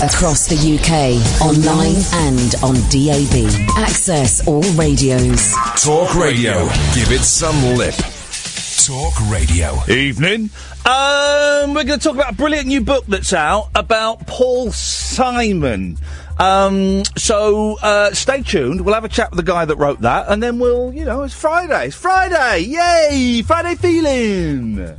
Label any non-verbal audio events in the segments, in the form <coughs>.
Across the UK, online and on DAB. Access all radios. Talk Radio. Give it some lip. Talk Radio. Evening. Um, we're going to talk about a brilliant new book that's out about Paul Simon. Um, so uh, stay tuned. We'll have a chat with the guy that wrote that, and then we'll, you know, it's Friday. It's Friday. Yay! Friday feeling.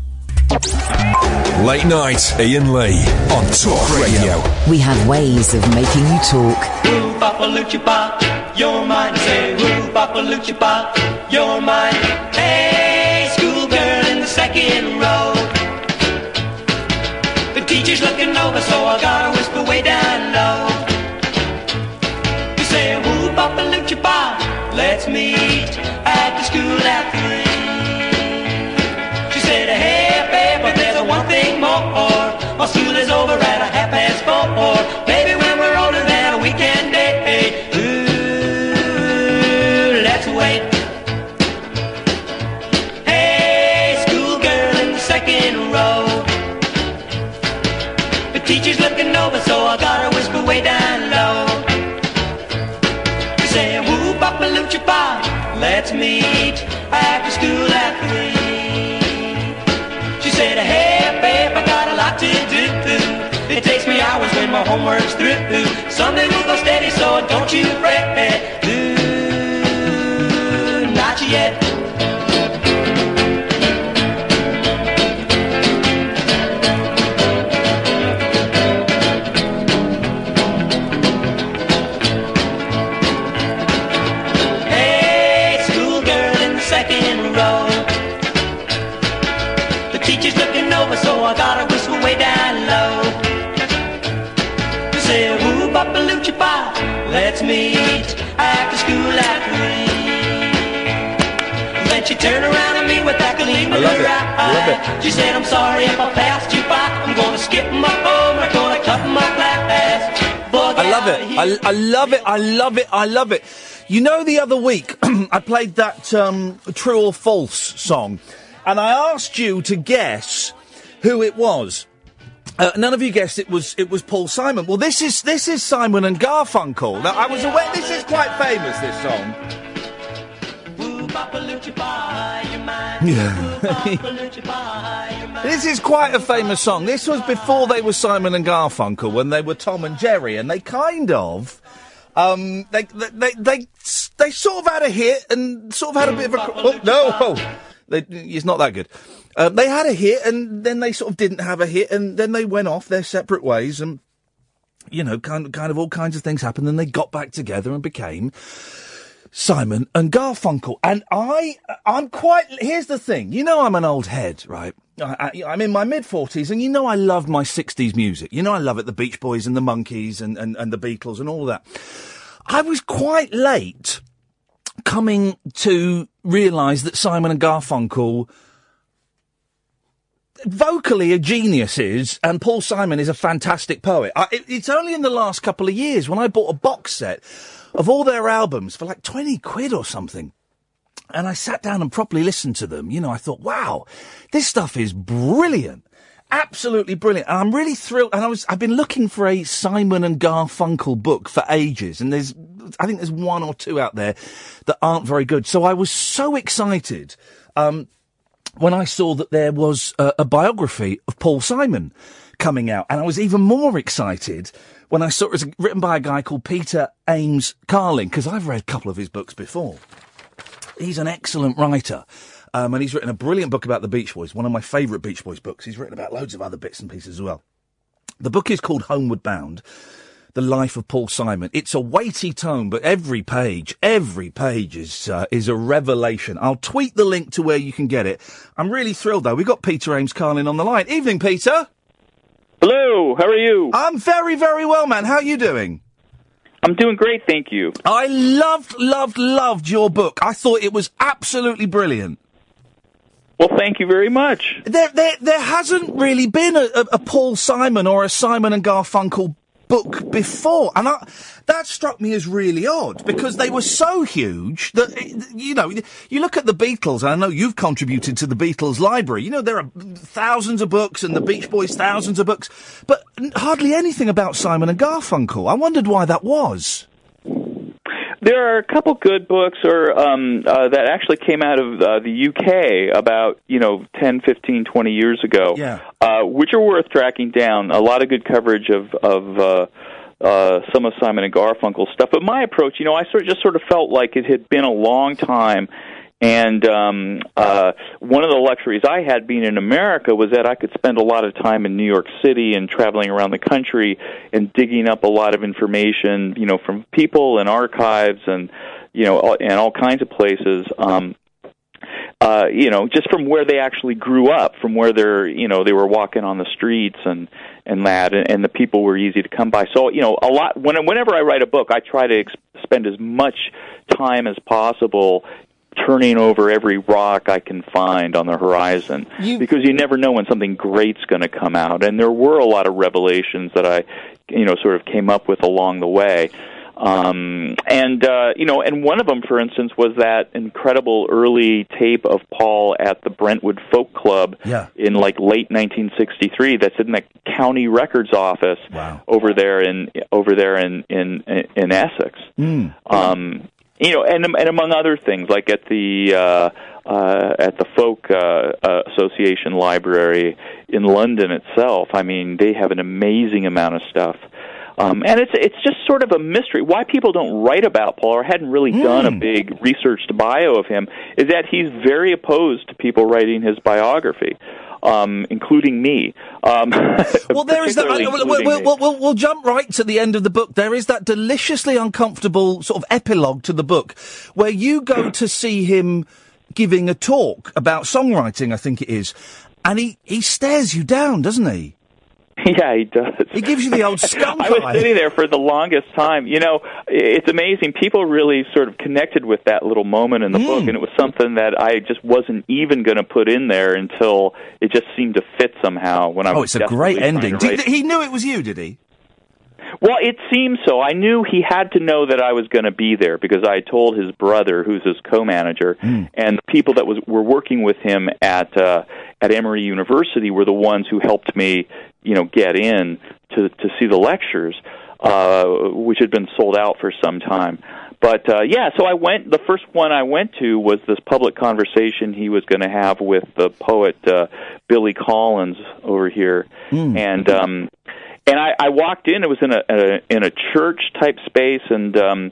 Late night, Iain Lee on Talk Radio. We have ways of making you talk. Woo Papa Lucha Pop, you're mine. Say woo Papa Lucha Pop, you're mine. Hey, schoolgirl in the second row. The teacher's looking over, so I gotta Let's meet after school at three. She said, hey, babe, I got a lot to do. It takes me hours when my homework's through. Someday we'll go steady, so don't you fret. Ooh, not yet. Then she turned around at me with that gleam I in love her it. I love eye. it. She said, I'm sorry if I passed you by. I'm gonna skip my homework, gonna cut my class. I love it. I, I love it. I love it. I love it. You know, the other week <clears throat> I played that um, true or false song, and I asked you to guess who it was. Uh, none of you guessed it was it was Paul Simon. Well, this is this is Simon and Garfunkel. Now, I was aware this is quite famous. This song. Yeah. This is quite a famous song. This was before they were Simon and Garfunkel, when they were Tom and Jerry, and they kind of, um, they they they they, they sort of had a hit and sort of had a bit of a. Oh no! Oh, they, it's not that good. Uh, they had a hit, and then they sort of didn't have a hit, and then they went off their separate ways, and you know, kind of, kind of all kinds of things happened. Then they got back together and became Simon and Garfunkel. And I, I'm quite. Here's the thing. You know, I'm an old head, right? I, I'm in my mid forties, and you know, I love my '60s music. You know, I love it. The Beach Boys and the Monkees and and, and the Beatles and all that. I was quite late coming to realise that Simon and Garfunkel vocally a genius is, and Paul Simon is a fantastic poet. I, it, it's only in the last couple of years when I bought a box set of all their albums for like 20 quid or something. And I sat down and properly listened to them. You know, I thought, wow, this stuff is brilliant. Absolutely brilliant. And I'm really thrilled. And I was, I've been looking for a Simon and Garfunkel book for ages. And there's, I think there's one or two out there that aren't very good. So I was so excited. Um, when I saw that there was a, a biography of Paul Simon coming out, and I was even more excited when I saw it was written by a guy called Peter Ames Carlin, because I've read a couple of his books before. He's an excellent writer. Um, and he's written a brilliant book about the Beach Boys, one of my favourite Beach Boys books. He's written about loads of other bits and pieces as well. The book is called Homeward Bound. The Life of Paul Simon. It's a weighty tome, but every page, every page is uh, is a revelation. I'll tweet the link to where you can get it. I'm really thrilled though. We've got Peter Ames Carlin on the line. Evening, Peter. Hello, how are you? I'm very, very well, man. How are you doing? I'm doing great, thank you. I loved, loved, loved your book. I thought it was absolutely brilliant. Well, thank you very much. There, there, there hasn't really been a, a, a Paul Simon or a Simon and Garfunkel book before, and I, that struck me as really odd because they were so huge that eh, you know you look at the Beatles. And I know you've contributed to the Beatles library. You know there are thousands of books, and the Beach Boys thousands of books, but hardly anything about Simon and Garfunkel. I wondered why that was. There are a couple good books or um, uh, that actually came out of uh, the UK about you know 10, 15, 20 years ago, Yeah. uh, which are worth tracking down. A lot of good coverage of of uh, uh, some of Simon and Garfunkel stuff. But my approach, you know, I sort of just sort of felt like it had been a long time. And um, uh, one of the luxuries I had being in America was that I could spend a lot of time in New York City and traveling around the country and digging up a lot of information, you know, from people and archives and you know and all kinds of places. Um, uh, you know, just from where they actually grew up, from where they're, you know, they were walking on the streets and and that, and, and the people were easy to come by. So, you know, a lot. When, whenever I write a book, I try to ex- spend as much time as possible turning over every rock I can find on the horizon, because you never know when something great's going to come out. And there were a lot of revelations that I, you know, sort of came up with along the way. Um, and uh, you know, and one of them, for instance, was that incredible early tape of Paul at the Brentwood Folk Club Yeah. in like late 1963. That's in the county records office over there in over there in in in Essex. Mm. Um, you know, and and among other things, like at the uh, uh, at the Folk uh, uh, Association Library in London itself. I mean, they have an amazing amount of stuff. Um, and it's it's just sort of a mystery why people don't write about Paul or hadn't really done a big researched bio of him is that he's very opposed to people writing his biography, um, including me. Um, <laughs> Well, there is that. particularly we'll, including we'll, we'll, we'll, we'll jump right to the end of the book. There is that deliciously uncomfortable sort of epilogue to the book where you go <clears throat> to see him giving a talk about songwriting, I think it is, and he, he stares you down, doesn't he? <laughs> Yeah, he does. He gives you the old <laughs> skunk I was sitting there for the longest time. You know, it's amazing. People really sort of connected with that little moment in the book, Hmm. and it was something that I just wasn't even going to put in there until it just seemed to fit somehow. When I Oh, was it's a great ending. Did, he knew it was you, did he? well, it seems so. I knew he had to know that I was going to be there because I told his brother, who's his co-manager, and the people that was were working with him at uh, at Emory University were the ones who helped me, you know, get in to to see the lectures, uh, which had been sold out for some time. But uh, yeah, so I went. The first one I went to was this public conversation he was going to have with the poet uh, Billy Collins over here, and um, and I, I walked in. It was in a, a in a church type space, and um,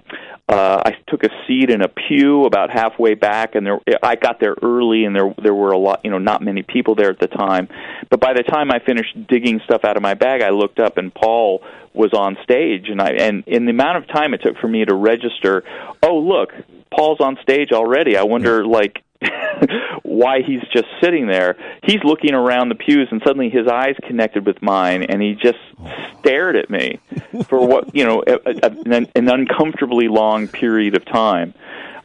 uh, I took a seat in a pew about halfway back. And there, I got there early, and there there were a lot, you know, not many people there at the time. But by the time I finished digging stuff out of my bag, I looked up, and Paul was on stage, and I and in the amount of time it took for me to register, oh look, Paul's on stage already. I wonder, like. <laughs> why he's just sitting there. He's looking around the pews, and suddenly his eyes connected with mine, and he just stared at me <laughs> for what you know, a, a, an, an uncomfortably long period of time.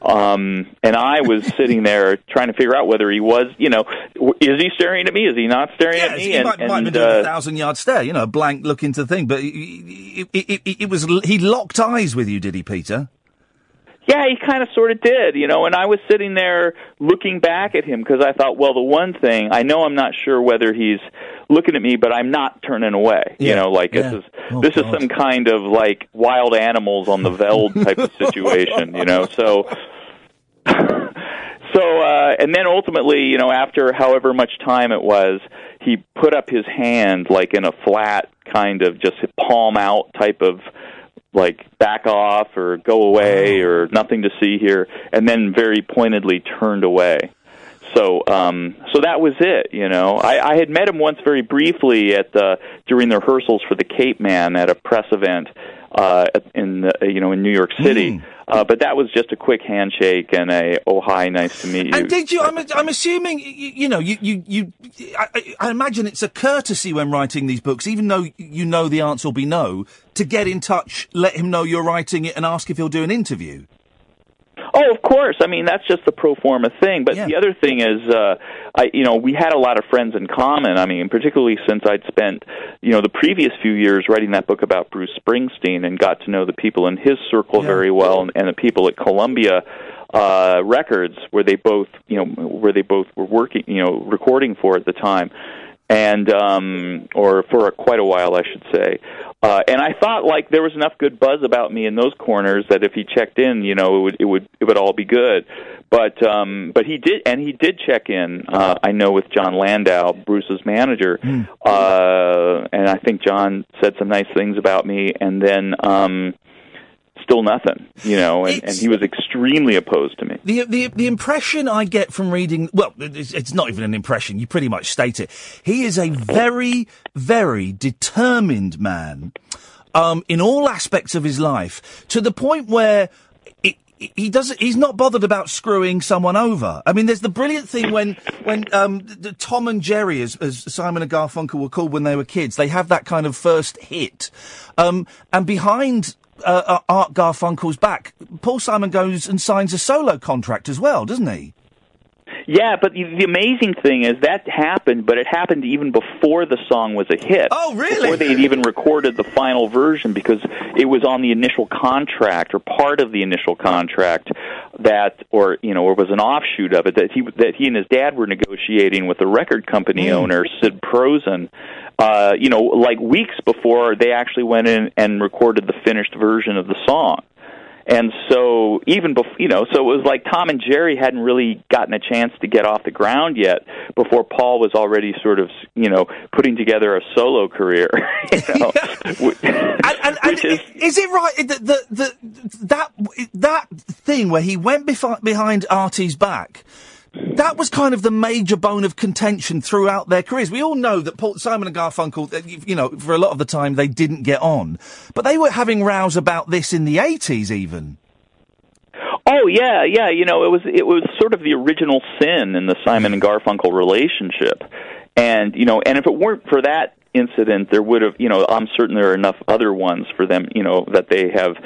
Um, and I was <laughs> sitting there trying to figure out whether he was, you know, is he staring at me? Is he not staring at Yes, me? he and, might, might have and, been doing uh, a thousand yard stare, you know, a blank look into the thing, but it, it, it, it was he locked eyes with you, did he, Peter? Yeah, he kind of sort of did, you know, and I was sitting there looking back at him because I thought, well, the one thing, I know I'm not sure whether he's looking at me, but I'm not turning away. You know, like yeah. this is Oh, this is some kind of like wild animals on the veld <laughs> type of situation, you know. So <laughs> so uh and then ultimately, you know, after however much time it was, he put up his hand like in a flat kind of just palm out type of like back off or go away or nothing to see here and then very pointedly turned away. So um so that was it you know. I i had met him once very briefly at the during the rehearsals for the Capeman at a press event uh in uh, you know in new york city uh but that was just a quick handshake and a oh hi nice to meet you And did you? I'm, I'm assuming you, you know you you, you I, I- I imagine it's a courtesy when writing these books, even though you know the answer will be no, to get in touch, let him know you're writing it, and ask if he'll do an interview. Oh, of course. I mean, that's just the pro forma thing. But Yeah. the other thing is, uh, I, you know, we had a lot of friends in common. I mean, particularly since I'd spent, you know, the previous few years writing that book about Bruce Springsteen and got to know the people in his circle Yeah. very well, and, and the people at Columbia uh, Records, where they both, you know, where they both were working, you know, recording for at the time, and um, or for a, quite a while, I should say. Uh, and I thought like there was enough good buzz about me in those corners that if he checked in, you know, it would it would it would all be good. But um, but he did, and he did check in. Uh, I know with Jon Landau, Bruce's manager, uh, and I think John said some nice things about me, and then. Um, Still nothing, you know, and, and he was extremely opposed to me. The, the the impression I get from reading, well, it's, it's not even an impression. You pretty much state it. He is a very, very determined man, um, in all aspects of his life, to the point where. He doesn't. He's not bothered about screwing someone over. I mean, there's the brilliant thing when when um, the, Tom and Jerry, as, as Simon and Garfunkel were called when they were kids, they have that kind of first hit, um, and behind uh, uh, Art Garfunkel's back, Paul Simon goes and signs a solo contract as well, doesn't he? Yeah, but the, the amazing thing is that happened, but it happened even before the song was a hit. Oh, really? Before they'd even recorded the final version, because it was on the initial contract or part of the initial contract that, or you know, or was an offshoot of it that he that he and his dad were negotiating with the record company Hmm. owner Sid Prosen. Uh, you know, like weeks before they actually went in and recorded the finished version of the song. And so even before, you know, so it was like Tom and Jerry hadn't really gotten a chance to get off the ground yet before Paul was already sort of, you know, putting together a solo career. <laughs> You <laughs> know, And, and, is is it right that that that thing where he went befi- behind Artie's back? That was kind of the major bone of contention throughout their careers. We all know that Paul, Simon and Garfunkel, you know, for a lot of the time they didn't get on, but they were having rows about this in the eighties, even. Oh yeah, yeah. You know, it was it was sort of the original sin in the Simon and Garfunkel relationship, and you know, and if it weren't for that incident, there would have, you know, I'm certain there are enough other ones for them, you know, that they have,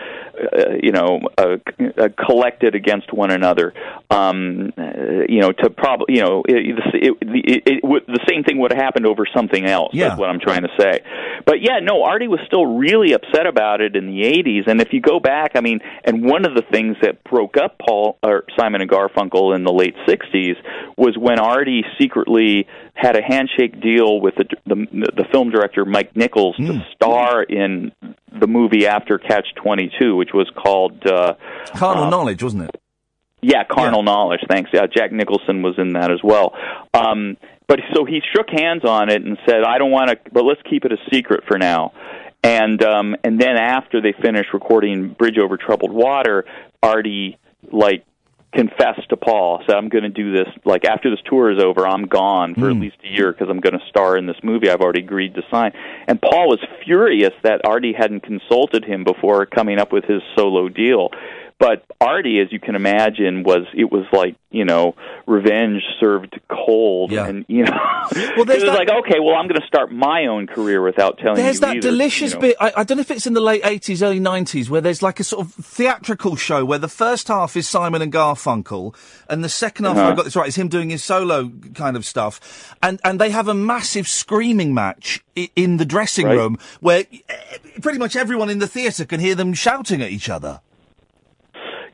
you know, uh, uh, collected against one another. Um, uh, you know, to probably, you know, it, it, it, it, would the same thing would have happened over something else. Yeah. That's what I'm trying to say. But yeah, no, Artie was still really upset about it in the '80s, and if you go back, I mean, and one of the things that broke up Paul or Simon and Garfunkel in the late '60s was when Artie secretly had a handshake deal with the the, the film director Mike Nichols to star in the movie after Catch 22, which was called. Uh, Carnal uh, knowledge, wasn't it? yeah, carnal knowledge. Thanks. Yeah, Jack Nicholson was in that as well. Um, but so he shook hands on it and said, "I don't want to, but let's keep it a secret for now." And um, and then after they finished recording Bridge Over Troubled Water, Artie like confessed to Paul, said, "I'm going to do this. Like after this tour is over, I'm gone for at hmm. least a year because I'm going to star in this movie I've already agreed to sign." And Paul was furious that Artie hadn't consulted him before coming up with his solo deal. But Artie, as you can imagine, was it was like you know revenge served cold, Yeah. and you know Well, <laughs> there's it was that- like okay, well I'm going to start my own career without telling There's that either, delicious you know. bit. I, I don't know if it's in the late 80s, early 90s, where there's like a sort of theatrical show where the first half is Simon and Garfunkel, and the second half, if Uh-huh. I got this right, is him doing his solo kind of stuff. And and they have a massive screaming match i- in the dressing Right. room where eh, pretty much everyone in the theatre can hear them shouting at each other.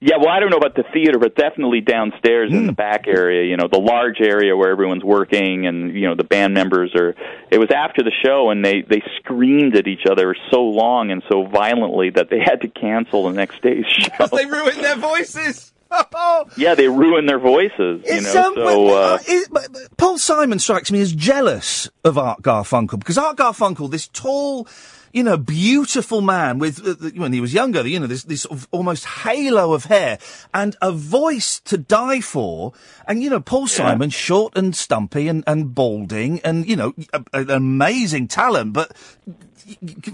Yeah, well, I don't know about the theater, but definitely downstairs in Hmm. the back area, you know, the large area where everyone's working and, you know, the band members are it was after the show and they they screamed at each other so long and so violently that they had to cancel the next day's <laughs> show. they ruined their voices. <laughs> yeah, they ruin their voices, you know. um, so uh but- it- but- but Paul Simon strikes me as jealous of Art Garfunkel because Art Garfunkel, this tall, you know, beautiful man with uh, the- when he was younger, you know, this this sort of almost halo of hair and a voice to die for, and you know, Paul Simon, short and stumpy and and balding, and you know, a, an amazing talent, but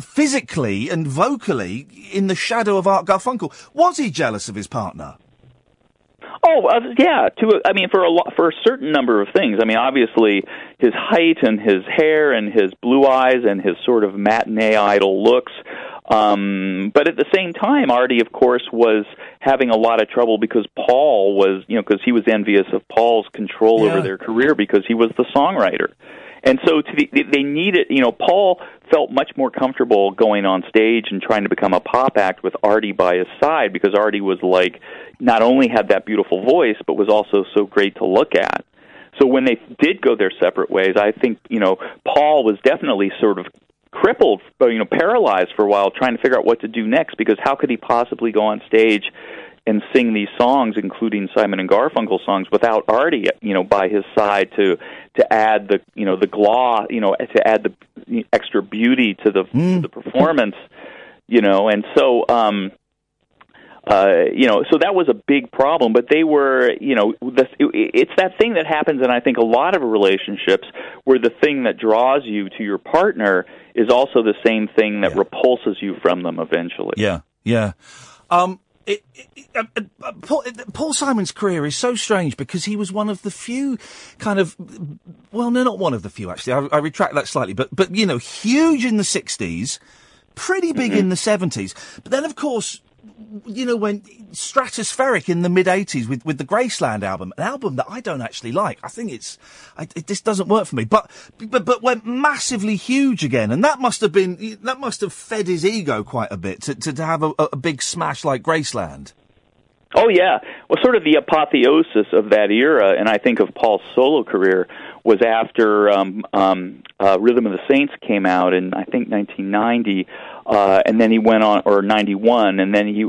physically and vocally in the shadow of Art Garfunkel. Was he jealous of his partner? Oh, uh, yeah. To I mean, for a lo- for a certain number of things. I mean, obviously his height and his hair and his blue eyes and his sort of matinee idol looks. Um, but at the same time, Artie, of course, was having a lot of trouble because Paul was, you know, because he was envious of Paul's control Yeah. over their career because he was the songwriter. And so to the, they needed, you know, Paul felt much more comfortable going on stage and trying to become a pop act with Artie by his side because Artie was like, not only had that beautiful voice, but was also so great to look at. So when they did go their separate ways, I think, you know, Paul was definitely sort of crippled, you know, paralyzed for a while trying to figure out what to do next because how could he possibly go on stage and sing these songs, including Simon and Garfunkel songs, without Artie, you know, by his side to to add the you know the gloss, you know, to add the extra beauty to the to the performance, you know, and so. um uh, you know, so that was a big problem. But they were, you know, the, it, it's that thing that happens, and I think a lot of relationships where the thing that draws you to your partner is also the same thing that repulses you from them eventually. Yeah, yeah. Um, it, it, uh, uh, Paul, Paul Simon's career is so strange because he was one of the few kind of, well, no, not one of the few actually. I, I retract that slightly, but but you know, huge in the '60s, pretty big in the '70s. But then, of course, you know, when stratospheric in the mid '80s with with the Graceland album, an album that I don't actually like. I think it's I, it, this doesn't work for me. But but but went massively huge again, and that must have been that must have fed his ego quite a bit to to, to have a, a big smash like Graceland. Oh yeah, well, sort of the apotheosis of that era, and I think of Paul's solo career was after um, um, uh, Rhythm of the Saints came out in I think 1990, uh, and then he went on or 91, and then he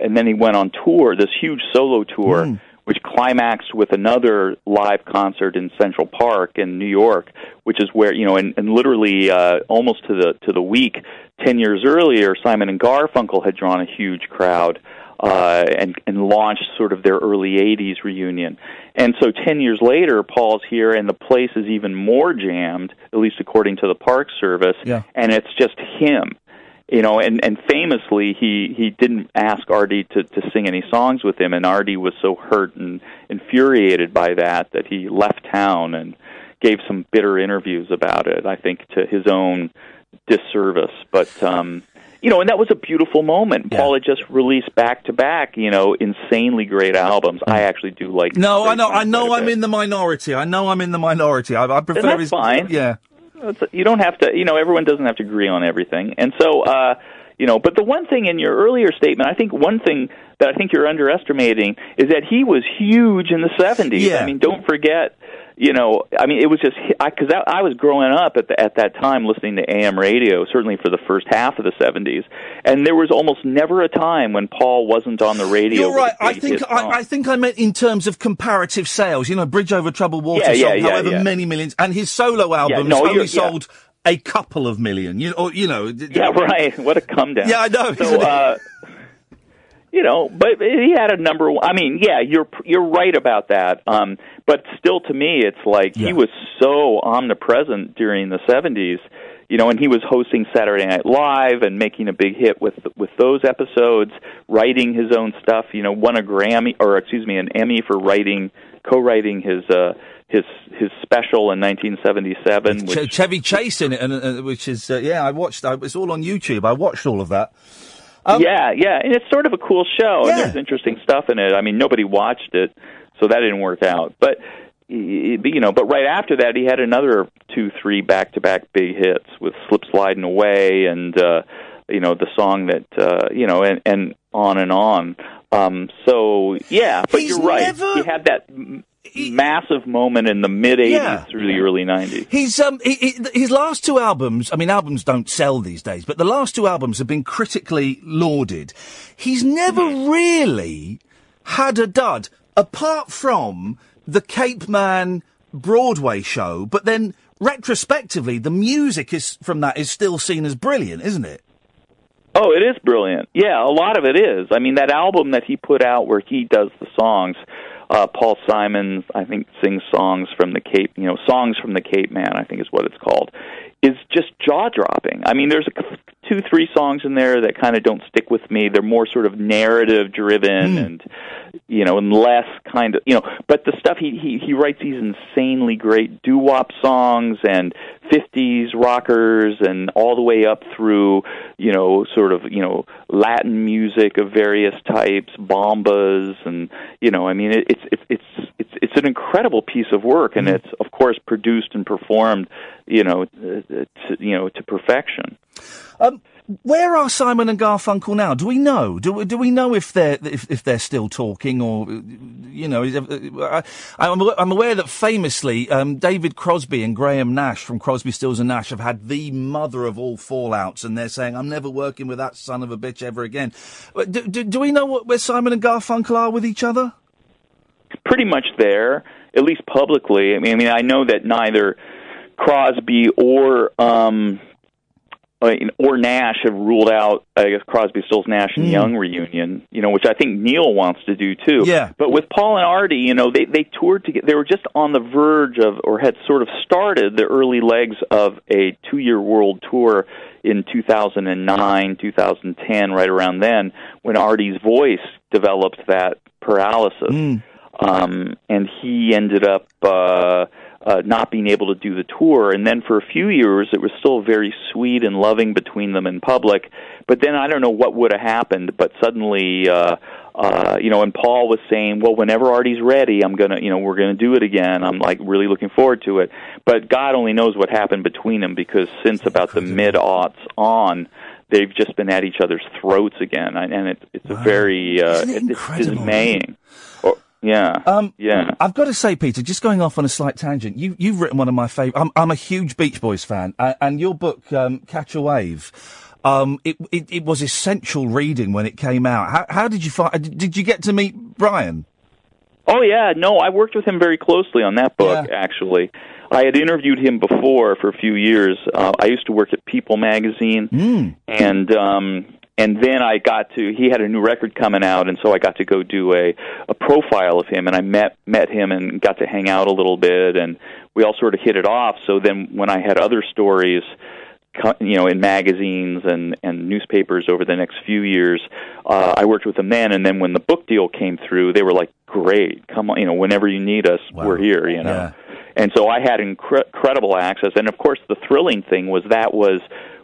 and then he went on tour, this huge solo tour. Which climaxed with another live concert in Central Park in New York, which is where you know, and, and literally uh, almost to the to the week, ten years earlier, Simon and Garfunkel had drawn a huge crowd uh, and and launched sort of their early '80s reunion. And so ten years later, Paul's here, and the place is even more jammed, at least according to the Park Service. Yeah. And it's just him, you know. And and famously, he he didn't ask Artie to to sing any songs with him, and Artie was so hurt and infuriated by that that he left town and gave some bitter interviews about it. I think to his own disservice, but. um you know, and that was a beautiful moment. Paul had just released back to back, you know, insanely great albums. I actually do like. No, I know, I know, I'm in the minority. I know I'm in the minority. I, I prefer that's his. fine. Yeah. It's- You don't have to, you know, everyone doesn't have to agree on everything. And so, uh, you know, but the one thing in your earlier statement, I think one thing that I think you're underestimating is that he was huge in the 70s. Yeah. I mean, don't forget, you know, I mean, it was just because I, I was growing up at the, at that time listening to AM radio, certainly for the first half of the 70s, and there was almost never a time when Paul wasn't on the radio. You're right. I think. I, I think I meant in terms of comparative sales. You know, Bridge Over Troubled Water Yeah, sold yeah, however yeah. many millions, and his solo albums no, only sold a couple of million. You or you know. Yeah, <laughs> right. What a come down. Yeah, I know, So, uh, you know, but he had a number. One, I mean, yeah, you're you're right about that. Um, but still, to me, it's like he was so omnipresent during the '70s. You know, and he was hosting Saturday Night Live and making a big hit with with those episodes, writing his own stuff. You know, won a Grammy or excuse me, an Emmy for writing co-writing his uh, his his special in 1977. Which, Ch- Chevy Chase in it, and uh, which is uh, yeah, I watched. I, it's all on YouTube. I watched all of that. Yeah, yeah, and it's sort of a cool show, Um, Yeah. and there's interesting stuff in it. I mean, nobody watched it, so that didn't work out. But you know, but right after that, he had another two, three back-to-back big hits with "Slip Sliding Away" and uh, you know the song that uh, you know, and and on and on. Um, so yeah, but He's you're right. never- He had that massive moment in the mid '80s Yeah. through the early '90s. He's um he, he, his last two albums. I mean, albums don't sell these days, but the last two albums have been critically lauded. He's never really had a dud, apart from the Capeman Broadway show. But then, retrospectively, the music is from that is still seen as brilliant, isn't it? Oh, it is brilliant. Yeah, a lot of it is. I mean, that album that he put out where he does the songs, uh, Paul Simon, I think, sings songs from the Cape, you know, songs from the Capeman, I think is what it's called, is just jaw dropping. I mean, there's a, two, three songs in there that kind of don't stick with me. They're more sort of narrative driven hmm. and, you know, and less kind of, you know, but the stuff he he he writes these insanely great doo-wop songs and 50s rockers and all the way up through, you know, sort of, you know, Latin music of various types, bombas and, you know, I mean, it, it's it's it's it's it's an incredible piece of work and hmm. it's of course produced and performed, you know, uh, to, you know, to perfection. Um, where are Simon and Garfunkel now? Do we know? Do we, do we know if they're if, if they're still talking or you know? uh, I, I'm I'm aware that famously um, David Crosby and Graham Nash from Crosby, Stills and Nash have had the mother of all fallouts, and they're saying I'm never working with that son of a bitch ever again. Do, do, do we know what, where Simon and Garfunkel are with each other? pretty much there, at least publicly. I mean, I mean, I know that neither Crosby or um, uh, or Nash have ruled out, I guess, Crosby, Stills, Nash and Young reunion. You know, which I think Neil wants to do too. Yeah. But with Paul and Artie, you know, they they toured together. They were just on the verge of, or had sort of started the early legs of a two-year world tour in 2009, 2010, right around then, when Artie's voice developed that paralysis um, and he ended up uh, uh, not being able to do the tour. And then for a few years, it was still very sweet and loving between them in public. But then I don't know what would have happened. But suddenly, uh, uh, you know, and Paul was saying, "Well, whenever Artie's ready, I'm gonna, you know, we're gonna do it again." I'm like really looking forward to it. But God only knows what happened between them because since about the mid aughts on. They've just been at each other's throats again, and it, it's a very uh, it it's dismaying. Or, yeah, Um, yeah. I've got to say, Peter, just going off on a slight tangent, you, you've written one of my favourite. I'm, I'm a huge Beach Boys fan, and, and your book, um, Catch a Wave, um, it, it, it was essential reading when it came out. How, how did you find? Did you get to meet Brian? Oh yeah, no, I worked with him very closely on that book. Yeah. Actually, I had interviewed him before for a few years. Uh, I used to work at People magazine, Hmm. and um, and then I got to. He had a new record coming out, and so I got to go do a a profile of him, and I met met him and got to hang out a little bit, and we all sort of hit it off. So then, when I had other stories you know, in magazines and and newspapers over the next few years. Uh, I worked with them then, and then when the book deal came through, they were like, "Great, come on, you know, whenever you need us, Wow. we're here," you know. Yeah. And so I had incre- incredible access, and of course, the thrilling thing was that was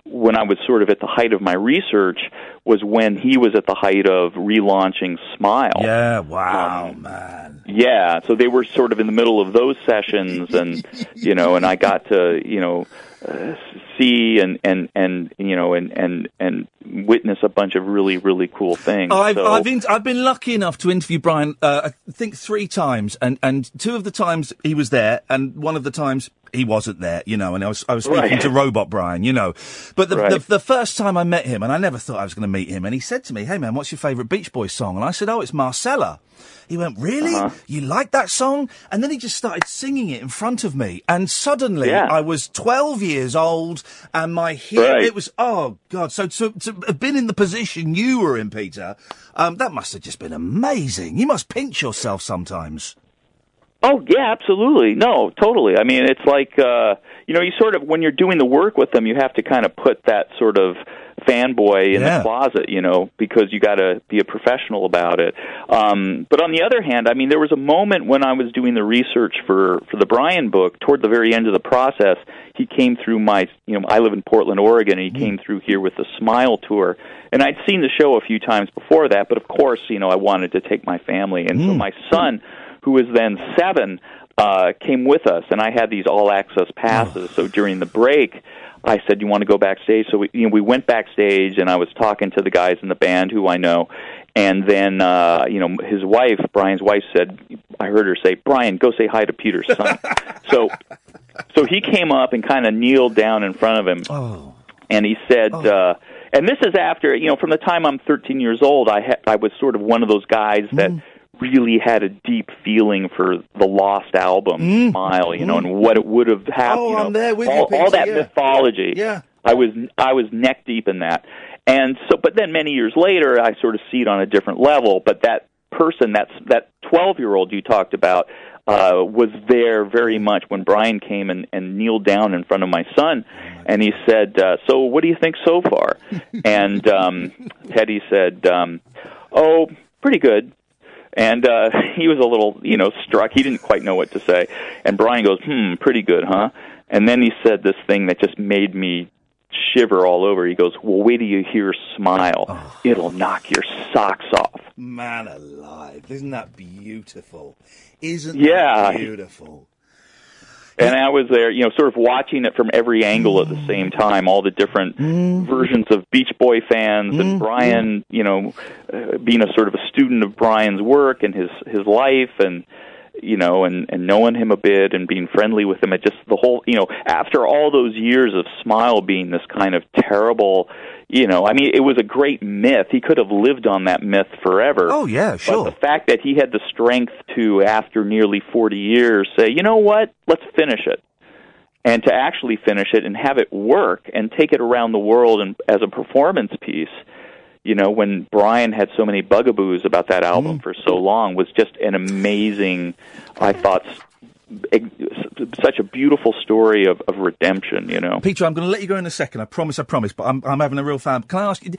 when I was sort of at the height of my research was when he was at the height of relaunching Smile. Yeah, wow, Um, man. Yeah, so they were sort of in the middle of those sessions, and you know, and I got to you know uh, see and and and you know and and and witness a bunch of really really cool things. I've so, I've, in, I've been lucky enough to interview Brian. Uh, I think three times, and and two of the times he was there, and one of the times he wasn't there. You know, and I was I was speaking Right. to Robot Brian. You know, but the, Right. the the first time I met him, and I never thought I was going to meet him, and he said to me, "Hey man, what's your favourite Beach Boys song?" And I said, "Oh, it's Marcella." He went, "Really? Uh-huh. You like that song?" And then he just started singing it in front of me, and suddenly Yeah. I was twelve years old, and my hair, right. it was oh god. So to to have been in the position you were in, Peter, um, that must have just been amazing. You must pinch yourself sometimes. Oh yeah, absolutely. No, totally. I mean, it's like uh, you know, you sort of when you're doing the work with them, you have to kind of put that sort of fanboy in Yeah. the closet, you know, because you got to be a professional about it. Um, but on the other hand, I mean, there was a moment when I was doing the research for for the Brian book. Toward the very end of the process, he came through my, you know, I live in Portland, Oregon, and he came through here with the Smile tour. And I'd seen the show a few times before that, but of course, you know, I wanted to take my family, and so my son, who was then seven, uh, came with us, and I had these all access passes. So during the break, I said, "You want to go backstage?" So we, you know, we went backstage, and I was talking to the guys in the band who I know, and then uh, you know, his wife, Brian's wife, said, I heard her say, "Brian, go say hi to Peter's son." <laughs> so, so he came up and kind of kneeled down in front of him, Oh, and he said, uh, and this is after you know, from the time I'm 13 years old, I ha- I was sort of one of those guys that really had a deep feeling for the lost album, Smile, you know, and what it would have happened. Oh, you know, I'm there with you, all, all that yeah. mythology. Yeah. I was I was neck deep in that, and so, but then many years later, I sort of see it on a different level. But that person, that's that 12 year old you talked about. Uh, was there very much when Brian came and, and kneeled down in front of my son, and he said, uh, "So, what do you think so far?" <laughs> and um, Teddy said, um, "Oh, pretty good." And uh, <laughs> he was a little, you know, struck. He didn't quite know what to say. And Brian goes, "Hmm, pretty good, huh?" And then he said this thing that just made me shiver all over. He goes, "Well, wait till you hear Smile. It'll knock your socks off." Man alive, isn't that beautiful? Isn't Yeah. that beautiful? And I was there, you know, sort of watching it from every angle at the same time, all the different versions of Beach Boy fans and Brian, you know, uh, being a sort of a student of Brian's work and his his life and you know, and and knowing him a bit and being friendly with him. It just the whole, you know, after all those years of Smile being this kind of terrible, you know, I mean, it was a great myth. He could have lived on that myth forever. Oh yeah, sure. But the fact that he had the strength to, after nearly 40 years, say, you know what, let's finish it. And to actually finish it and have it work and take it around the world and as a performance piece, you know, when Brian had so many bugaboos about that album mm. for so long, was just an amazing, I thought, such a beautiful story of, of redemption, you know. Peter, I'm going to let you go in a second. I promise, I promise. But I'm, I'm having a real fan. Can I ask you,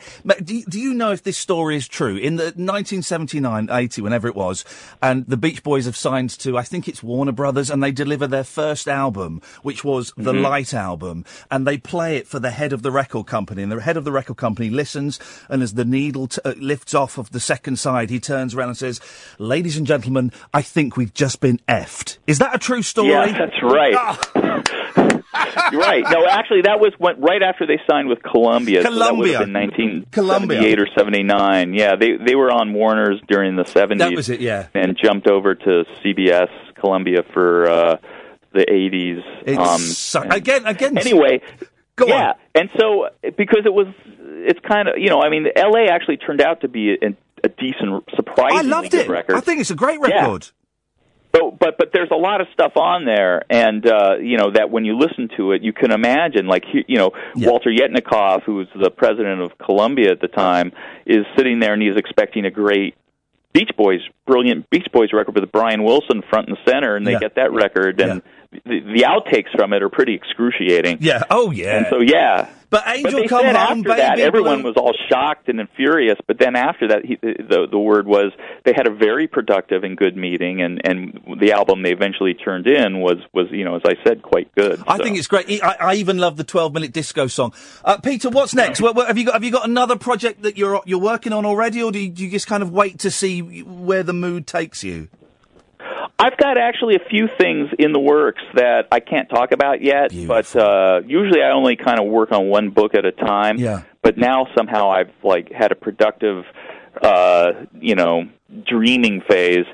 do you, do you know if this story is true? In the 1979, 80, whenever it was, and the Beach Boys have signed to, I think it's Warner Brothers, and they deliver their first album, which was the Mhm. Light album, and they play it for the head of the record company, and the head of the record company listens, and as the needle t- uh, lifts off of the second side, he turns around and says, "Ladies and gentlemen, I think we've just been effed." Is that a true story? Yeah, that's right. <laughs> <laughs> You're right. No, actually, that was when, right after they signed with Columbia. So Columbia. have been 1978 Columbia. or 79. Yeah, they they were on Warner's during the 70s. That was it, yeah. And jumped over to CBS Columbia for uh, the 80s. It's um, so- and- again, again. Anyway, Go yeah, and so because it was, it's kind of you know, I mean, L.A. actually turned out to be a, a decent, surprisingly I loved it. record. I think it's a great Yeah. record. But but but there's a lot of stuff on there, and uh, you know that when you listen to it, you can imagine like you know Walter Yetnikoff, who was the president of Columbia at the time, is sitting there and he's expecting a great Beach Boys, brilliant Beach Boys record with Brian Wilson front and center, and they Yeah. get that record, and the, the outtakes from it are pretty excruciating. Yeah. Oh yeah. And so yeah. But Angel they Come said Home, after that, everyone Blue- was all shocked and furious. But then after that, he, the the word was they had a very productive and good meeting, and and the album they eventually turned in was was you know as I said quite good. I So- think it's great. I, I even love the 12 minute disco song. Uh, Peter, what's next? What, what, have you got? Have you got another project that you're you're working on already, or do you, do you just kind of wait to see where the mood takes you? I've got actually a few things in the works that I can't talk about yet, but uh, usually I only kind of work on one book at a time. Yeah. But now somehow I've like had a productive, uh, you know, dreaming phase.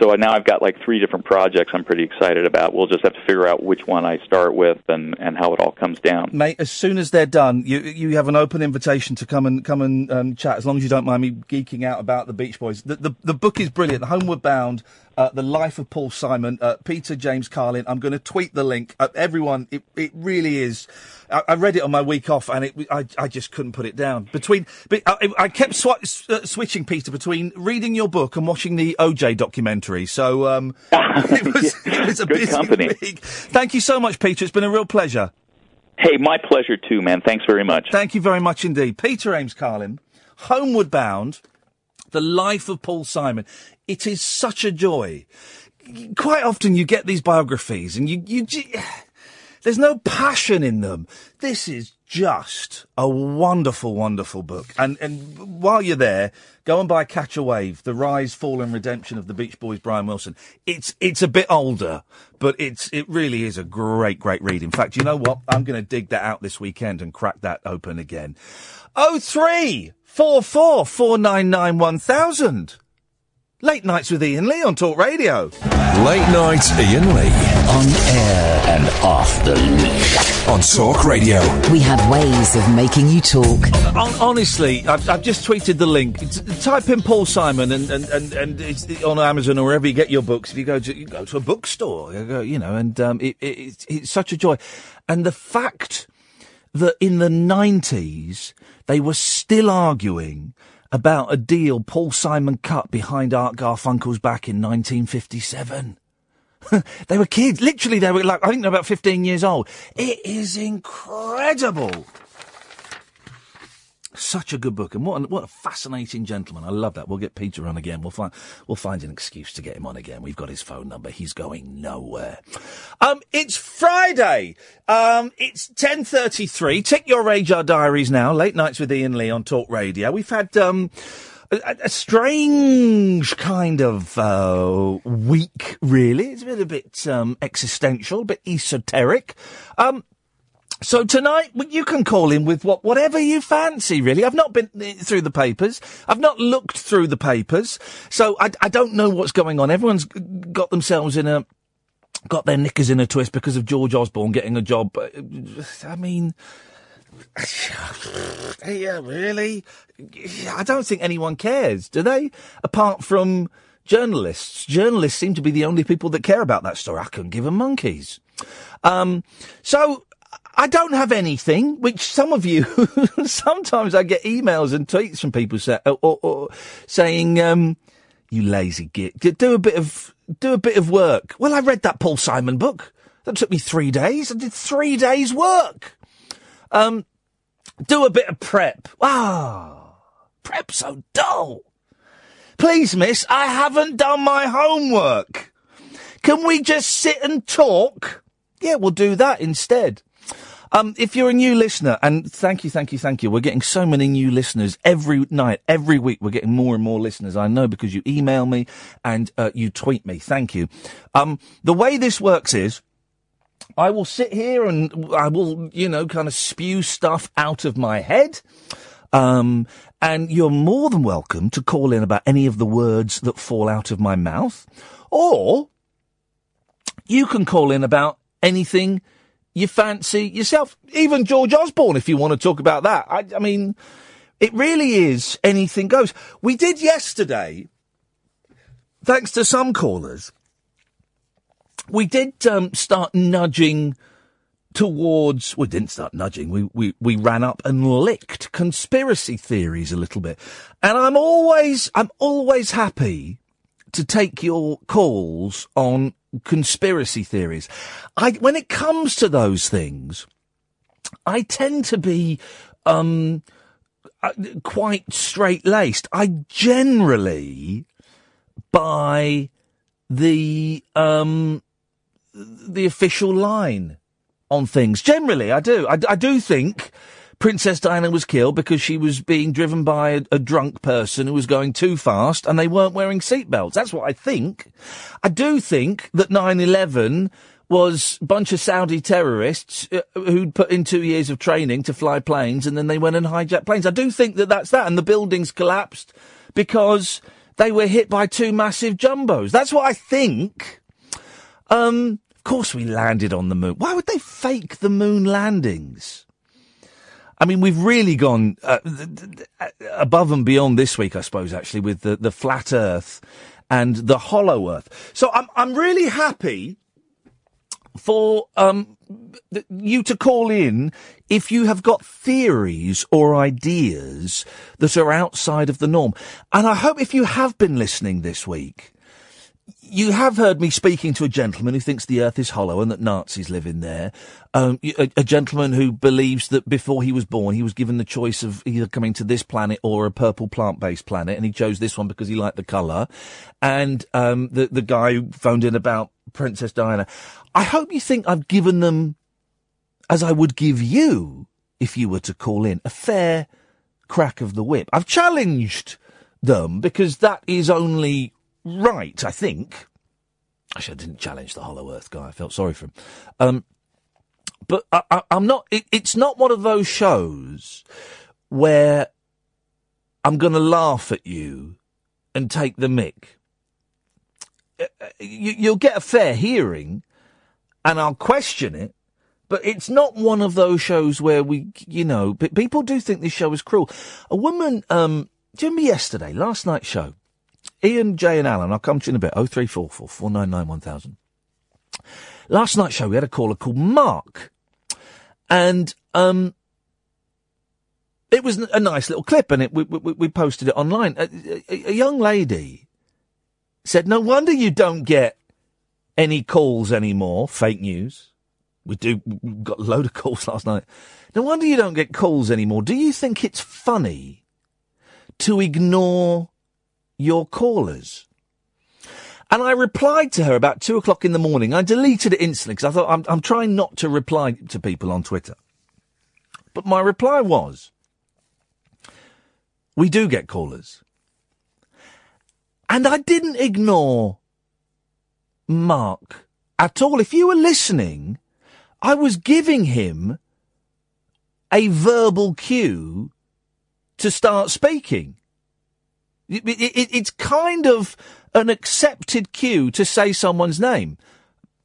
So now I've got like three different projects I'm pretty excited about. We'll just have to figure out which one I start with and and how it all comes down. Mate, as soon as they're done, you you have an open invitation to come and come and um, chat. As long as you don't mind me geeking out about the Beach Boys. The the, the book is brilliant. The Homeward Bound, uh, the life of Paul Simon, uh, Peter Ames Carlin. I'm going to tweet the link. Uh, everyone, it it really is. I, I read it on my week off, and it I I just couldn't put it down. Between, but I, I kept swa- s- uh, switching Peter between reading your book and watching the OJ documentary. So um, <laughs> it was it was a Good busy company. week. Thank you so much, Peter. It's been a real pleasure. Hey, my pleasure too, man. Thanks very much. Thank you very much indeed. Peter Ames Carlin, Homeward Bound, The Life of Paul Simon. It is such a joy. Quite often you get these biographies and you, you, there's no passion in them. This is just a wonderful, wonderful book. And, and while you're there, go and buy Catch a Wave, The Rise, Fall and Redemption of the Beach Boys, Brian Wilson. It's, it's a bit older, but it's, it really is a great, great read. In fact, you know what? I'm going to dig that out this weekend and crack that open again. Oh three four four four nine nine one thousand. Late nights with Iain Lee on Talk Radio. Late night Iain Lee. On air and off the leash. On Talk Radio. We have ways of making you talk. Hon- honestly, I've, I've just tweeted the link. T- type in Paul Simon and and and, and it's on Amazon or wherever you get your books. If you go to you go to a bookstore, you, go, you know, and um, it, it, it's, it's such a joy. And the fact that in the nineties they were still arguing about a deal Paul Simon cut behind Art Garfunkel's back in 1957. <laughs> they were kids. Literally, they were like, I think they're about 15 years old. It is incredible. Such a good book, and what a, what a fascinating gentleman. I love that. We'll get Peter on again. We'll find we'll find an excuse to get him on again. We've got his phone number. He's going nowhere. Um, it's Friday. Um, it's ten thirty three. Check your radar diaries now. Late nights with Iain Lee on Talk Radio. We've had um. A, a strange kind of uh, week, really. It's been a bit um, existential, a bit esoteric. Um, so tonight you can call in with what whatever you fancy. Really, I've not been eh, through the papers. I've not looked through the papers, so I, I don't know what's going on. Everyone's got themselves in a got their knickers in a twist because of George Osborne getting a job. I mean. <sighs> Yeah, really? I don't think anyone cares, do they? Apart from journalists. Journalists seem to be the only people that care about that story. I couldn't give a monkeys. Um, so I don't have anything, which some of you, <laughs> sometimes I get emails and tweets from people say, or, or, or saying, um, you lazy git, do a bit of, do a bit of work. Well, I read that Paul Simon book. That took me three days. I did three days work. Um, do a bit of prep. Ah, prep so dull. Please, miss, I haven't done my homework. Can we just sit and talk? Yeah, we'll do that instead. Um, if you're a new listener, and thank you, thank you, thank you. We're getting so many new listeners every night, every week. We're getting more and more listeners. I know because you email me and uh, you tweet me. Thank you. Um, the way this works is. I will sit here and I will, you know, kind of spew stuff out of my head. Um, and you're more than welcome to call in about any of the words that fall out of my mouth. Or you can call in about anything you fancy yourself. Even George Osborne, if you want to talk about that. I, I mean, it really is anything goes. We did yesterday, thanks to some callers, we did um, start nudging towards we didn't start nudging we, we we ran up and licked conspiracy theories a little bit and i'm always i'm always happy to take your calls on conspiracy theories i when it comes to those things i tend to be um uh, quite straight laced i generally buy the um the official line on things. Generally, I do. I, I do think Princess Diana was killed because she was being driven by a, a, drunk person who was going too fast and they weren't wearing seatbelts. That's what I think. I do think that 9-11 was a bunch of Saudi terrorists uh, who'd put in two years of training to fly planes and then they went and hijacked planes. I do think that that's that and the buildings collapsed because they were hit by two massive jumbos. That's what I think. Um, of course we landed on the moon. Why would they fake the moon landings? I mean, we've really gone uh, above and beyond this week, I suppose, actually, with the, the flat Earth and the hollow Earth. So I'm I'm really happy for um, you to call in if you have got theories or ideas that are outside of the norm. And I hope if you have been listening this week, you have heard me speaking to a gentleman who thinks the earth is hollow and that Nazis live in there. Um, a, a, gentleman who believes that before he was born, he was given the choice of either coming to this planet or a purple plant-based planet, and he chose this one because he liked the colour. And um, the the guy who phoned in about Princess Diana. I hope you think I've given them, as I would give you if you were to call in, a fair crack of the whip. I've challenged them because that is only right, I think. Actually, I didn't challenge the Hollow Earth guy. I felt sorry for him. Um, but I, am not. It, it's not one of those shows where I'm going to laugh at you and take the mick. Uh, uh, you, you'll get a fair hearing, and I'll question it. But it's not one of those shows where we, you know, people do think this show is cruel. A woman, um, do you remember yesterday, last night's show? Ian, Jay, and Alan. I'll come to you in a bit. Oh three four four four nine nine one thousand. Last night's show, we had a caller called Mark, and um, it was a nice little clip, and it we, we, we posted it online. A, a, a young lady said, "No wonder you don't get any calls anymore. Fake news. We do. We got a load of calls <laughs> last night. No wonder you don't get calls anymore. Do you think it's funny to ignore your callers? And I replied to her about two o'clock in the morning. I deleted it instantly because I thought I'm, I'm trying not to reply to people on Twitter. But my reply was, we do get callers. And I didn't ignore Mark at all. If you were listening, I was giving him a verbal cue to start speaking. It, it, it's kind of an accepted cue to say someone's name.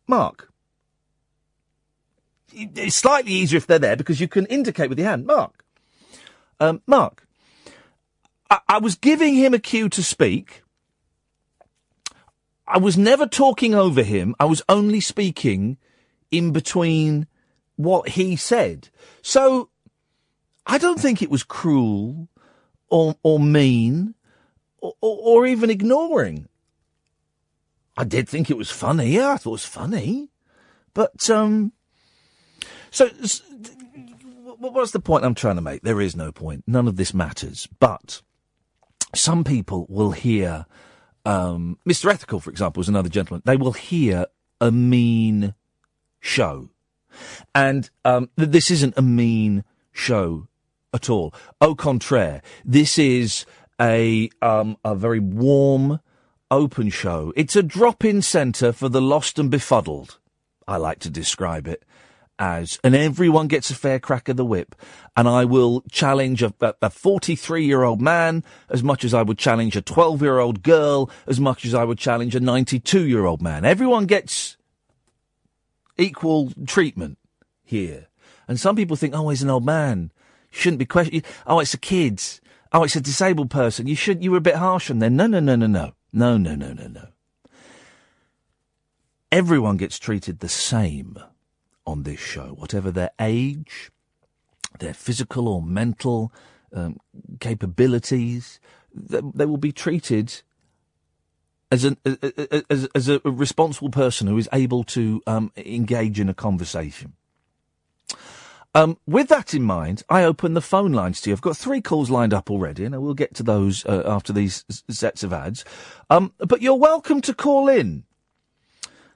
Mark. It's slightly easier if they're there because you can indicate with your hand. Mark. Um, Mark. I, I was giving him a cue to speak. I was never talking over him. I was only speaking in between what he said. So I don't think it was cruel or, or mean or, or, even ignoring. I did think it was funny. Yeah, I thought it was funny. But, um, so, what's the point I'm trying to make? There is no point. None of this matters. But some people will hear, um, Mr. Ethical, for example, is another gentleman. They will hear a mean show. And, um, this isn't a mean show at all. Au contraire, this is a, um, a very warm, open show. It's a drop-in centre for the lost and befuddled. I like to describe it as, and everyone gets a fair crack of the whip. And I will challenge a, a 43 year old man as much as I would challenge a 12 year old girl, as much as I would challenge a 92 year old man. Everyone gets equal treatment here. And some people think, oh, he's an old man. Shouldn't be questioned. Oh, it's the kid. Oh, it's a disabled person. You should, you were a bit harsh on them. No, no, no, no, no. No, no, no, no, no. Everyone gets treated the same on this show, whatever their age, their physical or mental um, capabilities, they, they will be treated as, an, as, as a responsible person who is able to um, engage in a conversation. Um, with that in mind, I open the phone lines to you. I've got three calls lined up already, and I will get to those uh, after these sets of ads. Um, but you're welcome to call in.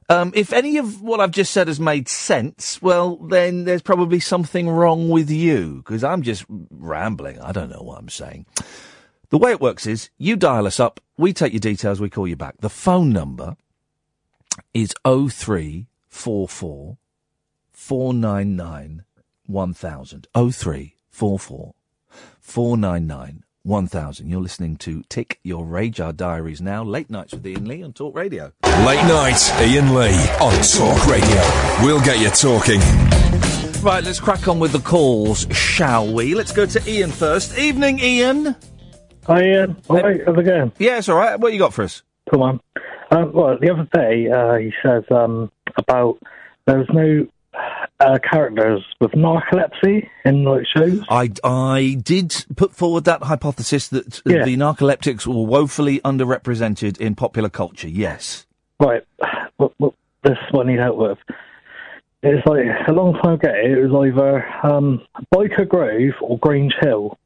Um, if any of what I've just said has made sense, well, then there's probably something wrong with you, because I'm just rambling. I don't know what I'm saying. The way it works is you dial us up, we take your details, we call you back. The phone number is 0344 499 1000. 0344 499 1000. You're listening to Tick Your Radar Diaries now. Late nights with Iain Lee on Talk Radio. Late night, Iain Lee on Talk Radio. We'll get you talking. Right, let's crack on with the calls, shall we? Let's go to Ian first. Evening, Ian. Hi, Ian. All right, how's it going? Yeah, it's all right. What you got for us? Come on. Um, well, the other day, uh, he says um, about there's no uh, characters with narcolepsy in like shows. I, I did put forward that hypothesis that Yeah. the narcoleptics were woefully underrepresented in popular culture. Yes. Right. What, what, this is what I need help with. It's like a long time ago. It was either um, Byker Grove or Grange Hill,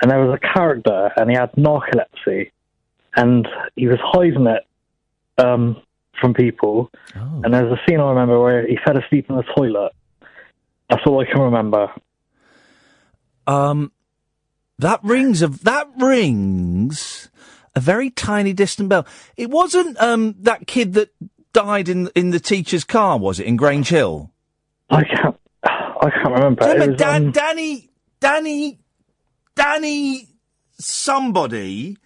and there was a character, and he had narcolepsy, and he was hiding it um, from people. Oh. And there's a scene I remember where he fell asleep in the toilet. That's all I can remember. Um, that rings a that rings a very tiny distant bell. It wasn't um that kid that died in in the teacher's car, was it in Grange Hill? I can't. I can't remember. Do you remember was, Dan, um, Danny, Danny, Danny, somebody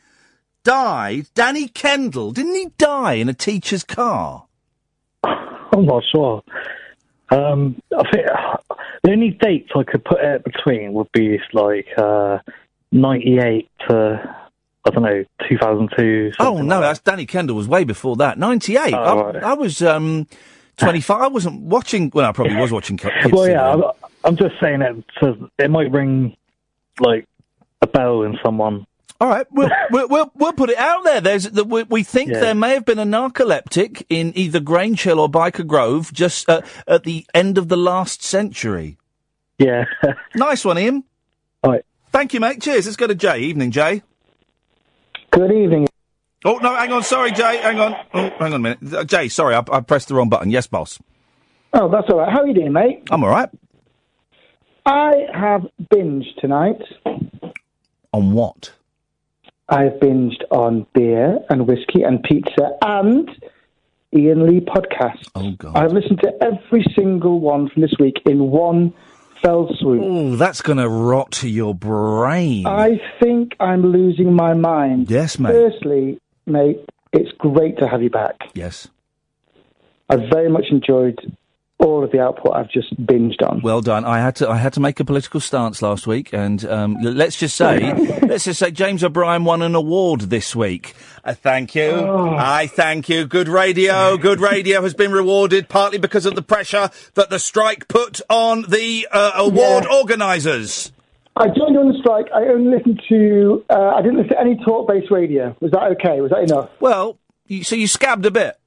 died. Danny Kendall, didn't he die in a teacher's car? I'm not sure. Um, I think the only dates I could put it between would be like uh, 98 to I don't know 2002. Oh no, like that's Danny Kendall was way before that. Ninety eight. Oh, I, right. I was um twenty five. I wasn't watching. Well, I probably was watching. Well, yeah. I'm, I'm just saying it. So it might ring like a bell in someone. All right, <laughs> we'll, we'll, we'll, put it out there. There's, the, we, we think Yeah. there may have been a narcoleptic in either Grange Hill or Byker Grove just uh, at the end of the last century. Yeah. <laughs> Nice one, Ian. All right. Thank you, mate. Cheers. Let's go to Jay. Evening, Jay. Good evening. Oh, no, hang on. Sorry, Jay. Hang on. Oh, hang on a minute. Uh, Jay, sorry, I, I pressed the wrong button. Yes, boss. Oh, that's all right. How are you doing, mate? I'm all right. I have binged tonight. On what? I have binged on beer and whiskey and pizza and Iain Lee podcast. Oh, God. I've listened to every single one from this week in one fell swoop. Oh, that's going to rot to your brain. I think I'm losing my mind. Yes, mate. Firstly, mate, it's great to have you back. Yes. I've very much enjoyed all of the output I've just binged on. Well done. I had to. I had to make a political stance last week, and um, let's just say, <laughs> let's just say, James O'Brien won an award this week. Uh, thank you. I thank you. Good radio. Good radio has been rewarded partly because of the pressure that the strike put on the uh, award Yeah. organisers. I joined on the strike. I only listened to. Uh, I didn't listen to any talk-based radio. Was that okay? Was that enough? Well, you, so you scabbed a bit.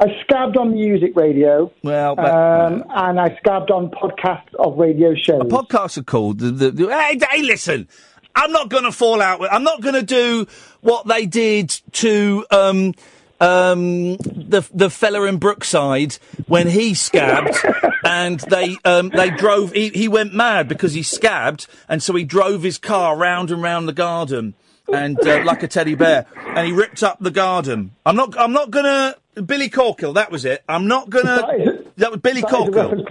I scabbed on music radio. Well, but- um, and I scabbed on podcasts of radio shows. Podcasts are called. The, the, the, hey, hey, listen. I'm not going to fall out with. I'm not going to do what they did to um, um, the the fella in Brookside when he scabbed, <laughs> and they um, they drove. He, he went mad because he scabbed, and so he drove his car round and round the garden, and uh, <laughs> like a teddy bear, and he ripped up the garden. I'm not. I'm not gonna. Billy Corkhill. That was it. I'm not gonna. That is- That was Billy that is Corkhill. reference,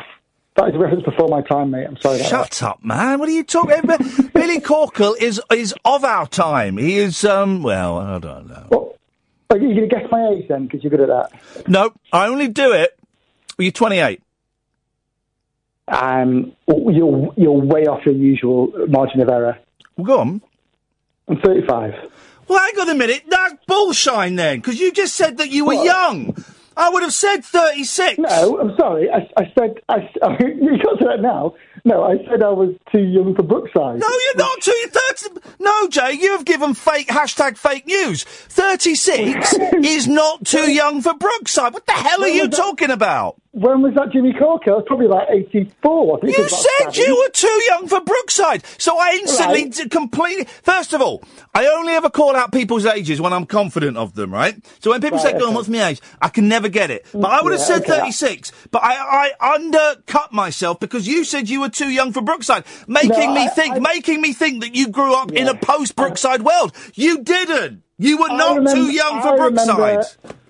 that is a reference before my time, mate. I'm sorry. Shut up, man! What are you talking about? <laughs> Billy Corkhill is is of our time. He is um. Well, I don't know. Well, are you going to guess my age then? Because you're good at that. No, I only do it. Well, you're 28. Um, you're you're way off your usual margin of error. Well, go on. I'm 35. Well, hang on a minute. That's bullshine then, because you just said that you were What? young. I would have said 36. No, I'm sorry. I, I said I, <laughs> you got to that now. No, I said I was too young for Brookside. No, you're not too. You're 30. No, Jay, you have given fake hashtag fake news. 36 <laughs> is not too young for Brookside. What the hell are you talking about? When was that Jimmy Corker? It was probably like 84. I think You about said you were too young for Brookside, so I instantly Right. d- completely. First of all, I only ever call out people's ages when I'm confident of them, right? So when people say, Right, "Go on, okay. what's my age?" I can never get it. But I would have Yeah, said okay. 36. But I, I undercut myself because you said you were too young for Brookside, making No, me I- think, I- making me think that you grew up in a post Brookside uh, world. You didn't. You were I not remember- too young for Brookside. remember-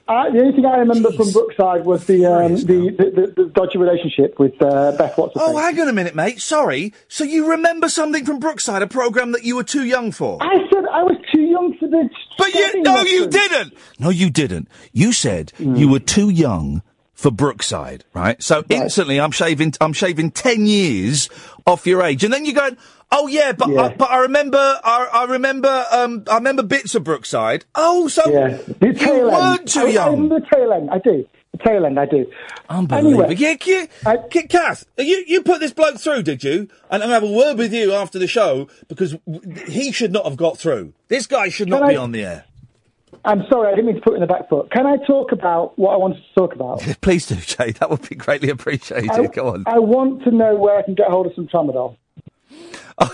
I, the only thing I remember from Brookside was the um, the, the, the, dodgy relationship with uh, Beth Watson. Oh, hang on a minute, mate. Sorry. So you remember something from Brookside, a program that you were too young for? I said I was too young for the. But you, no, you didn't. No, you didn't. You said you were too young for Brookside, right? So instantly, I'm shaving. I'm shaving ten years off your age, and then you're going, "Oh yeah, but Yeah. I, but I remember. I, I remember. Um, I remember bits of Brookside. Oh, so Yeah, you weren't end. too I, I young. remember the tail end. I do. The tail end. I do. Unbelievable. Anyway, yeah, yeah, I- Kath, you, you put this bloke through, did you? And I'm going to have a word with you after the show because he should not have got through. This guy should not be I- on the air. I'm sorry, I didn't mean to put it in the back foot. Can I talk about what I wanted to talk about? <laughs> Please do, Jay. That would be greatly appreciated. I, Go on. I want to know where I can get hold of some tramadol. Oh,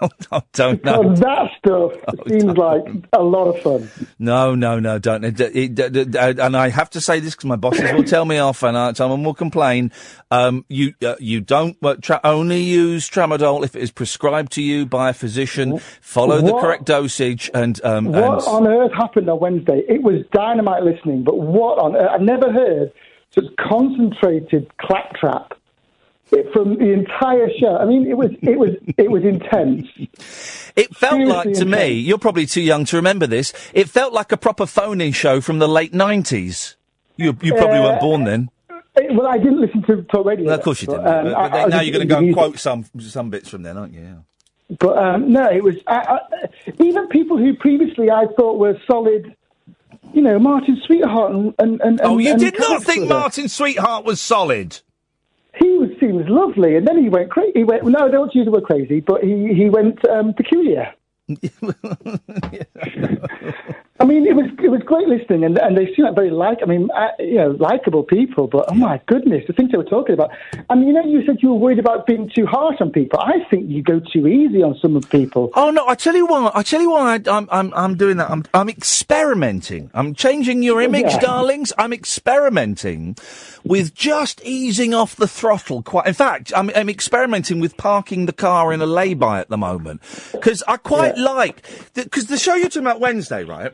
<laughs> don't know. Because that stuff <laughs> Oh, seems like a lot of fun. No, no, no, don't. It, it, it, uh, and I have to say this because my bosses will tell me off, and uh, someone will complain. Um, you uh, you don't uh, tra- only use tramadol if it is prescribed to you by a physician. Follow the correct dosage, and um, What and on earth happened on Wednesday? It was dynamite listening, but what on earth? I've never heard such concentrated claptrap from the entire show. I mean, it was it was it was intense. it felt seriously like to me. You're probably too young to remember this. It felt like a proper phone-in show from the late nineties. You you probably Uh, weren't born then. It- well, I didn't listen to talk radio. No, of course you didn't. um, but, but I was now you're going to go and quote some some bits from then, aren't you? Yeah. But um, no, it was I, I, even people who previously I thought were solid. You know, Martin Sweetheart and and, and Oh, you and did not think. Martin Sweetheart was solid. He was he was lovely, and then he went crazy. He went no, I don't want to use the word crazy, but he he went um, peculiar. <laughs> <laughs> I mean, it was it was great listening, and, and they seem like very like I mean, uh, you know, likable people. But oh my goodness, the things they were talking about. I mean, you know, you said you were worried about being too harsh on people. I think you go too easy on some of people. Oh no! I tell you why. I tell you why I, I'm I'm I'm doing that. I'm I'm experimenting. I'm changing your image, Yeah. darlings. I'm experimenting with just easing off the throttle. Quite. In fact, I'm I'm experimenting with parking the car in a lay-by at the moment because I quite like because the show you're talking about Wednesday, right?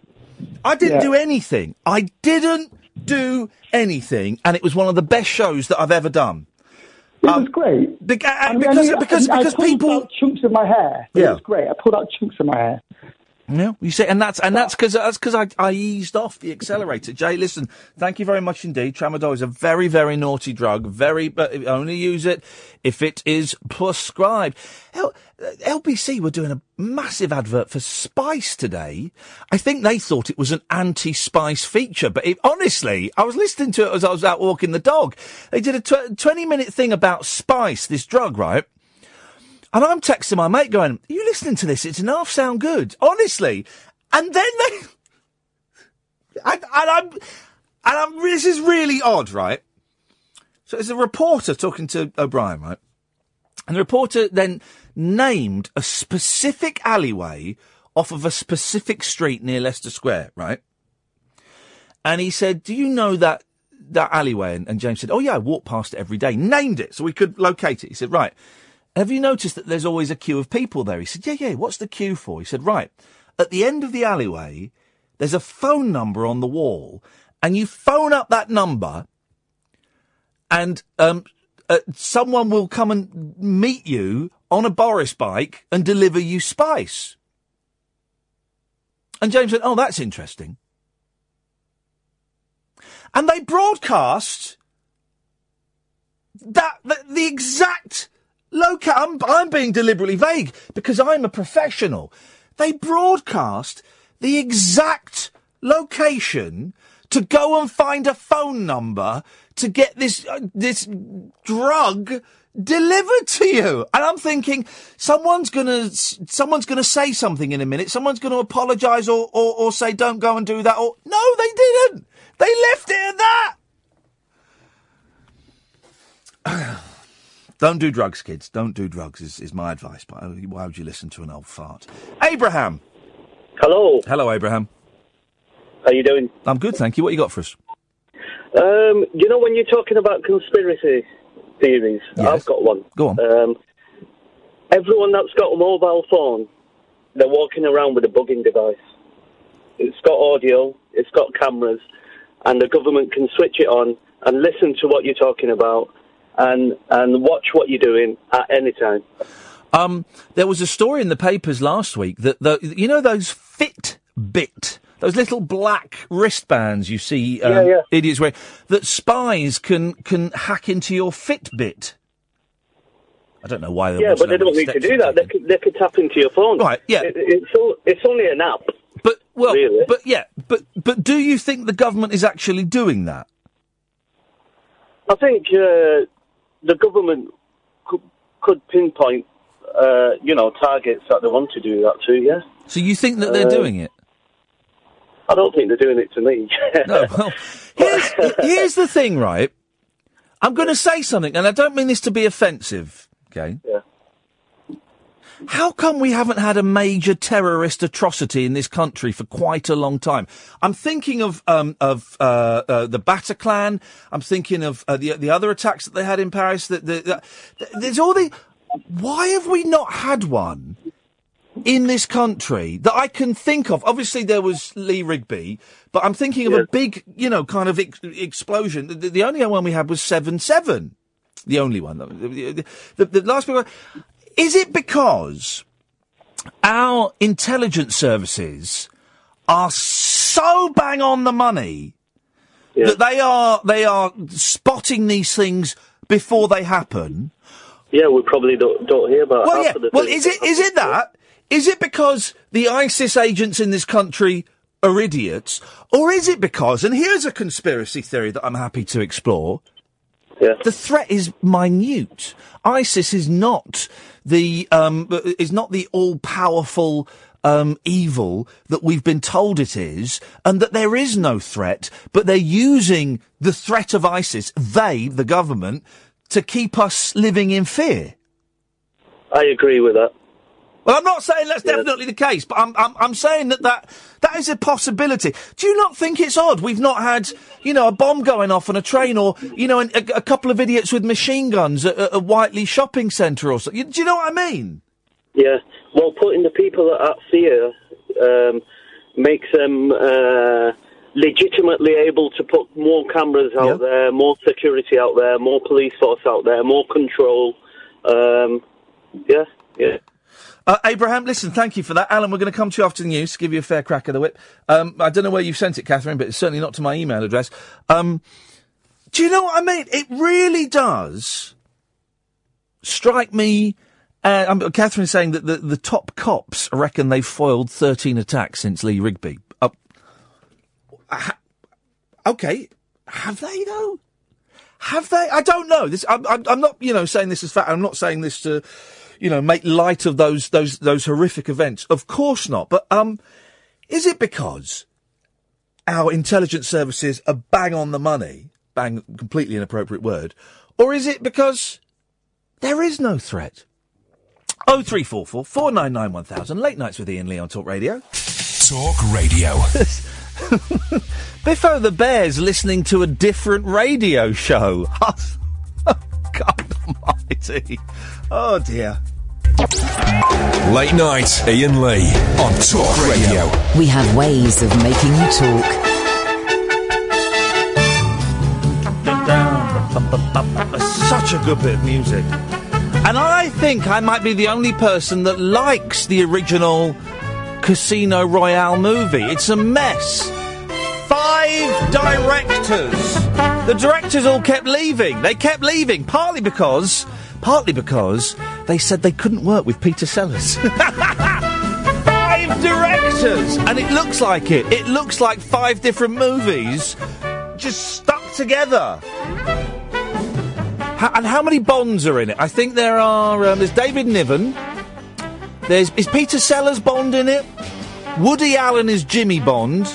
I didn't Yeah. do anything. I didn't do anything, and it was one of the best shows that I've ever done. It was great. Um, Beca- I mean, because I mean, because I, because I pulled people out chunks of my hair. It Yeah. was great. I pulled out chunks of my hair. Yeah, you see, and that's and that's because that's because I, I eased off the accelerator. Jay, listen, thank you very much indeed. Tramadol is a very very naughty drug. Very, but only use it if it is prescribed. L- uh, LBC were doing a massive advert for Spice today. I think they thought it was an anti-Spice feature, but it, honestly, I was listening to it as I was out walking the dog. They did a tw- twenty minute thing about Spice, this drug, right? And I'm texting my mate going, Are you listening to this? It's doesn't sound good. Honestly. And then they. <laughs> And, and I'm. And I'm. This is really odd, right? So there's a reporter talking to O'Brien, right? And the reporter then named a specific alleyway off of a specific street near Leicester Square, right? And he said, Do you know that that alleyway? And, and James said, Oh yeah, I walk past it every day. Named it so we could locate it. He said, Right. Have you noticed that there's always a queue of people there? He said, Yeah, yeah, what's the queue for? He said, Right. At the end of the alleyway, there's a phone number on the wall, and you phone up that number, and um, uh, someone will come and meet you on a Boris bike and deliver you spice. And James said, Oh, that's interesting. And they broadcast that, that the exact locale. I'm, I'm being deliberately vague because I'm a professional. They broadcast the exact location to go and find a phone number to get this uh, this drug delivered to you. And I'm thinking someone's gonna someone's gonna say something in a minute. Someone's gonna apologise or, or or say don't go and do that. Or no, they didn't. They left it at that. <clears throat> Don't do drugs, kids. Don't do drugs is, is my advice. But uh, why would you listen to an old fart? Abraham. Hello. Hello, Abraham. How are you doing? I'm good, thank you. What you got for us? Um, you know when you're talking about conspiracy theories, I've got one. Go on. Um, everyone that's got a mobile phone, they're walking around with a bugging device. It's got audio, it's got cameras, and the government can switch it on and listen to what you're talking about and and watch what you're doing at any time. Um, there was a story in the papers last week that the, you know those Fitbit, those little black wristbands you see um, Yeah, yeah. idiots wearing, that spies can can hack into your Fitbit. I don't know why. Yeah, but they don't need to do that. They could, they could tap into your phone. Right, yeah. It, it's, o- it's only an app. But well, Really? but yeah, but but do you think the government is actually doing that? I think uh, the government could, could pinpoint, uh, you know, targets that they want to do that to. Yeah. So you think that they're Uh, doing it? I don't think they're doing it to me. <laughs> No, well, here's, here's the thing, right? I'm going to say something, and I don't mean this to be offensive, okay? Yeah. How come we haven't had a major terrorist atrocity in this country for quite a long time? I'm thinking of um, of uh, uh, the Bataclan. I'm thinking of uh, the the other attacks that they had in Paris. That the, the, there's all the. Why have we not had one in this country that I can think of. Obviously, there was Lee Rigby, but I'm thinking of a big, you know, kind of ex- explosion. The, the only one we had was seven seven. The only one. The, the, the, the last. Is it because our intelligence services are so bang on the money that they are they are spotting these things before they happen? Yeah, we probably don't, don't hear about Well, half yeah. of the Well, is it is it that? Is it because the ISIS agents in this country are idiots, or is it because? And here's a conspiracy theory that I'm happy to explore. Yeah. The threat is minute. ISIS is not the um, is not the all powerful um, evil that we've been told it is, and that there is no threat, but they're using the threat of ISIS, they, the government, to keep us living in fear. I agree with that. Well, I'm not saying that's definitely the case, but I'm, I'm, I'm saying that, that that is a possibility. Do you not think it's odd we've not had, you know, a bomb going off on a train or, you know, an, a, a couple of idiots with machine guns at, at a Whiteley shopping centre or something? Do you know what I mean? Yeah. Well, putting the people at fear um, makes them uh, legitimately able to put more cameras out there, more security out there, more police force out there, more control. Um, yeah, yeah. Uh, Abraham, listen, thank you for that. Alan, we're going to come to you after the news, to give you a fair crack of the whip. Um, I don't know where you've sent it, Catherine, but it's certainly not to my email address. Um, do you know what I mean? It really does strike me. Uh, um, Catherine's saying that the, the top cops reckon they've foiled 13 attacks since Lee Rigby. Uh, ha- okay, have they though? Have they? I don't know. This, I'm, I'm, I'm not, you know, saying this as fact. I'm not saying this to, you know, make light of those those those horrific events. Of course not. But um, is it because our intelligence services are bang on the money, bang, completely inappropriate word, or is it because there is no threat? Oh three four four four nine nine one thousand. Late nights with Iain Lee on Talk Radio. Talk Radio. <laughs> Biffo the Bear's listening to a different radio show. <laughs> Oh, God <laughs> almighty. Oh, dear. Late night, Iain Lee on Talk Radio. We have ways of making you talk. Such a good bit of music. And I think I might be the only person that likes the original Casino Royale movie. It's a mess. Five directors. The directors all kept leaving. They kept leaving, partly because, partly because they said they couldn't work with Peter Sellers. <laughs> five directors, and it looks like it. It looks like five different movies just stuck together. How, and how many Bonds are in it? I think there are. Um, there's David Niven. There's is Peter Sellers Bond in it. Woody Allen is Jimmy Bond.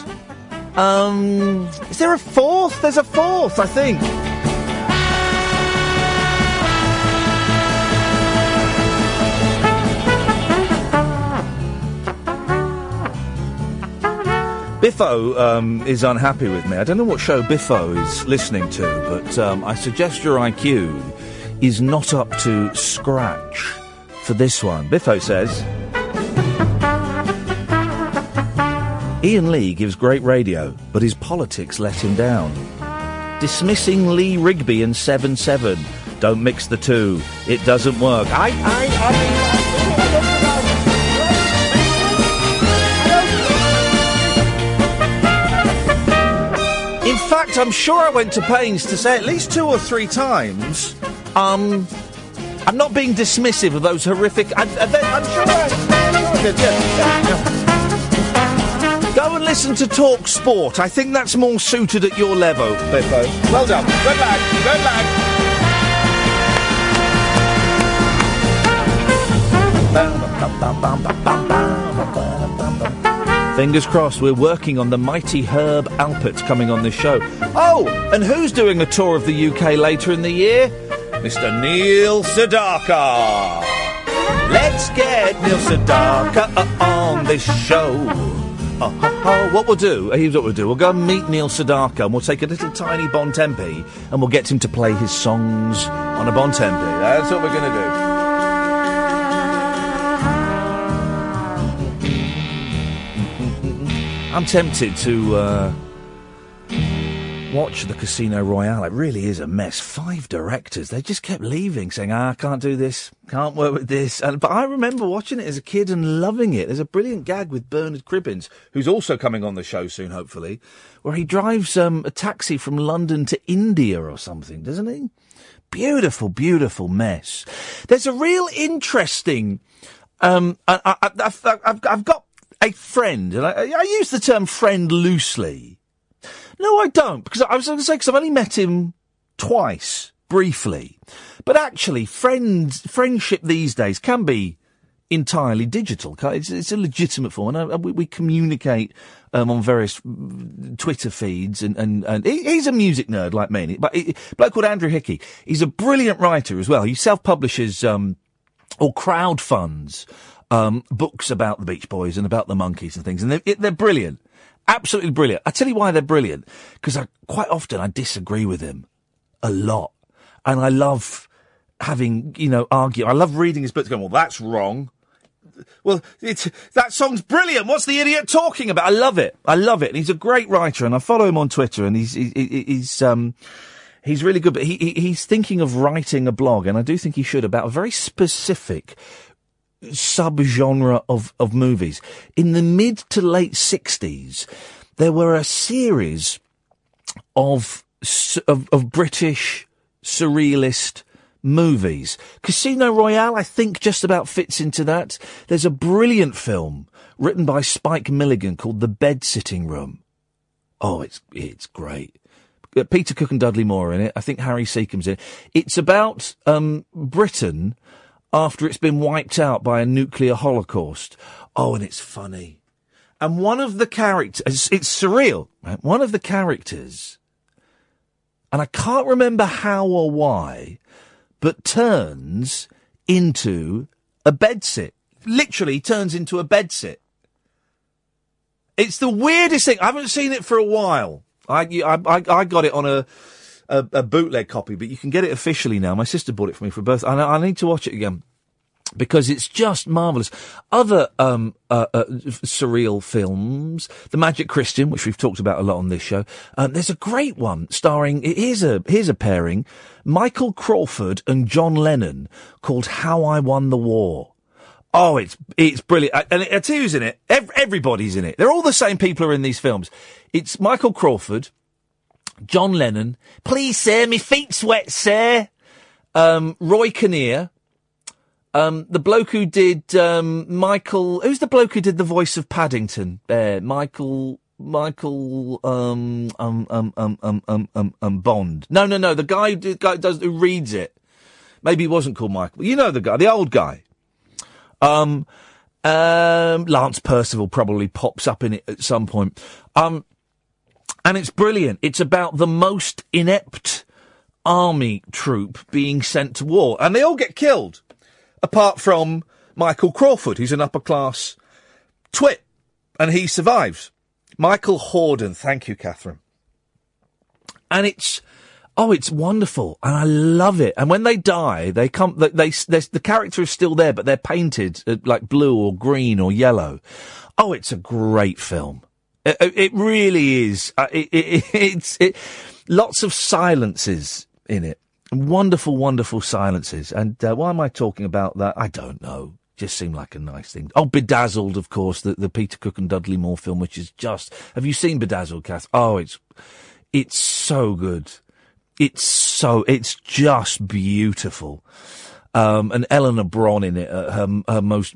Um, is there a fourth? There's a fourth, I think. Biffo um, is unhappy with me. I don't know what show Biffo is listening to, but um, I suggest your IQ is not up to scratch for this one. Biffo says Iain Lee gives great radio, but his politics let him down. Dismissing Lee Rigby and 7 7. Don't mix the two. It doesn't work. I, I, I, I'm sure I went to pains to say at least two or three times, um, I'm not being dismissive of those horrific. I, I'm sure I, did, yeah, yeah. Go and listen to Talk Sport. I think that's more suited at your level, Biffo. Well done. Good lad. Good lad. Fingers crossed, we're working on the mighty Herb Alpert coming on this show. Oh, and who's doing a tour of the UK later in the year? Mr. Neil Sedaka. Let's get Neil Sedaka on this show. Oh, oh, oh, What we'll do, uh, here's what we'll do. We'll go and meet Neil Sedaka and we'll take a little tiny Bontempi and we'll get him to play his songs on a Bontempi. That's what we're going to do. I'm tempted to uh, watch the Casino Royale. It really is a mess. Five directors. They just kept leaving, saying, ah, I can't do this, can't work with this. And, but I remember watching it as a kid and loving it. There's a brilliant gag with Bernard Cribbins, who's also coming on the show soon, hopefully, where he drives um, a taxi from London to India or something, doesn't he? Beautiful, beautiful mess. There's a real interesting. Um, I, I've got a friend, and I, I use the term friend loosely. No, I don't, because I was going to say, because I've only met him twice, briefly. But actually, friends, friendship these days can be entirely digital. It's, it's a legitimate form, and uh, we, we communicate um, on various mm, Twitter feeds. And, and, and he, he's a music nerd like me, but he, a bloke called Andrew Hickey. He's a brilliant writer as well. He self-publishes um, or crowdfunds um, books about the Beach Boys and about the Monkees and things, and they're, they're brilliant, absolutely brilliant. I tell you why they're brilliant because I quite often I disagree with him a lot, and I love having you know argue. I love reading his books, going, well, that's wrong. Well, it's, that song's brilliant. What's the idiot talking about? I love it. I love it. And he's a great writer, and I follow him on Twitter, and he's he, he- he's um he's really good. But he he's thinking of writing a blog, and I do think he should about a very specific subgenre of of movies. In the mid to late sixties, there were a series of of, of British surrealist movies. Casino Royale, I think, just about fits into that. There's a brilliant film written by Spike Milligan called The Bed Sitting Room. Oh, it's it's great. Uh, Peter Cook and Dudley Moore are in it. I think Harry Secombe's in it. It's about um, Britain after it's been wiped out by a nuclear holocaust. Oh, and it's funny. And one of the characters, it's, surreal, right? One of the characters, and I can't remember how or why, but turns into a bedsit. Literally turns into a bedsit. It's the weirdest thing. I haven't seen it for a while. I, I, I got it on a, a, a bootleg copy, but you can get it officially now. My sister bought it for me for birth. I, I need to watch it again because it's just marvelous. Other um, uh, uh, surreal films, The Magic Christian, which we've talked about a lot on this show. Um, there's a great one starring. Here's a here's a pairing: Michael Crawford and John Lennon, called "How I Won the War." Oh, it's it's brilliant, and it, it's who's in it. Ev- everybody's in it. They're all the same people are in these films. It's Michael Crawford, John Lennon. Please, sir, me feet's wet, sir. Um, Roy Kinnear. Um, the bloke who did um, Michael, who's the bloke who did the voice of Paddington? There, Michael, Michael, um, um, um, um, um, um, um, um, Bond. No, no, no, the guy who, did, guy who does who reads it. Maybe he wasn't called Michael. You know the guy, the old guy. Um, um, Lance Percival probably pops up in it at some point. Um, and it's brilliant. It's about the most inept army troop being sent to war, and they all get killed, apart from Michael Crawford, who's an upper class twit, and he survives. Michael Hordern, thank you, Catherine. And it's oh, it's wonderful, and I love it. And when they die, they come. They, they, the character is still there, but they're painted uh, like blue or green or yellow. Oh, it's a great film. It, it- it really is. Uh, it, it, <laughs> it's it, lots of silences in it. Wonderful, wonderful silences. And uh, why am I talking about that? I don't know. Just seemed like a nice thing. Oh, Bedazzled, of course, the, the Peter Cook and Dudley Moore film, which is just. Have you seen Bedazzled, Kath? Oh, it's it's so good. It's so it's just beautiful. Um, and Eleanor Bron in it, uh, her her most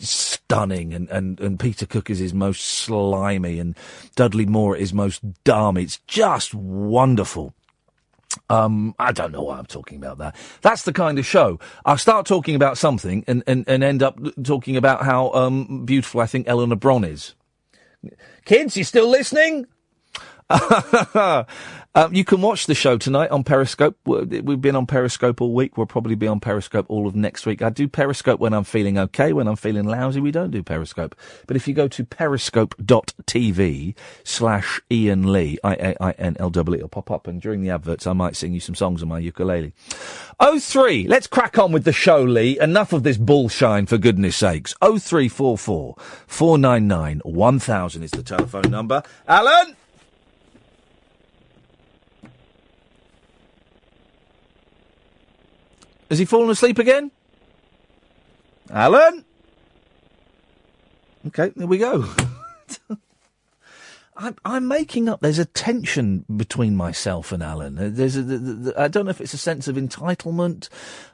stunning, and, and, and Peter Cook is his most slimy, and Dudley Moore is most dumb. It's just wonderful. Um, I don't know why I'm talking about that. That's the kind of show. I'll start talking about something and, and, and end up talking about how um, beautiful I think Eleanor Bron is. Kids, you still listening? <laughs> um, you can watch the show tonight on Periscope. We- We've been on Periscope all week. We'll probably be on Periscope all of next week. I do Periscope when I'm feeling okay. When I'm feeling lousy, we don't do Periscope. But if you go to periscope.tv slash Iain Lee, I-A-I-N-L-W, it'll pop up. And during the adverts, I might sing you some songs on my ukulele. Oh three, let's crack on with the show, Lee. Enough of this bullshine, for goodness sakes. Oh three four four four nine nine one thousand is the telephone number. Alan. Has he fallen asleep again? Alan? Okay, there we go. <laughs> I'm, I'm making up. There's a tension between myself and Alan. Uh, There's a, the, the, I don't know if it's a sense of entitlement.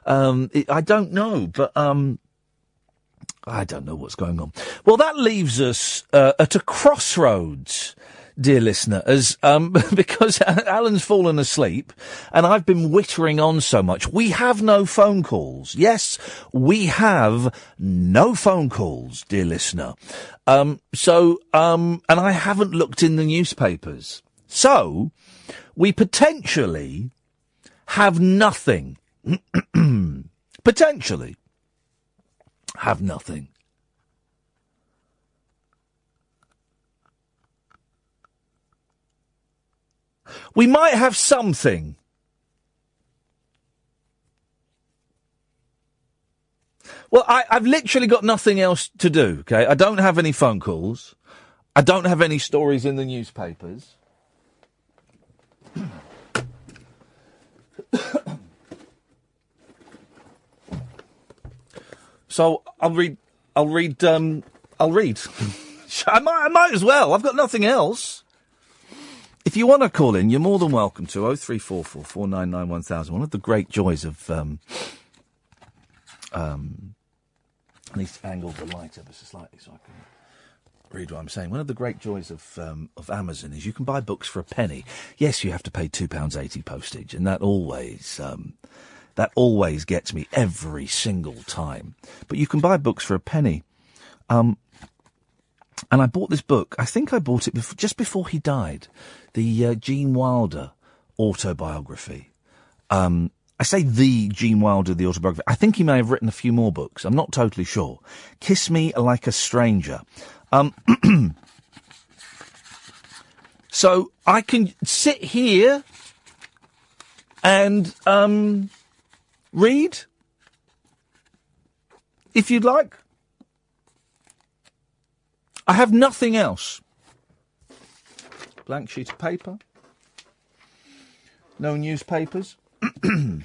Um, it, I don't know, but um, I don't know what's going on. Well, that leaves us uh, at a crossroads. Dear listener, as um, <laughs> because <laughs> Alan's fallen asleep and I've been wittering on so much. We have no phone calls. Yes, we have no phone calls, dear listener. Um, so, um, and I haven't looked in the newspapers. So, we potentially have nothing. <clears throat> potentially have nothing. We might have something. Well, I, I've literally got nothing else to do, okay? I don't have any phone calls. I don't have any stories in the newspapers. <coughs> so I'll read. I'll read. Um, I'll read. <laughs> I might. I might as well. I've got nothing else. If you want to call in, you're more than welcome to 0344 499 1000. One of the great joys of. Um, um, need to angle the light ever so slightly so I can read what I'm saying. One of the great joys of um, of Amazon is you can buy books for a penny. Yes, you have to pay two pounds eighty postage, and that always um, that always gets me every single time. But you can buy books for a penny. Um, and I bought this book. I think I bought it before, just before he died. The uh, Gene Wilder autobiography. Um, I say the Gene Wilder, the autobiography. I think he may have written a few more books. I'm not totally sure. Kiss Me Like a Stranger. Um, <clears throat> so I can sit here and um, read if you'd like. I have nothing else. Blank sheet of paper. No newspapers. <clears throat>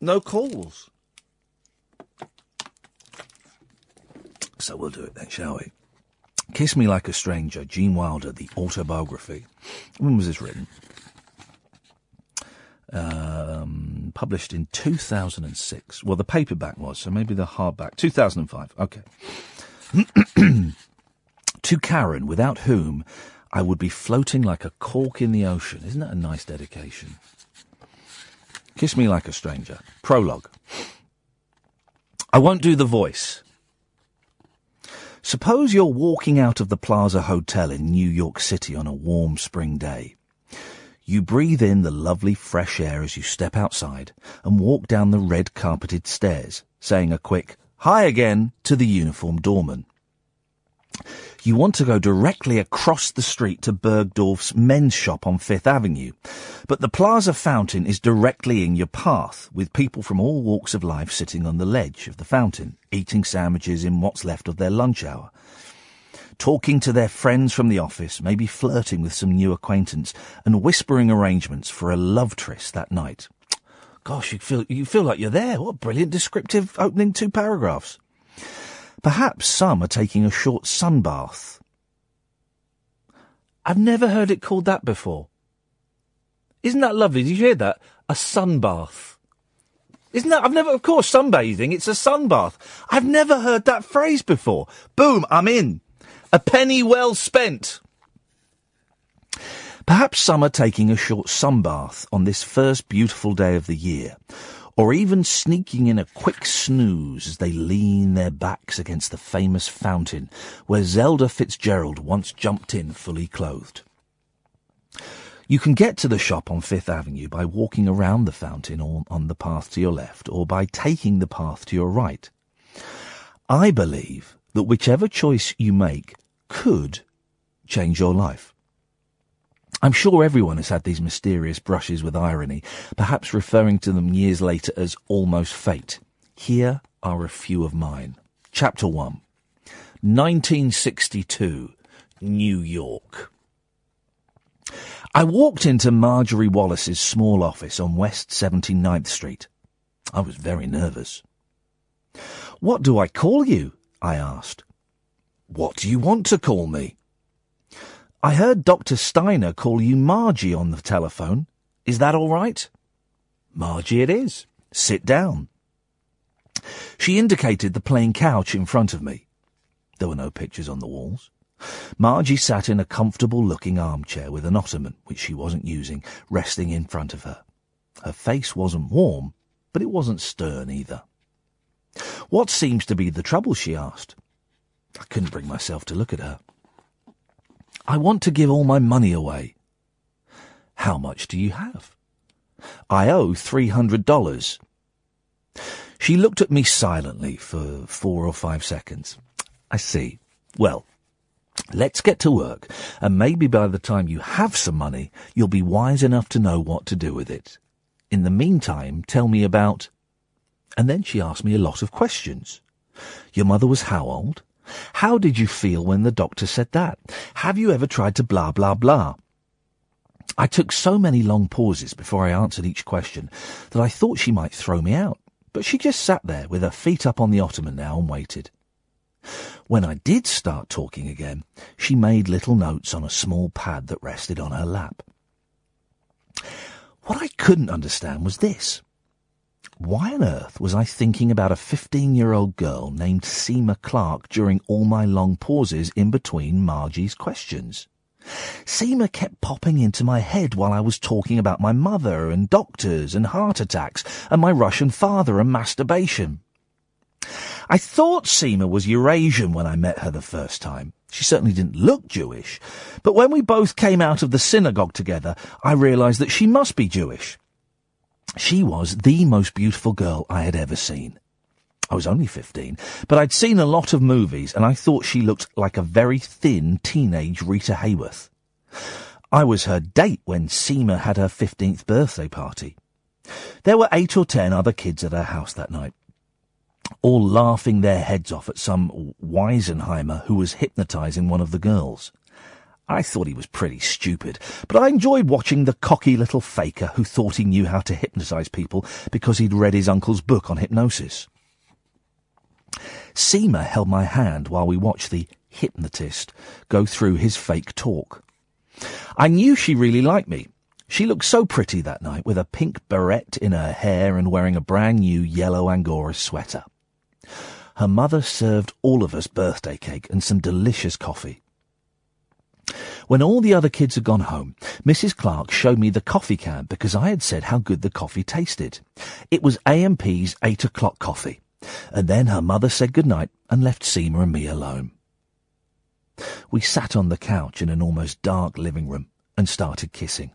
no calls. So we'll do it then, shall we? Kiss Me Like a Stranger, Gene Wilder, the autobiography. When was this written? Um, published in 2006. Well, the paperback was, so maybe the hardback. 2005. Okay. <clears throat> to Karen, without whom I would be floating like a cork in the ocean. Isn't that a nice dedication? Kiss me like a stranger. Prologue. I won't do the voice. Suppose you're walking out of the Plaza Hotel in New York City on a warm spring day. You breathe in the lovely fresh air as you step outside and walk down the red carpeted stairs, saying a quick hi again to the uniformed doorman. You want to go directly across the street to Bergdorf's men's shop on Fifth Avenue, but the Plaza fountain is directly in your path, with people from all walks of life sitting on the ledge of the fountain, eating sandwiches in what's left of their lunch hour. Talking to their friends from the office, maybe flirting with some new acquaintance, and whispering arrangements for a love tryst that night. Gosh, you feel you feel like you're there. What brilliant descriptive opening two paragraphs. Perhaps some are taking a short sunbath. I've never heard it called that before. Isn't that lovely? Did you hear that? A sunbath. Isn't that? I've never, of course, sunbathing. It's a sunbath. I've never heard that phrase before. Boom, I'm in. A penny well spent. Perhaps some are taking a short sunbath on this first beautiful day of the year, or even sneaking in a quick snooze as they lean their backs against the famous fountain where Zelda Fitzgerald once jumped in fully clothed. You can get to the shop on Fifth Avenue by walking around the fountain or on the path to your left, or by taking the path to your right. I believe that whichever choice you make could change your life. I'm sure everyone has had these mysterious brushes with irony, perhaps referring to them years later as almost fate. Here are a few of mine. Chapter 1 1962, New York. I walked into Marjorie Wallace's small office on West 79th Street. I was very nervous. What do I call you? I asked. What do you want to call me? I heard Dr. Steiner call you Margie on the telephone. Is that all right? Margie it is. Sit down. She indicated the plain couch in front of me. There were no pictures on the walls. Margie sat in a comfortable looking armchair with an ottoman, which she wasn't using, resting in front of her. Her face wasn't warm, but it wasn't stern either. What seems to be the trouble? she asked. I couldn't bring myself to look at her. I want to give all my money away. How much do you have? I owe three hundred dollars. She looked at me silently for four or five seconds. I see. Well, let's get to work, and maybe by the time you have some money, you'll be wise enough to know what to do with it. In the meantime, tell me about. And then she asked me a lot of questions. Your mother was how old? How did you feel when the doctor said that? Have you ever tried to blah blah blah? I took so many long pauses before I answered each question that I thought she might throw me out, but she just sat there with her feet up on the ottoman now and waited. When I did start talking again, she made little notes on a small pad that rested on her lap. What I couldn't understand was this. Why on earth was I thinking about a 15 year old girl named Seema Clark during all my long pauses in between Margie's questions? Seema kept popping into my head while I was talking about my mother and doctors and heart attacks and my Russian father and masturbation. I thought Seema was Eurasian when I met her the first time. She certainly didn't look Jewish. But when we both came out of the synagogue together, I realized that she must be Jewish. She was the most beautiful girl I had ever seen. I was only 15, but I'd seen a lot of movies and I thought she looked like a very thin teenage Rita Hayworth. I was her date when Seema had her 15th birthday party. There were eight or ten other kids at her house that night, all laughing their heads off at some Weisenheimer who was hypnotizing one of the girls. I thought he was pretty stupid, but I enjoyed watching the cocky little faker who thought he knew how to hypnotize people because he'd read his uncle's book on hypnosis. Seema held my hand while we watched the hypnotist go through his fake talk. I knew she really liked me. She looked so pretty that night with a pink barrette in her hair and wearing a brand new yellow Angora sweater. Her mother served all of us birthday cake and some delicious coffee. When all the other kids had gone home, Mrs. Clark showed me the coffee can because I had said how good the coffee tasted. It was A&P's eight o'clock coffee. And then her mother said good night and left Seema and me alone. We sat on the couch in an almost dark living room and started kissing.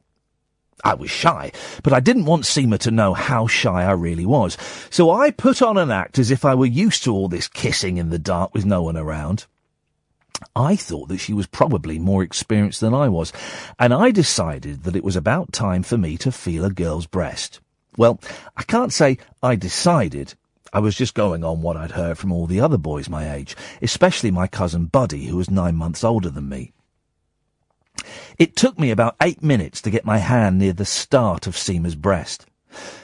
I was shy, but I didn't want Seema to know how shy I really was, so I put on an act as if I were used to all this kissing in the dark with no one around. I thought that she was probably more experienced than I was, and I decided that it was about time for me to feel a girl's breast. Well, I can't say I decided. I was just going on what I'd heard from all the other boys my age, especially my cousin Buddy, who was nine months older than me. It took me about eight minutes to get my hand near the start of Seema's breast.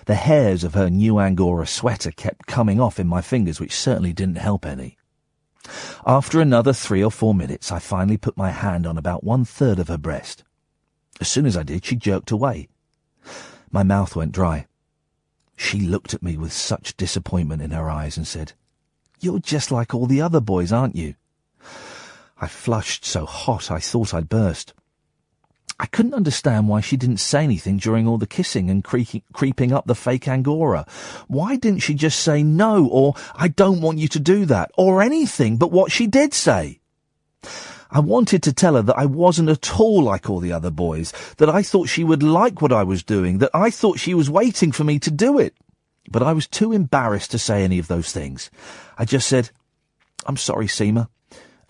The hairs of her new Angora sweater kept coming off in my fingers, which certainly didn't help any. After another three or four minutes, I finally put my hand on about one third of her breast. As soon as I did, she jerked away. My mouth went dry. She looked at me with such disappointment in her eyes and said, You're just like all the other boys, aren't you? I flushed so hot I thought I'd burst. I couldn't understand why she didn't say anything during all the kissing and creeping up the fake Angora. Why didn't she just say no, or I don't want you to do that, or anything but what she did say? I wanted to tell her that I wasn't at all like all the other boys, that I thought she would like what I was doing, that I thought she was waiting for me to do it. But I was too embarrassed to say any of those things. I just said, I'm sorry, Seema,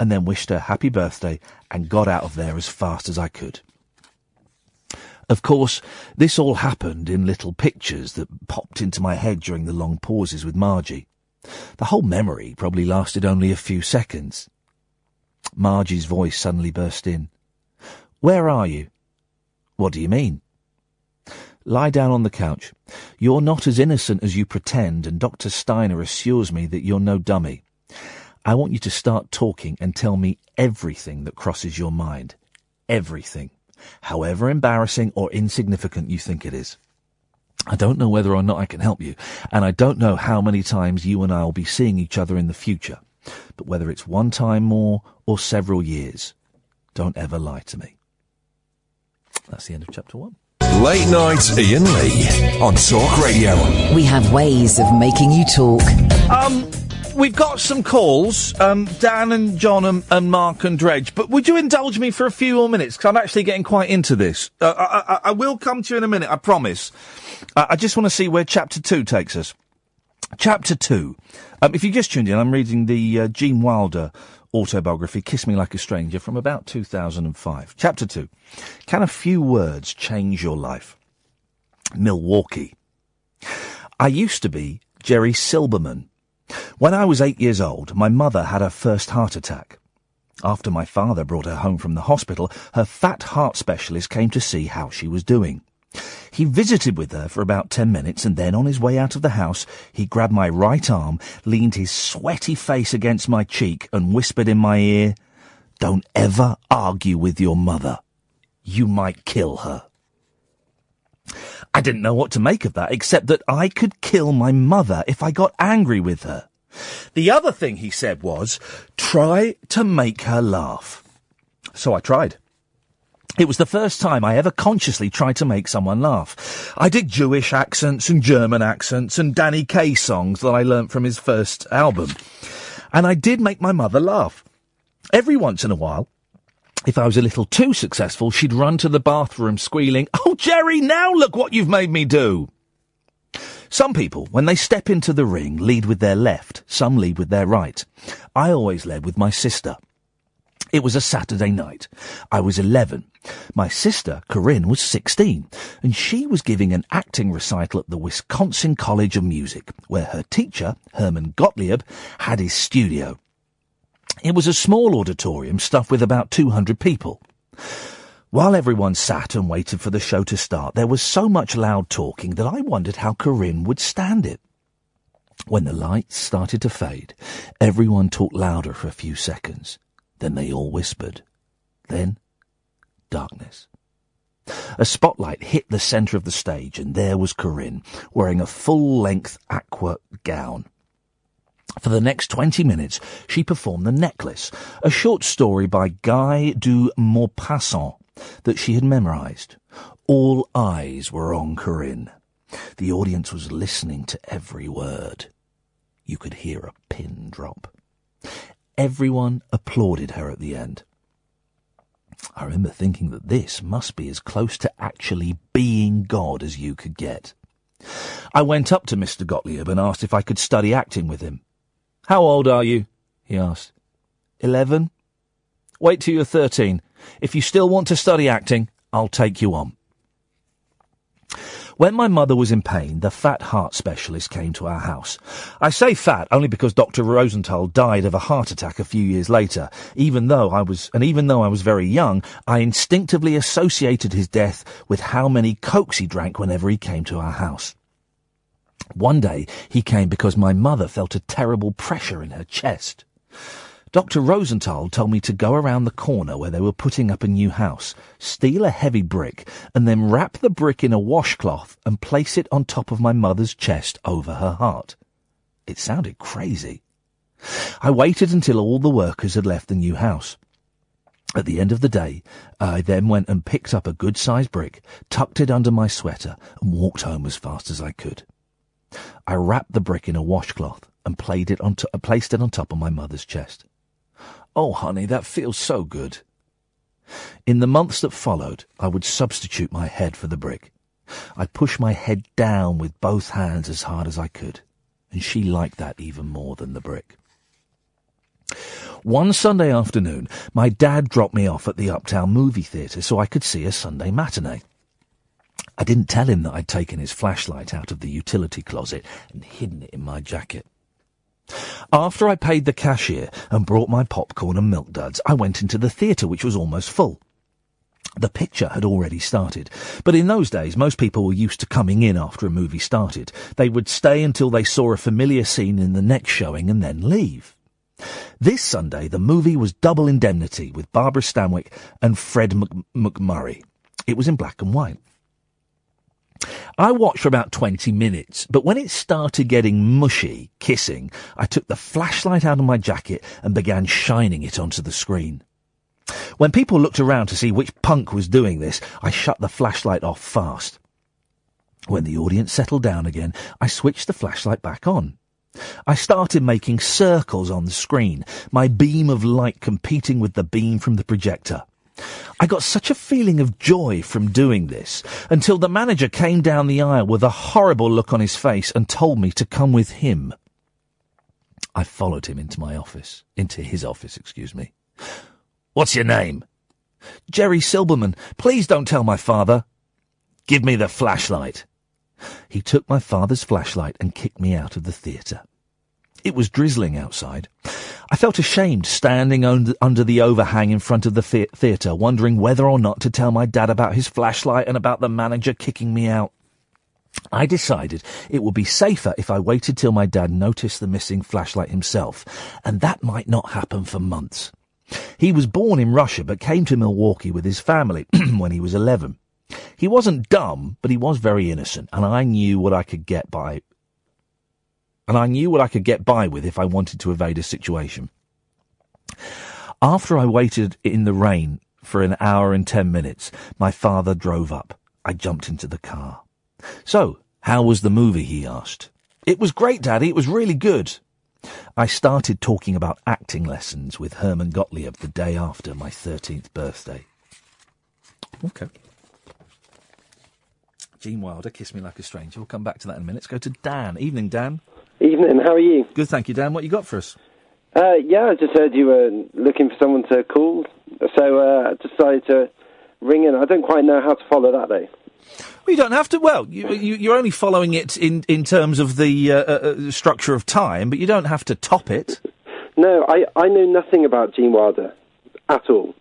and then wished her happy birthday and got out of there as fast as I could. Of course, this all happened in little pictures that popped into my head during the long pauses with Margie. The whole memory probably lasted only a few seconds. Margie's voice suddenly burst in. Where are you? What do you mean? Lie down on the couch. You're not as innocent as you pretend, and Dr. Steiner assures me that you're no dummy. I want you to start talking and tell me everything that crosses your mind. Everything however embarrassing or insignificant you think it is. I don't know whether or not I can help you, and I don't know how many times you and I will be seeing each other in the future. But whether it's one time more or several years, Don't ever lie to me. That's the end of chapter one. Late night Iain Lee on Talk Radio. We have ways of making you talk. Um, we've got some calls, um, Dan and John and, and Mark and Dredge, but would you indulge me for a few more minutes? Because I'm actually getting quite into this. Uh, I, I, I will come to you in a minute, I promise. Uh, I just want to see where chapter two takes us. Chapter two. Um, if you just tuned in, I'm reading the uh, Gene Wilder autobiography, Kiss Me Like a Stranger, from about 2005. Chapter two. Can a few words change your life? Milwaukee. I used to be Jerry Silberman. When I was eight years old, my mother had her first heart attack. After my father brought her home from the hospital, her fat heart specialist came to see how she was doing. He visited with her for about ten minutes and then on his way out of the house, he grabbed my right arm, leaned his sweaty face against my cheek and whispered in my ear, Don't ever argue with your mother. You might kill her. I didn't know what to make of that, except that I could kill my mother if I got angry with her. The other thing he said was, try to make her laugh. So I tried. It was the first time I ever consciously tried to make someone laugh. I did Jewish accents and German accents and Danny Kaye songs that I learnt from his first album. And I did make my mother laugh. Every once in a while, if I was a little too successful, she'd run to the bathroom squealing, Oh, Jerry, now look what you've made me do. Some people, when they step into the ring, lead with their left, some lead with their right. I always led with my sister. It was a Saturday night. I was 11. My sister, Corinne, was 16, and she was giving an acting recital at the Wisconsin College of Music, where her teacher, Herman Gottlieb, had his studio. It was a small auditorium stuffed with about 200 people. While everyone sat and waited for the show to start, there was so much loud talking that I wondered how Corinne would stand it. When the lights started to fade, everyone talked louder for a few seconds. Then they all whispered. Then, darkness. A spotlight hit the centre of the stage, and there was Corinne, wearing a full-length aqua gown. For the next 20 minutes, she performed The Necklace, a short story by Guy de Maupassant that she had memorized. All eyes were on Corinne. The audience was listening to every word. You could hear a pin drop. Everyone applauded her at the end. I remember thinking that this must be as close to actually being God as you could get. I went up to Mr. Gottlieb and asked if I could study acting with him. How old are you? he asked. Eleven. Wait till you're thirteen. If you still want to study acting, I'll take you on. When my mother was in pain, the fat heart specialist came to our house. I say fat only because Dr. Rosenthal died of a heart attack a few years later. Even though I was, and even though I was very young, I instinctively associated his death with how many cokes he drank whenever he came to our house. One day he came because my mother felt a terrible pressure in her chest. Dr. Rosenthal told me to go around the corner where they were putting up a new house, steal a heavy brick, and then wrap the brick in a washcloth and place it on top of my mother's chest over her heart. It sounded crazy. I waited until all the workers had left the new house. At the end of the day, I then went and picked up a good-sized brick, tucked it under my sweater, and walked home as fast as I could. I wrapped the brick in a washcloth and it to- uh, placed it on top of my mother's chest. Oh, honey, that feels so good. In the months that followed, I would substitute my head for the brick. I'd push my head down with both hands as hard as I could, and she liked that even more than the brick. One Sunday afternoon, my dad dropped me off at the Uptown movie theatre so I could see a Sunday matinee. I didn't tell him that I'd taken his flashlight out of the utility closet and hidden it in my jacket. After I paid the cashier and brought my popcorn and milk duds, I went into the theatre, which was almost full. The picture had already started, but in those days most people were used to coming in after a movie started. They would stay until they saw a familiar scene in the next showing and then leave. This Sunday the movie was Double Indemnity with Barbara Stanwyck and Fred Mc- MacMurray. It was in black and white. I watched for about 20 minutes, but when it started getting mushy, kissing, I took the flashlight out of my jacket and began shining it onto the screen. When people looked around to see which punk was doing this, I shut the flashlight off fast. When the audience settled down again, I switched the flashlight back on. I started making circles on the screen, my beam of light competing with the beam from the projector. I got such a feeling of joy from doing this until the manager came down the aisle with a horrible look on his face and told me to come with him. I followed him into my office, into his office, excuse me. What's your name? Jerry Silberman. Please don't tell my father. Give me the flashlight. He took my father's flashlight and kicked me out of the theatre. It was drizzling outside. I felt ashamed standing under, the overhang in front of the the- theatre, wondering whether or not to tell my dad about his flashlight and about the manager kicking me out. I decided it would be safer if I waited till my dad noticed the missing flashlight himself, and that might not happen for months. He was born in Russia but came to Milwaukee with his family <clears throat> when he was 11. He wasn't dumb, but he was very innocent, and I knew what I could get by. And I knew what I could get by with if I wanted to evade a situation. After I waited in the rain for an hour and ten minutes, my father drove up. I jumped into the car. So, how was the movie? he asked. It was great, Daddy. It was really good. I started talking about acting lessons with Herman Gottlieb the day after my 13th birthday. Okay. Gene Wilder, Kiss Me Like a Stranger. We'll come back to that in a minute. Let's go to Dan. Evening, Dan. Evening, how are you? Good, thank you, Dan. What you got for us? Uh, yeah, I just heard you were looking for someone to call, so uh, I decided to ring in. I don't quite know how to follow that, though. Well, you don't have to. Well, you, you, you're only following it in, in terms of the uh, uh, uh, structure of time, but you don't have to top it. No, I, I know nothing about Gene Wilder at all.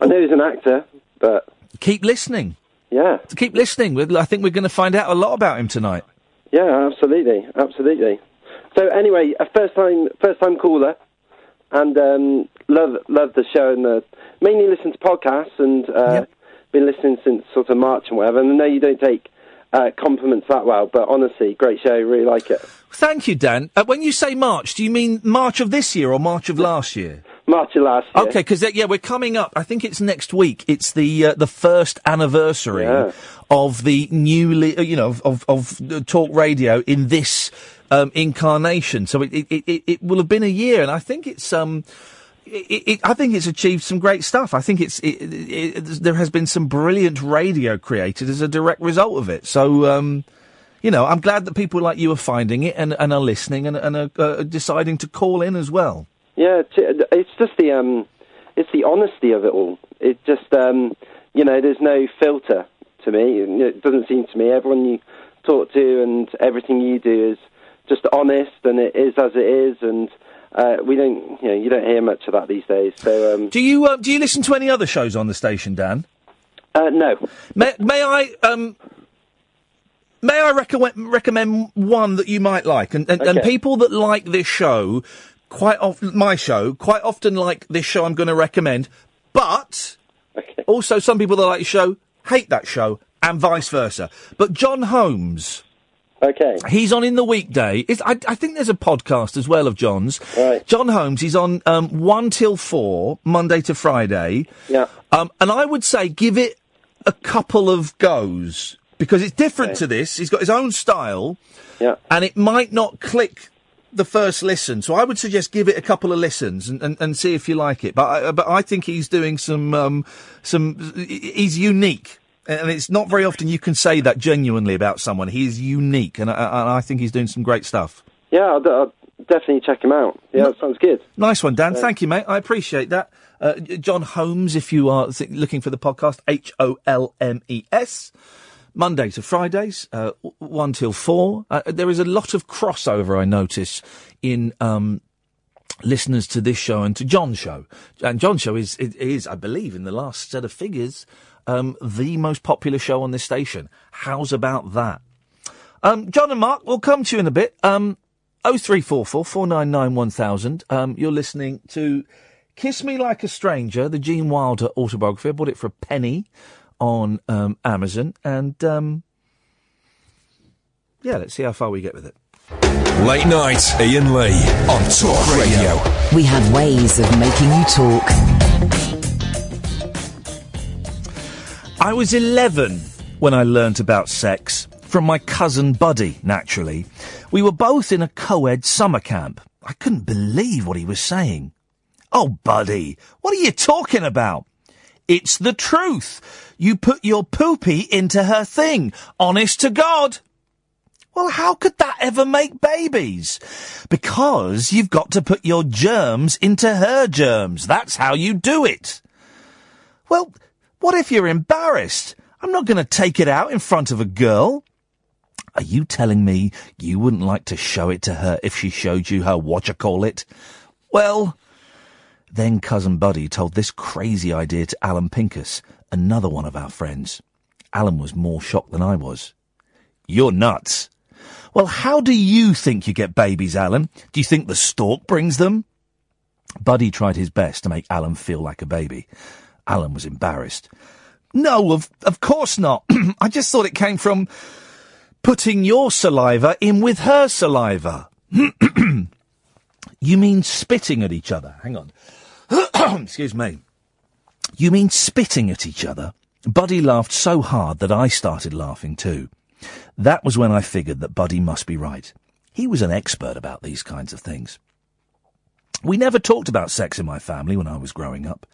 I know he's an actor, but Keep listening. yeah, Keep listening. I think we're going to find out a lot about him tonight. Yeah, absolutely, absolutely. So anyway, a first time first time caller, and um, love love the show and the, mainly listen to podcasts and uh, been listening since sort of March and whatever. And I know you don't take uh, compliments that well, but honestly, great show, really like it. Thank you, Dan. Uh, when you say March, do you mean March of this year or March of last year? March of last year. Okay, because yeah, we're coming up. I think it's next week. It's the uh, the first anniversary Yeah. of the newly, uh, you know, of, of, of uh, talk radio in this um, incarnation. So it, it, it, it will have been a year, and I think it's um. It, it, I think it's achieved some great stuff. I think it's it, there has been some brilliant radio created as a direct result of it. So, um, you know, I'm glad that people like you are finding it and, and are listening and, and are uh, deciding to call in as well. Yeah, it's just the um, it's the honesty of it all. It just um, you know, there's no filter to me. It doesn't seem to me. Everyone you talk to and everything you do is just honest, and it is as it is, and uh, we don't, you know, you don't hear much of that these days. So um, Do you uh, do you listen to any other shows on the station, Dan? uh, no, May, may I um, may I recommend recommend one that you might like, and and, and people that like this show quite often, my show quite often like this show I'm going to recommend, but also some people that like the show hate that show, and vice versa. But John Holmes. Okay. He's on in the weekday. It's, I, I think there's a podcast as well of John's. Right. John Holmes, he's on um, 1 till 4, Monday to Friday. Yeah. Um, and I would say give it a couple of goes because it's different to this. He's got his own style. Yeah. And it might not click the first listen. So I would suggest give it a couple of listens and, and, and see if you like it. But I, but I think he's doing some, um, some, he's unique. And it's not very often you can say that genuinely about someone. He is unique, and I, I think he's doing some great stuff. yeah, I'll, I'll definitely check him out. Yeah, that sounds good. Nice one, Dan. Yeah. Thank you, mate. I appreciate that. Uh, John Holmes, if you are th- looking for the podcast, H O L M E S. Monday to Fridays, uh, one till four. Uh, there is a lot of crossover, I notice, in um, listeners to this show and to John's show. And John's show is, is, I believe, in the last set of figures, um, the most popular show on this station. How's about that? Um, John and Mark, we'll come to you in a bit. Um, 0344 499 1000. Um, you're listening to Kiss Me Like a Stranger, the Gene Wilder autobiography. I bought it for a penny on um, Amazon. And um, yeah, let's see how far we get with it. Late night, Iain Lee on Talk Radio. We have ways of making you talk. I was 11 when I learnt about sex. From my cousin Buddy, naturally. We were both in a co ed summer camp. I couldn't believe what he was saying. Oh, Buddy, what are you talking about? It's the truth. You put your poopy into her thing. Honest to God. Well, how could that ever make babies? Because you've got to put your germs into her germs. That's how you do it. Well, what if you're embarrassed? I'm not going to take it out in front of a girl. Are you telling me you wouldn't like to show it to her if she showed you her what you call it? Well, then cousin Buddy told this crazy idea to Alan Pincus, another one of our friends. Alan was more shocked than I was. You're nuts. Well, how do you think you get babies, Alan? Do you think the stork brings them? Buddy tried his best to make Alan feel like a baby. Alan was embarrassed. No, of, of course not. <clears throat> I just thought it came from putting your saliva in with her saliva. <clears throat> you mean spitting at each other? Hang on. <clears throat> Excuse me. You mean spitting at each other? Buddy laughed so hard that I started laughing too. That was when I figured that Buddy must be right. He was an expert about these kinds of things. We never talked about sex in my family when I was growing up.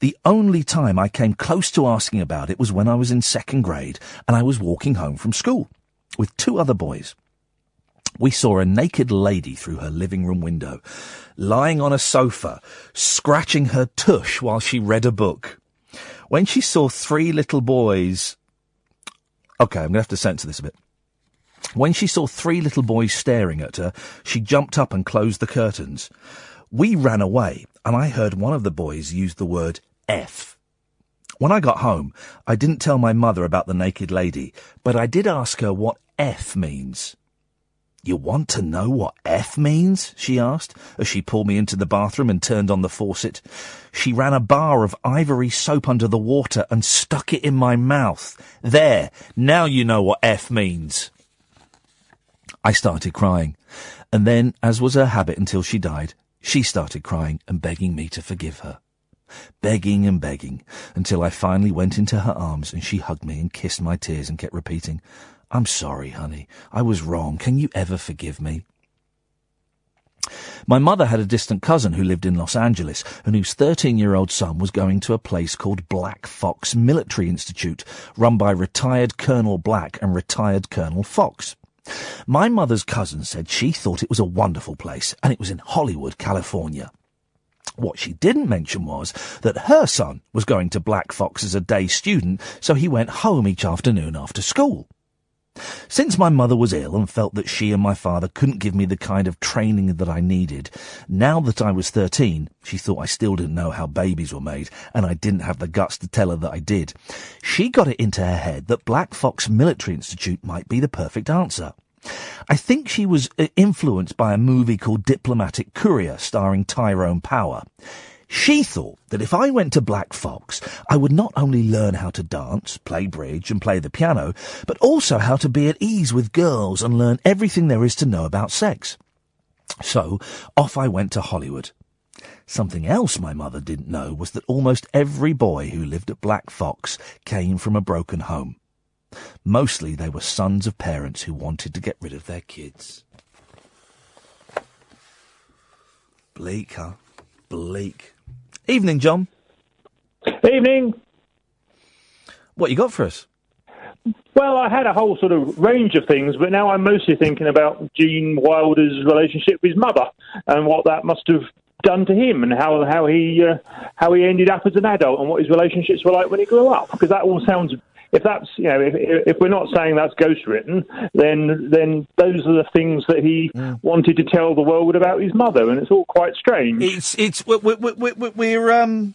The only time I came close to asking about it was when I was in second grade and I was walking home from school with two other boys. We saw a naked lady through her living room window, lying on a sofa, scratching her tush while she read a book. When she saw three little boys. Okay, I'm going to have to censor this a bit. When she saw three little boys staring at her, she jumped up and closed the curtains. We ran away, and I heard one of the boys use the word F. When I got home, I didn't tell my mother about the naked lady, but I did ask her what F means. You want to know what F means? she asked, as she pulled me into the bathroom and turned on the faucet. She ran a bar of ivory soap under the water and stuck it in my mouth. There, now you know what F means. I started crying, and then, as was her habit until she died, she started crying and begging me to forgive her. Begging and begging, until I finally went into her arms and she hugged me and kissed my tears and kept repeating, I'm sorry, honey. I was wrong. Can you ever forgive me? My mother had a distant cousin who lived in Los Angeles and whose 13 year old son was going to a place called Black Fox Military Institute, run by retired Colonel Black and retired Colonel Fox. My mother's cousin said she thought it was a wonderful place and it was in Hollywood, California. What she didn't mention was that her son was going to Black Fox as a day student, so he went home each afternoon after school. Since my mother was ill and felt that she and my father couldn't give me the kind of training that I needed, now that I was 13, she thought I still didn't know how babies were made, and I didn't have the guts to tell her that I did. She got it into her head that Black Fox Military Institute might be the perfect answer. I think she was uh, influenced by a movie called Diplomatic Courier starring Tyrone Power. She thought that if I went to Black Fox, I would not only learn how to dance, play bridge, and play the piano, but also how to be at ease with girls and learn everything there is to know about sex. So, off I went to Hollywood. Something else my mother didn't know was that almost every boy who lived at Black Fox came from a broken home. Mostly they were sons of parents who wanted to get rid of their kids. Bleak, huh? Bleak. Evening, John. Evening. What you got for us? Well, I had a whole sort of range of things, but now I'm mostly thinking about Gene Wilder's relationship with his mother and what that must have done to him, and how how he uh, how he ended up as an adult, and what his relationships were like when he grew up. Because that all sounds. If that's you know if if we're not saying that's ghostwritten, then then those are the things that he wanted to tell the world about his mother, and it's all quite strange. It's it's we're we're, we're, we're um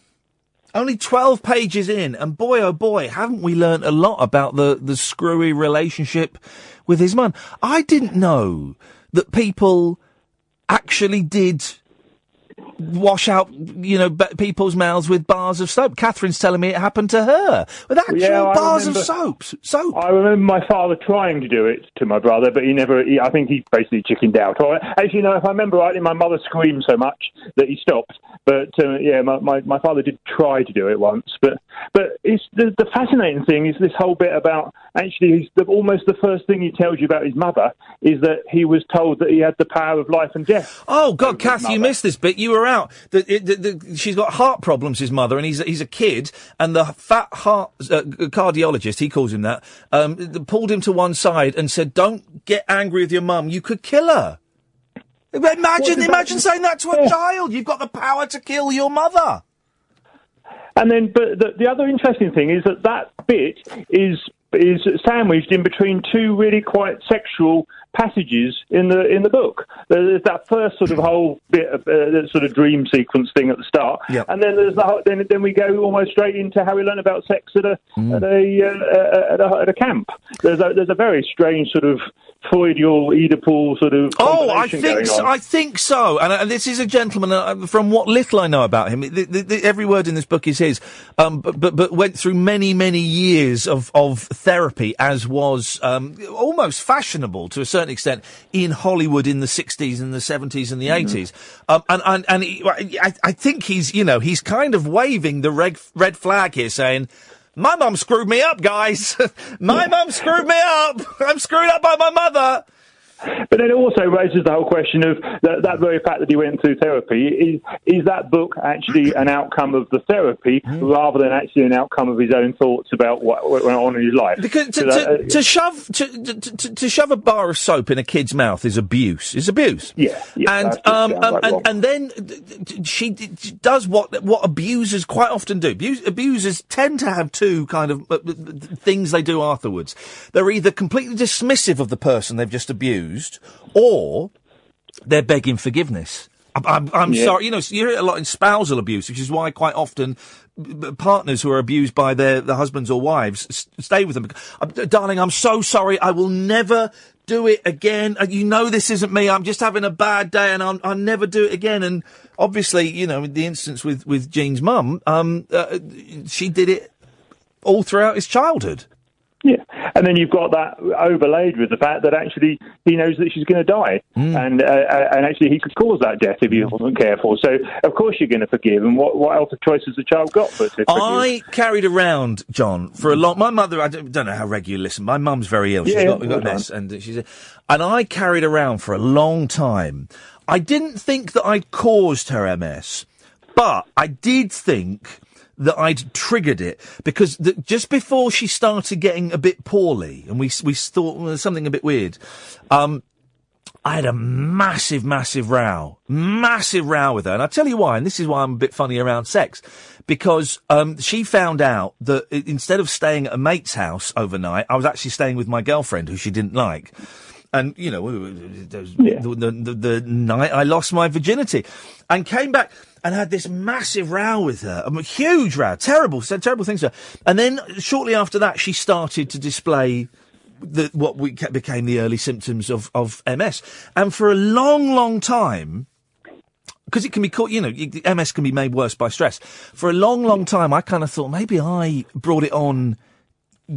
only twelve pages in, and boy oh boy, haven't we learnt a lot about the the screwy relationship with his mum? I didn't know that people actually did wash out, you know, b- people's mouths with bars of soap. Catherine's telling me it happened to her with actual Yeah, bars of remember- soaps. Soap. I remember my father trying to do it to my brother, but he never. He, I think he basically chickened out. Or actually, no. If I remember rightly, my mother screamed so much that he stopped. But uh, yeah, my, my my father did try to do it once. But but it's the, the fascinating thing is this whole bit about actually the, almost the first thing he tells you about his mother is that he was told that he had the power of life and death. Oh God, Kath, you missed this bit. You were out. The, it- the, the, she's got heart problems. His mother, and he's he's a kid, and the fat heart uh, cardiologist, he calls him that, um, pulled him to one side and said, "Don't get angry with your mum. You could kill her." Imagine, imagine saying that to a <laughs> child. You've got the power to kill your mother. And then, but the, the other interesting thing is that that bit is is sandwiched in between two really quite sexual passages in the in the book. There's that first sort of whole bit of uh, sort of dream sequence thing at the start, Yep. and then there's the whole, then then we go almost straight into how we learn about sex at a Mm. at a, uh, at a at a camp. There's a there's a very strange sort of Freudial Oedipal sort of Oh, I think so. I think so. And, uh, this is a gentleman. Uh, from what little I know about him, the, the, the, every word in this book is his. Um, but, but but went through many many years of of therapy, as was um, almost fashionable to a certain extent in Hollywood in the sixties and the seventies and the 80s Um, and and and he, I, I think he's you know he's kind of waving the red red flag here, saying. My mum screwed me up, guys. <laughs> my mum screwed me up. <laughs> I'm screwed up by my mother. But then it also raises the whole question of that, that very fact that he went through therapy. Is, is that book actually an outcome of the therapy rather than actually an outcome of his own thoughts about what, went on in his life? Because to, 'Cause, uh, to, to shove to, to, to, shove a bar of soap in a kid's mouth is abuse. Is abuse. Yeah, yeah, and um, um and, and then she does what what abusers quite often do. Abuse, abusers tend to have two kind of uh, uh, things they do afterwards. They're either completely dismissive of the person they've just abused, or they're begging forgiveness. I'm, I'm, Yeah. sorry. You know, you hear it a lot in spousal abuse, which is why quite often partners who are abused by their, their husbands or wives s- stay with them. Darling, I'm so sorry. I will never do it again. Uh, You know this isn't me. I'm just having a bad day, and I'll, I'll never do it again. And obviously, you know, in the instance with with Gene's mum, um, uh, she did it all throughout his childhood. Yeah, and then you've got that overlaid with the fact that actually he knows that she's going to die, Hmm. and uh, uh, and actually he could cause that death if he wasn't careful. So of course you're going to forgive. And what what else of choice has the child got but to forgive? I carried around John for a long. My mother, I don't, don't know how regular you listen. My mum's very ill. She's Yeah, got, got MS, and she's, and I carried around for a long time. I didn't think that I'd caused her MS, but I did think that I'd triggered it because the, just before she started getting a bit poorly, and we we thought well, there's something a bit weird. Um, I had a massive, massive row, massive row with her, and I tell you why. And this is why I'm a bit funny around sex, because um, she found out that instead of staying at a mate's house overnight, I was actually staying with my girlfriend, who she didn't like. And you know, was the, the, the, the night I lost my virginity, and came back and had this massive row with her, a huge row, terrible, said terrible things to her. And then shortly after that, she started to display the, what we ca- became the early symptoms of, of MS. And for a long, long time, because it can be caught, you know, MS can be made worse by stress. For a long, long time, I kind of thought maybe I brought it on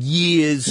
years,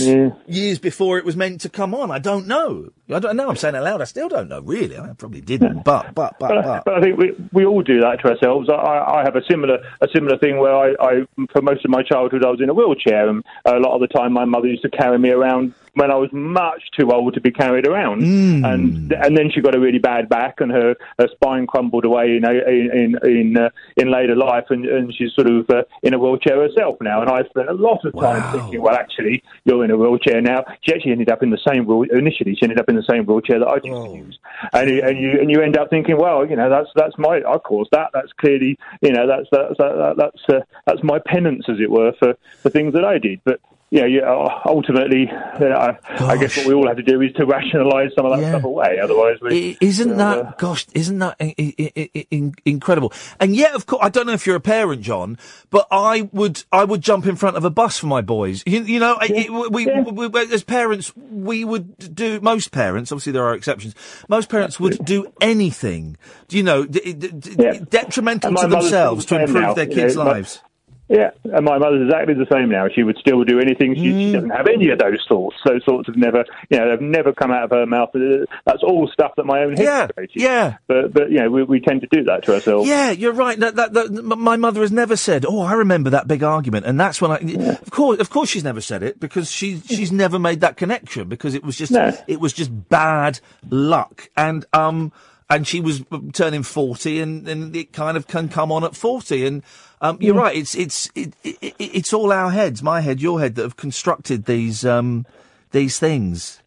years before it was meant to come on. I don't know. I don't know. I'm saying it loud. I still don't know. Really, I probably didn't. But, but, but, But, but. I think we we all do that to ourselves. I, I I have a similar a similar thing where I, I for most of my childhood I was in a wheelchair, and a lot of the time my mother used to carry me around when I was much too old to be carried around, and and then she got a really bad back, and her, her spine crumbled away in in in uh, in later life, and, and she's sort of uh, in a wheelchair herself now. And I spent a lot of time thinking, well, actually, you're in a wheelchair now. She actually ended up in the same wheel initially. She ended up in the same wheelchair that I used to use, and you, and you and you end up thinking, well, you know, that's that's my I caused that. That's clearly, you know, that's that's that, that's uh, that's my penance, as it were, for for things that I did. But you know, uh, ultimately, uh, I, I guess what we all have to do is to rationalise some of that stuff away. Otherwise, we Isn't uh, that, gosh, isn't that I- I- I- I- incredible? And yet, of course, I don't know if you're a parent, John, but I would, I would jump in front of a bus for my boys. You, you know, I- it- we, we, we, as parents, we would do, most parents, obviously there are exceptions, most parents would do anything, you know, d- d- d- detrimental to themselves to still the same improve now, their you kids' know, lives. Yeah, and my mother's exactly the same now. She would still do anything. She, she doesn't have any of those thoughts. Those thoughts have never, you know, they've never come out of her mouth. Uh, That's all stuff that my own head Yeah, created. yeah. But, but you know, we, we tend to do that to ourselves. Yeah, you're right. That, that, that, my mother has never said, "Oh, I remember that big argument," and that's when I. Of course, of course, she's never said it because she she's never made that connection because it was just No. it was just bad luck, and um, and she was turning forty, and, and it kind of can come on at forty, and um, you're Yeah. right. It's it's it, it, it- it's all our heads, my head, your head, that have constructed these um these things.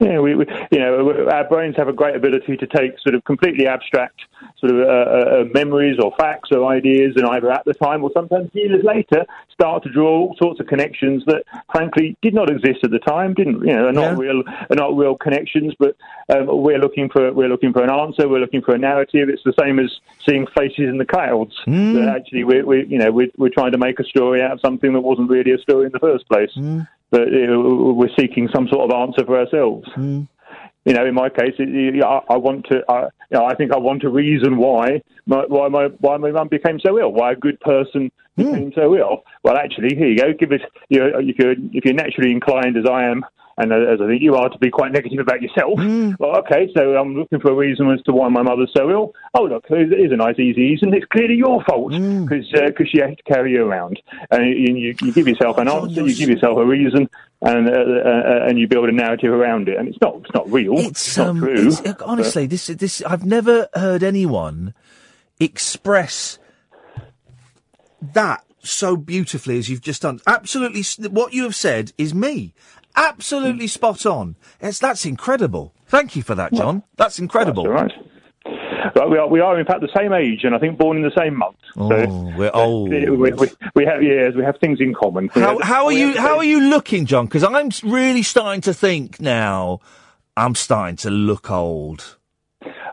Yeah, we, we, you know, our brains have a great ability to take sort of completely abstract sort of uh, uh, uh, memories or facts or ideas, and either at the time or sometimes years later, start to draw all sorts of connections that, frankly, did not exist at the time. Didn't you know? Are not real, are not real connections. But um, we're looking for we're looking for an answer. We're looking for a narrative. It's the same as seeing faces in the clouds. Mm. That actually, we, we you know, we're, we're trying to make a story out of something that wasn't really a story in the first place. Mm. But you know, we're seeking some sort of answer for ourselves mm. You know, in my case, it, you- I, I want to, I, you know, I think I want a reason why my, why my why my mum became so ill, why a good person became hmm. so ill. Well, actually, here you go. Give us, you know, if you're if you're naturally inclined as I am, and as I think you are to be quite negative about yourself. Well, okay, so I'm looking for a reason as to why my mother's so ill. Oh, look, here's a nice easy reason. It's clearly your fault because she had to carry you around, and you, you, give yourself an answer, you give yourself a reason, and uh, uh, and you build a narrative around it, and it's not it's not real. It's, not um, true. it's- uh, honestly, this this I've never heard anyone express that so beautifully as you've just done. Absolutely, what you have said is me. Absolutely Hmm. spot on. It's, that's incredible. Thank you for that, John. That's incredible. That's. But we are, we are in fact the same age, and I think born in the same month. Oh, we're old. We, we, we have years, we have things in common. How, have- how are you? How are you looking, John? Because I'm really starting to think now. I'm starting to look old.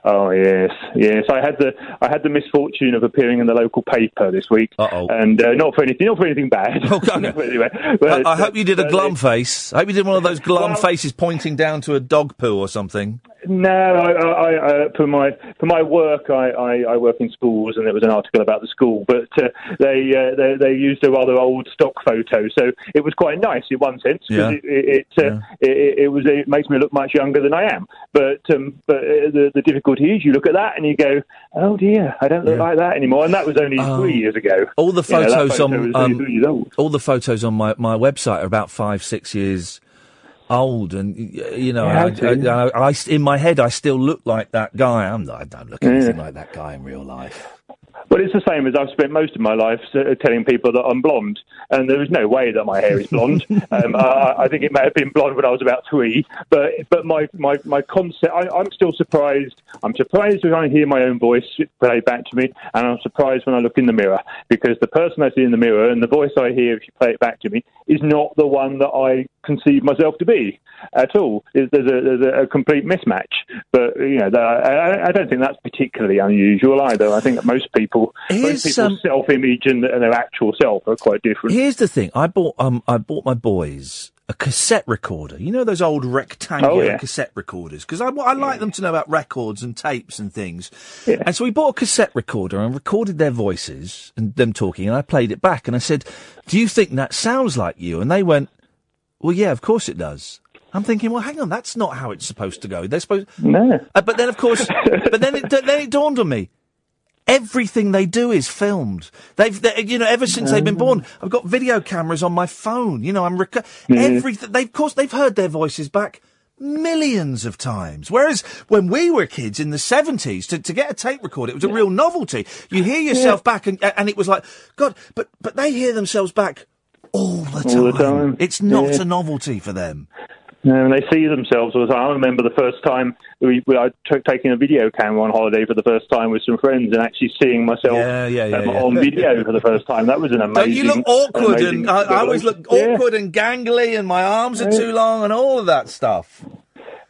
Oh yes, yes. I had the I had the misfortune of appearing in the local paper this week, Uh-oh. and uh, not for anything, not for anything bad. <laughs> <laughs> Anyway, but, I, I hope you did a glum face. I hope you did one of those glum faces pointing down to a dog poo or something. No, I, I, I, uh, for my for my work, I, I, I work in schools, and there was an article about the school, but uh, they, uh, they they used a rather old stock photo, so it was quite nice in one sense Yeah. because it it, uh, it it was it makes me look much younger than I am. But um, but uh, the the difficulty is you look at that and you go, oh dear, I don't look like that anymore, and that was only three years ago. All the You know, photos photo on um, three years old. all the photos on my, my website are about five six years old, and you know, I. I, I, I in my head I still look like that guy. I'm I don't look anything like that guy in real life. Well, it's the same as I've spent most of my life uh, telling people that I'm blonde, and there is no way that my hair is blonde. <laughs> um, I, I think it may have been blonde when I was about three, but but my my my concept. I, I'm still surprised. I'm surprised when I hear my own voice play back to me, and I'm surprised when I look in the mirror because the person I see in the mirror and the voice I hear if you play it back to me is not the one that I conceive myself to be at all. There's there's a, there's a, complete mismatch. But you know, I, I don't think that's particularly unusual either. I think that most people, Here's, most um, people's self-image and, and their actual self are quite different. Here's the thing: I bought um I bought my boys a cassette recorder. You know those old rectangular Oh, yeah. cassette recorders because I, I like them to know about records and tapes and things. And so we bought a cassette recorder and recorded their voices and them talking, and I played it back and I said, "Do you think that sounds like you?" And they went, "Well, yeah, of course it does." I'm thinking, well, hang on, that's not how it's supposed to go. They're supposed, no. Uh, but then, of course, but then it, <laughs> then it dawned on me. Everything they do is filmed. They've, they, you know, ever since they've been born, mm. I've got video cameras on my phone. You know, I'm rec- mm. everything. They've, of course, they've heard their voices back millions of times. Whereas when we were kids in the seventies, to, to get a tape recorder, it was a real novelty. You hear yourself back, and and it was like, God, but but they hear themselves back all the time. All the time. It's not Yeah. a novelty for them. And they see themselves time. I remember the first time we, we I took taking a video camera on holiday for the first time with some friends and actually seeing myself Yeah, yeah, yeah, um, on video for the first time. That was an amazing. <laughs> Don't you look awkward and I, I always look awkward and gangly and my arms are too long and all of that stuff.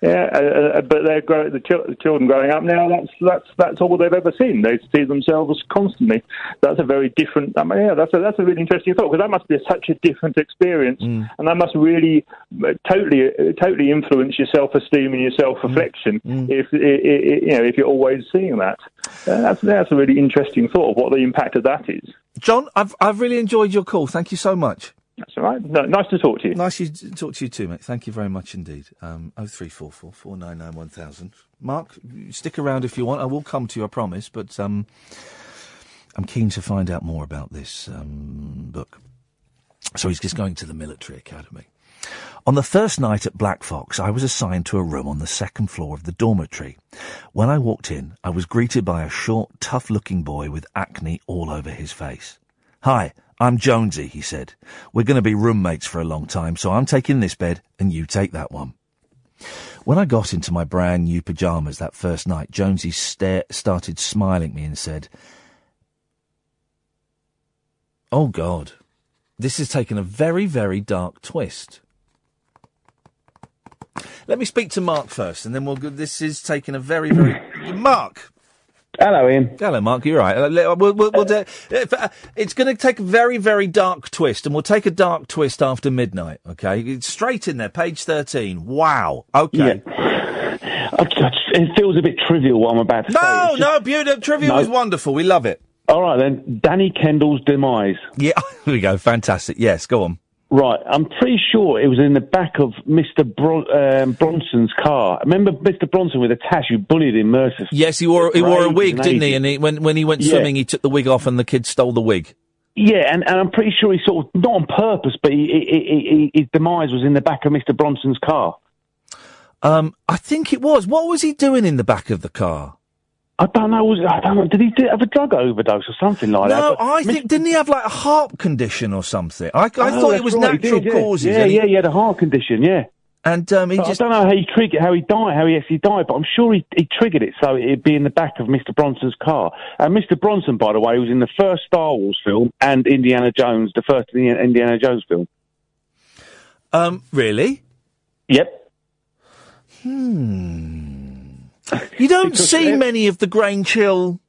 Yeah, uh, uh, but they're grow- the, chil- the children growing up now. That's that's that's all they've ever seen. They see themselves constantly. That's a very different. I mean, yeah, that's a that's a really interesting thought because that must be such a different experience, Mm. and that must really uh, totally uh, totally influence your self esteem and your self reflection. Mm. If i- i- i- you know if you're always seeing that, uh, that's that's a really interesting thought of what the impact of that is. John, I've I've really enjoyed your call. Thank you so much. That's all right. No, nice to talk to you. Nice to talk to you too, mate. Thank you very much indeed. Um, oh three four four four nine nine one thousand. Mark, stick around if you want. I will come to you, I promise. But um, I'm keen to find out more about this um, book. So he's just going to the military academy. On the first night at Black Fox, I was assigned to a room on the second floor of the dormitory. When I walked in, I was greeted by a short, tough looking boy with acne all over his face. Hi, I'm Jonesy, he said. We're going to be roommates for a long time, so I'm taking this bed and you take that one. When I got into my brand new pyjamas that first night, Jonesy started smiling at me and said, Oh God, this has taken a very, very dark twist. Let me speak to Mark first, and then we'll go. This is taking a very, very. Mark! Hello, Iain. Hello, Mark. You're right. Uh, We'll, we'll, we'll do, uh, it's going to take a very, very dark twist, and we'll take a dark twist after midnight. Okay, it's straight in there, page thirteen. Wow. Okay. I, it feels a bit trivial what I'm about to say. No, It's no, beautiful. Trivia No. was wonderful. We love it. All right then, Danny Kendall's demise. Yeah, <laughs> here we go. Fantastic. Yes, go on. Right, I'm pretty sure it was in the back of Mr. Bron- um, Bronson's car. Remember Mr. Bronson with a tash who bullied him mercilessly? Yes, he wore he wore a wig, didn't he? And he, when when he went Yeah. swimming, he took the wig off, and the kid stole the wig. Yeah, and, and I'm pretty sure he sort of, not on purpose, but he, he, he, he, his demise was in the back of Mr. Bronson's car. Um, I think it was. What was he doing in the back of the car? I don't know. Was, I don't know. Did he do, have a drug overdose or something like that? no, I think didn't he have like a heart condition or something? I, I Oh, thought it was right, natural did, yeah. causes. Yeah, he- yeah, he had a heart condition. Yeah. And um, he But just I don't know how he triggered, how he died, how he actually died, but I'm sure he, he triggered it so it'd be in the back of Mr. Bronson's car. And Mr. Bronson, by the way, was in the first Star Wars film and Indiana Jones, the first Indiana Jones film. Um, really? Yep. Hmm. <laughs> You don't Because see ev- many of the Grange Hill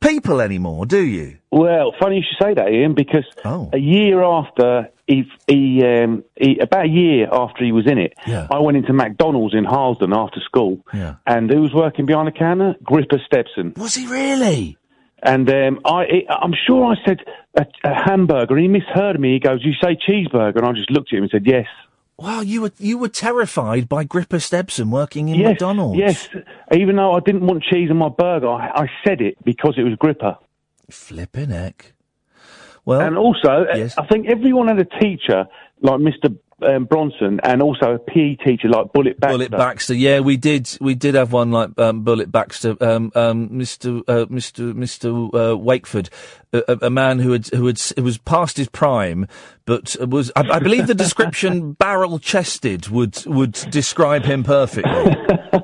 people anymore, do you? Well, funny you should say that, Iain, because Oh. a year after he, he, um, he, about a year after he was in it, Yeah. I went into McDonald's in Harlesden after school, Yeah. and who was working behind the counter? Gripper Stebson. Was he really? And um, I, I'm sure I said a, a hamburger, and he misheard me. He goes, "You say cheeseburger?" And I just looked at him and said, "Yes." Wow, you were you were terrified by Gripper Stebson working in yes, McDonald's. Yes, even though I didn't want cheese on my burger, I, I said it because it was Gripper. Flipping heck. Well, and also, yes. I think everyone had a teacher like Mr. Um, Bronson, and also a PE teacher like Bullet Baxter. Bullet Baxter. Yeah, we did. We did have one like um, Bullet Baxter. Um, um, Mr. Uh, Mr. Mr. Uh, Wakeford, a, a- a man who had who had who was past his prime, but was I, I believe the description <laughs> barrel chested would would describe him perfectly.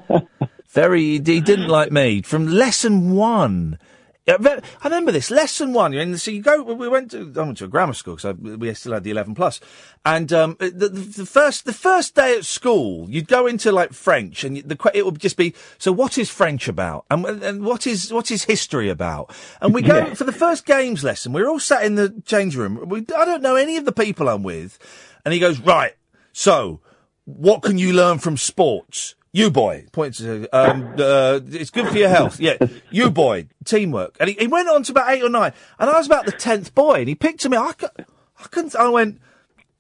<laughs> Very. He didn't like me from lesson one. Yeah, I remember this lesson one. You know, so you go. We went to I went to a grammar school, so we still had the eleven plus. And um, the, the, the first the first day at school, you'd go into like French, and the it would just be so. What is French about? And, and what is what is history about? And we go Yeah. for the first games lesson. We're all sat in the change room. We, I don't know any of the people I'm with, and he goes right. So, what can you learn from sports? You boy points to um, uh, it's good for your health. Yeah, you boy, teamwork. And he, he went on to about eight or nine, and I was about the tenth boy, and he picked me. I, I couldn't. I went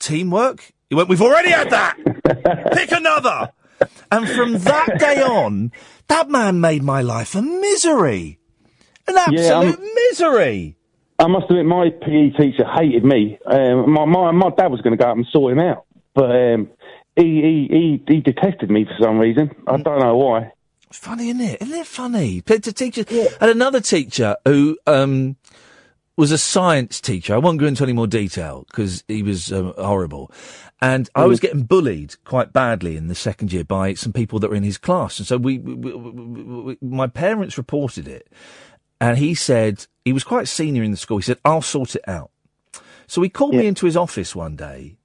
teamwork. He went. We've already had that. Pick another. And from that day on, that man made my life a misery, an Yeah, absolute misery. I must admit, my PE teacher hated me. Um, my, my my dad was going to go up and sort him out, but um, he, he he he detested me for some reason. I don't know why. It's Funny, isn't it? Isn't it funny? To teachers, and another teacher who, um, was a science teacher. I won't go into any more detail because he was um, horrible. And I was getting bullied quite badly in the second year by some people that were in his class. And so we, we, we, we, we my parents reported it. And he said, he was quite senior in the school. He said, I'll sort it out. So he called me into his office one day.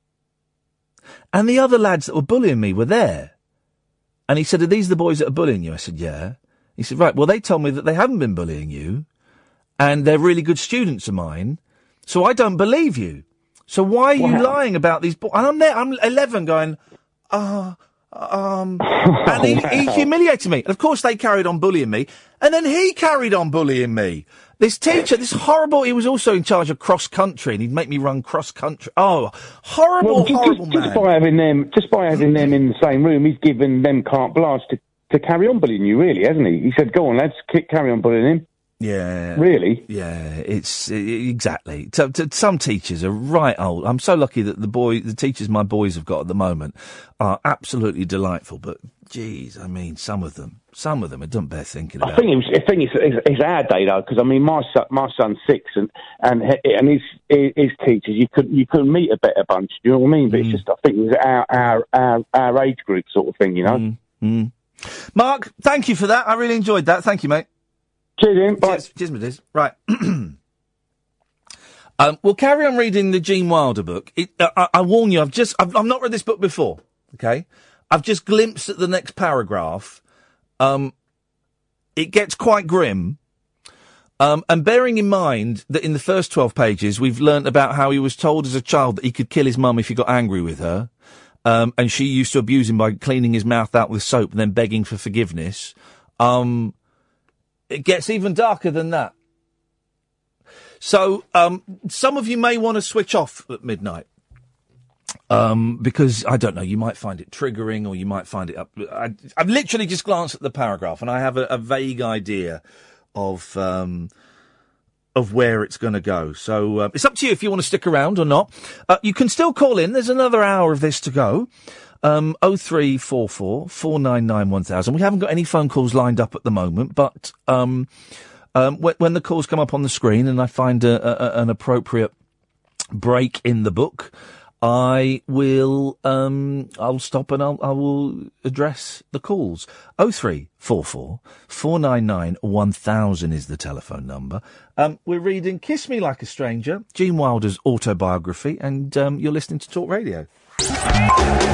And the other lads that were bullying me were there. And he said, Are these the boys that are bullying you? I said, Yeah. He said, Right, well, they told me that they haven't been bullying you, and they're really good students of mine, so I don't believe you. So why are you lying about these boys? And I'm there, I'm 11 going, Ah, um, <laughs> and he, he humiliated me. And of course, they carried on bullying me, and then he carried on bullying me. This teacher, this horrible, he was also in charge of cross country, and he'd make me run cross country. Oh, horrible, Well, just, horrible just, man. just by having them, just by having them in the same room, he's given them carte blanche to, to carry on bullying you, really, hasn't he? He said, "Go on, lads, carry on bullying him." Yeah. Really? Yeah, it's exactly. So, to, some teachers are right old. I'm so lucky that the boy, the teachers my boys have got at the moment are absolutely delightful. But geez, I mean, some of them, some of them, it doesn't bear thinking I about. think it was, I think it's, it's, it's our day though, because I mean, my son, my son's six, and and and his his teachers, you could you couldn't meet a better bunch. Do you know what I mean? Mm. But it's just, I think it was our our our, our age group sort of thing, you know. Mm. Mark, thank you for that. I really enjoyed that. Thank you, mate. Cheers, Iain. Bye. Cheers, cheers, my dears. Right. <clears throat> um, we'll carry on reading the Gene Wilder book. It, uh, I, I warn you, I've just, I've, I've not read this book before. Okay. I've just glimpsed at the next paragraph. Um, it gets quite grim. Um, and bearing in mind that in the first 12 pages, we've learnt about how he was told as a child that he could kill his mum if he got angry with her. Um, and she used to abuse him by cleaning his mouth out with soap and then begging for forgiveness. Um, it gets even darker than that. So, um, some of you may want to switch off at midnight. Um, because I don't know, you might find it triggering or you might find it up. I, I've literally just glanced at the paragraph and I have a, a vague idea of, um, of where it's going to go. So, uh, it's up to you if you want to stick around or not. Uh, you can still call in. There's another hour of this to go. Um, 0344 499 1000. We haven't got any phone calls lined up at the moment, but, um, um, when, when the calls come up on the screen and I find a, a- an appropriate break in the book, I will, um, I'll stop and I'll, I will address the calls. 0344 499 1000 is the telephone number. Um, we're reading Kiss Me Like a Stranger, Gene Wilder's autobiography, and, um, you're listening to Talk Radio.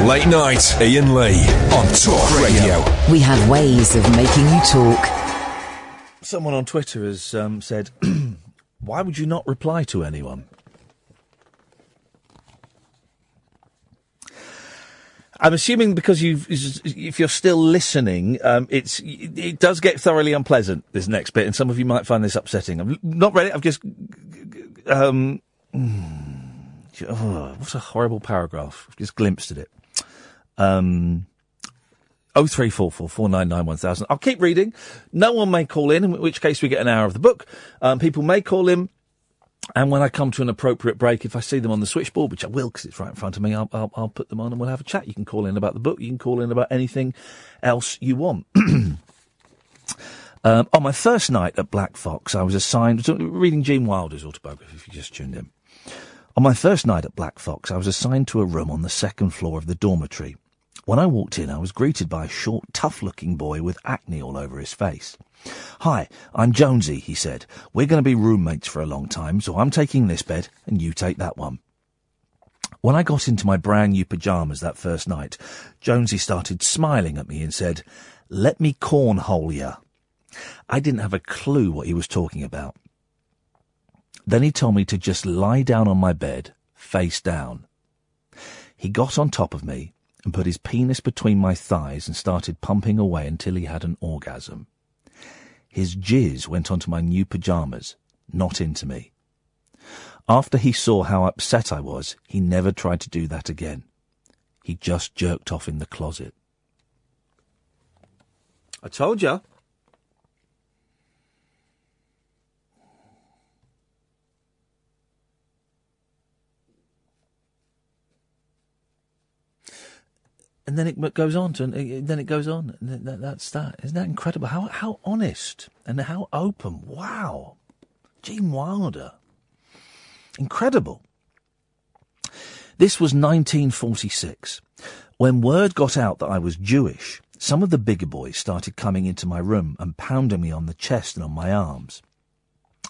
Late night, Iain Lee on Talk Radio. We have ways of making you talk. Someone on Twitter has um, said, <clears throat> "Why would you not reply to anyone?" I'm assuming because you've, if you're still listening, um, it's it does get thoroughly unpleasant. This next bit, and some of you might find this upsetting. I've not read it. I've just, um, oh, what a horrible paragraph. I've just glimpsed at it. Um, Oh three four four four nine nine one thousand. I'll keep reading. No one may call in, in which case we get an hour of the book. Um, people may call in, and when I come to an appropriate break, if I see them on the switchboard, which I will because it's right in front of me, I'll, I'll, I'll put them on and we'll have a chat. You can call in about the book. You can call in about anything else you want. <clears throat> um, on my first night at Black Fox, I was assigned reading Gene Wilder's autobiography. If you just tuned in. On my first night at Black Fox, I was assigned to a room on the second floor of the dormitory. When I walked in, I was greeted by a short, tough-looking boy with acne all over his face. Hi, I'm Jonesy, he said. We're going to be roommates for a long time, so I'm taking this bed and you take that one. When I got into my brand new pyjamas that first night, Jonesy started smiling at me and said, Let me cornhole ya. I didn't have a clue what he was talking about. Then he told me to just lie down on my bed, face down. He got on top of me and put his penis between my thighs and started pumping away until he had an orgasm. His jizz went onto my new pyjamas, not into me. After he saw how upset I was, he never tried to do that again. He just jerked off in the closet. I told you. And then it goes on to, and uh, then it goes on, and that, that's that. Isn't that incredible? How how honest and how open. Wow, Gene Wilder. Incredible. This was 1946. When word got out that I was Jewish, some of the bigger boys started coming into my room and pounding me on the chest and on my arms.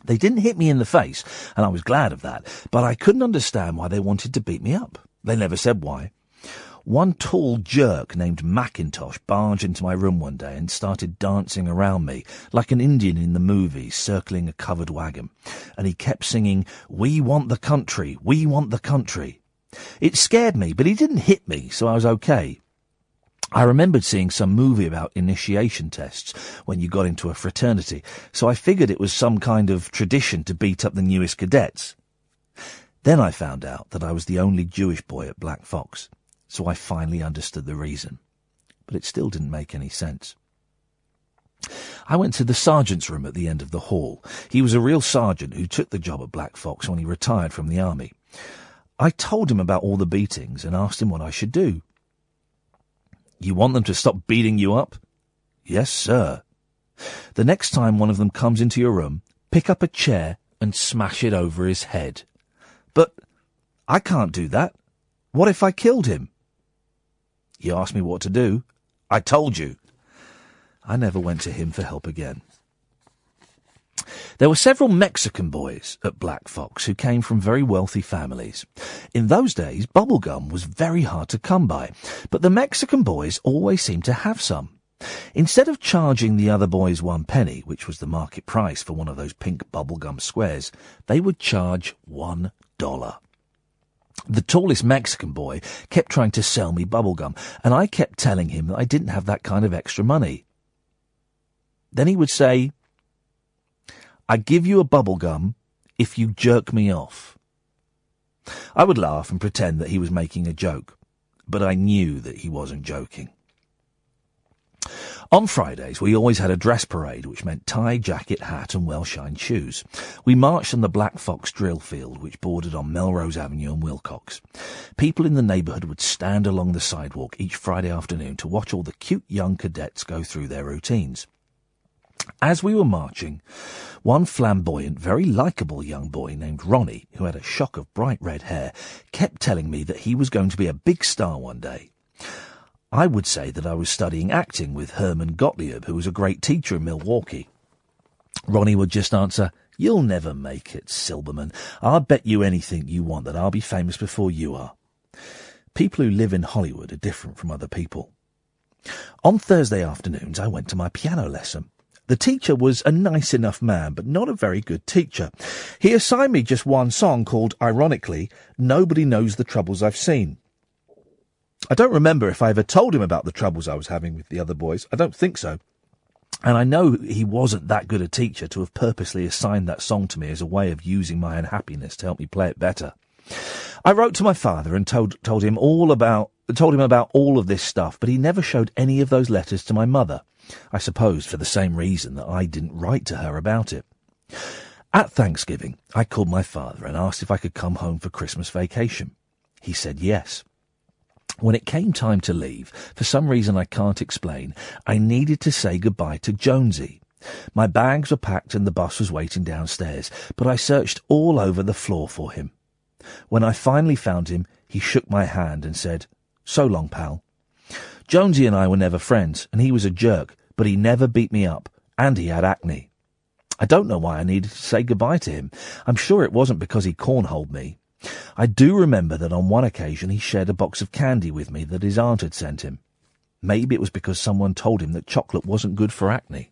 They didn't hit me in the face, and I was glad of that, but I couldn't understand why they wanted to beat me up. They never said why. One tall jerk named Macintosh barged into my room one day and started dancing around me like an Indian in the movies circling a covered wagon. And he kept singing, We want the country, we want the country. It scared me, but he didn't hit me, so I was okay. I remembered seeing some movie about initiation tests when you got into a fraternity, so I figured it was some kind of tradition to beat up the newest cadets. Then I found out that I was the only Jewish boy at Black Fox, so I finally understood the reason. But it still didn't make any sense. I went to the sergeant's room at the end of the hall. He was a real sergeant who took the job at Black Fox when he retired from the army. I told him about all the beatings and asked him what I should do. You want them to stop beating you up? Yes, sir. The next time one of them comes into your room, pick up a chair and smash it over his head. But I can't do that. What if I killed him? You asked me what to do. I told you. I never went to him for help again. There were several Mexican boys at Black Fox who came from very wealthy families. In those days, bubblegum was very hard to come by, but the Mexican boys always seemed to have some. Instead of charging the other boys one penny, which was the market price for one of those pink bubblegum squares, they would charge one dollar. The tallest Mexican boy kept trying to sell me bubblegum, and I kept telling him that I didn't have that kind of extra money. Then he would say, I give you a bubble gum if you jerk me off. I would laugh and pretend that he was making a joke, but I knew that he wasn't joking. On Fridays, we always had a dress parade, which meant tie, jacket, hat, and well-shined shoes. We marched on the Black Fox drill field, which bordered on Melrose Avenue and Wilcox. People in the neighbourhood would stand along the sidewalk each Friday afternoon to watch all the cute young cadets go through their routines. As we were marching, one flamboyant, very likeable young boy named Ronnie, who had a shock of bright red hair, kept telling me that he was going to be a big star one day. I would say that I was studying acting with Herman Gottlieb, who was a great teacher in Milwaukee. Ronnie would just answer, You'll never make it, Silberman. I'll bet you anything you want that I'll be famous before you are. People who live in Hollywood are different from other people. On Thursday afternoons, I went to my piano lesson. The teacher was a nice enough man, but not a very good teacher. He assigned me just one song called, ironically, Nobody Knows the Troubles I've Seen. I don't remember if I ever told him about the troubles I was having with the other boys. I don't think so. And I know he wasn't that good a teacher to have purposely assigned that song to me as a way of using my unhappiness to help me play it better. I wrote to my father and told told him all about told him about all of this stuff, but he never showed any of those letters to my mother. I suppose for the same reason that I didn't write to her about it. At Thanksgiving, I called my father and asked if I could come home for Christmas vacation. He said yes. When it came time to leave, for some reason I can't explain, I needed to say goodbye to Jonesy. My bags were packed and the bus was waiting downstairs, but I searched all over the floor for him. When I finally found him, he shook my hand and said, So long, pal. Jonesy and I were never friends, and he was a jerk, but he never beat me up, and he had acne. I don't know why I needed to say goodbye to him. I'm sure it wasn't because he cornholed me. I do remember that on one occasion he shared a box of candy with me that his aunt had sent him. Maybe it was because someone told him that chocolate wasn't good for acne.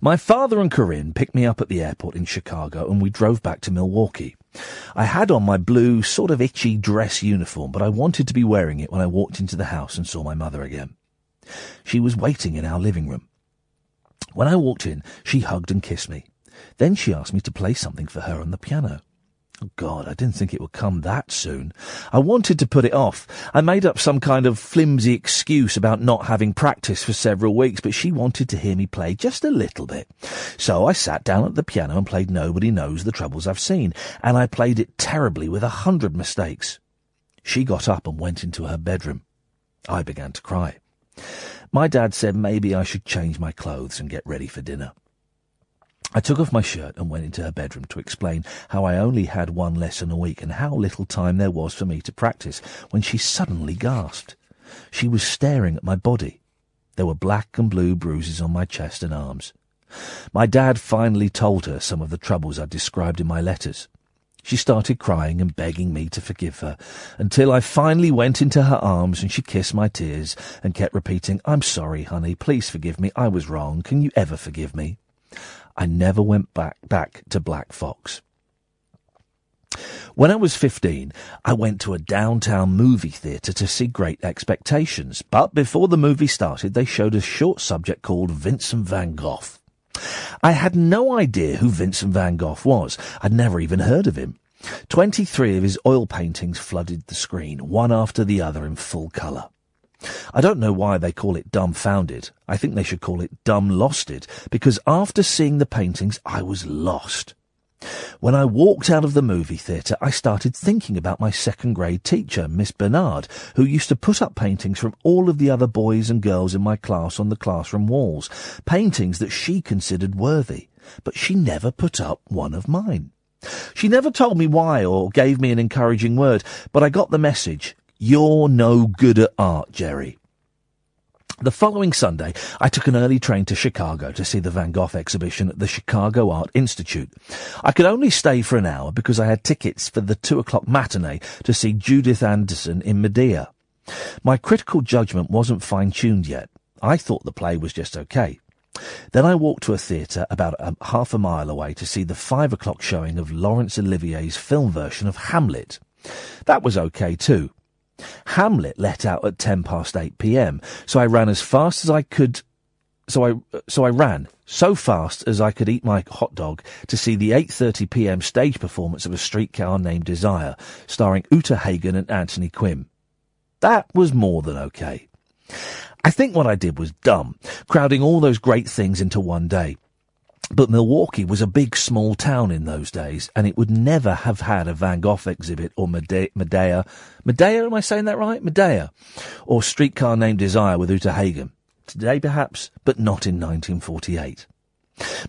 My father and Corinne picked me up at the airport in Chicago and we drove back to Milwaukee. I had on my blue, sort of itchy dress uniform, but I wanted to be wearing it when I walked into the house and saw my mother again. She was waiting in our living room. When I walked in, she hugged and kissed me. Then she asked me to play something for her on the piano. Oh God, I didn't think it would come that soon. I wanted to put it off. I made up some kind of flimsy excuse about not having practice for several weeks, but she wanted to hear me play just a little bit. So I sat down at the piano and played Nobody Knows the Troubles I've Seen, and I played it terribly with a hundred mistakes. She got up and went into her bedroom. I began to cry. My dad said maybe I should change my clothes and get ready for dinner. I took off my shirt and went into her bedroom to explain how I only had one lesson a week and how little time there was for me to practice when she suddenly gasped. She was staring at my body. There were black and blue bruises on my chest and arms. My dad finally told her some of the troubles I'd described in my letters. She started crying and begging me to forgive her, until I finally went into her arms and she kissed my tears and kept repeating, I'm sorry, honey, please forgive me, I was wrong, can you ever forgive me? I never went back, back to Black Fox. When I was 15, I went to a downtown movie theatre to see Great Expectations, but before the movie started, they showed a short subject called Vincent van Gogh. I had no idea who Vincent van Gogh was. I'd never even heard of him. Twenty-three of his oil paintings flooded the screen, one after the other in full colour. I don't know why they call it dumbfounded. I think they should call it dumb losted, because after seeing the paintings, I was lost. When I walked out of the movie theatre, I started thinking about my second grade teacher, Miss Bernard, who used to put up paintings from all of the other boys and girls in my class on the classroom walls, paintings that she considered worthy, but she never put up one of mine. She never told me why or gave me an encouraging word, but I got the message. You're no good at art, Jerry. The following Sunday, I took an early train to Chicago to see the Van Gogh exhibition at the Chicago Art Institute. I could only stay for an hour because I had tickets for the two o'clock matinee to see Judith Anderson in Medea. My critical judgment wasn't fine-tuned yet. I thought the play was just okay. Then I walked to a theatre about a, half a mile away to see the five o'clock showing of Laurence Olivier's film version of Hamlet. That was okay too. Hamlet let out at ten past eight p.m., so I ran as fast as I could. So I so I ran so fast as I could eat my hot dog to see the 8:30 p.m. stage performance of A Streetcar Named Desire, starring Uta Hagen and Anthony Quinn. That was more than okay. I think what I did was dumb, crowding all those great things into one day. But Milwaukee was a big small town in those days, and it would never have had a Van Gogh exhibit or Medea, Medea, am I saying that right? Medea, or Streetcar Named Desire with Uta Hagen. Today perhaps, but not in 1948.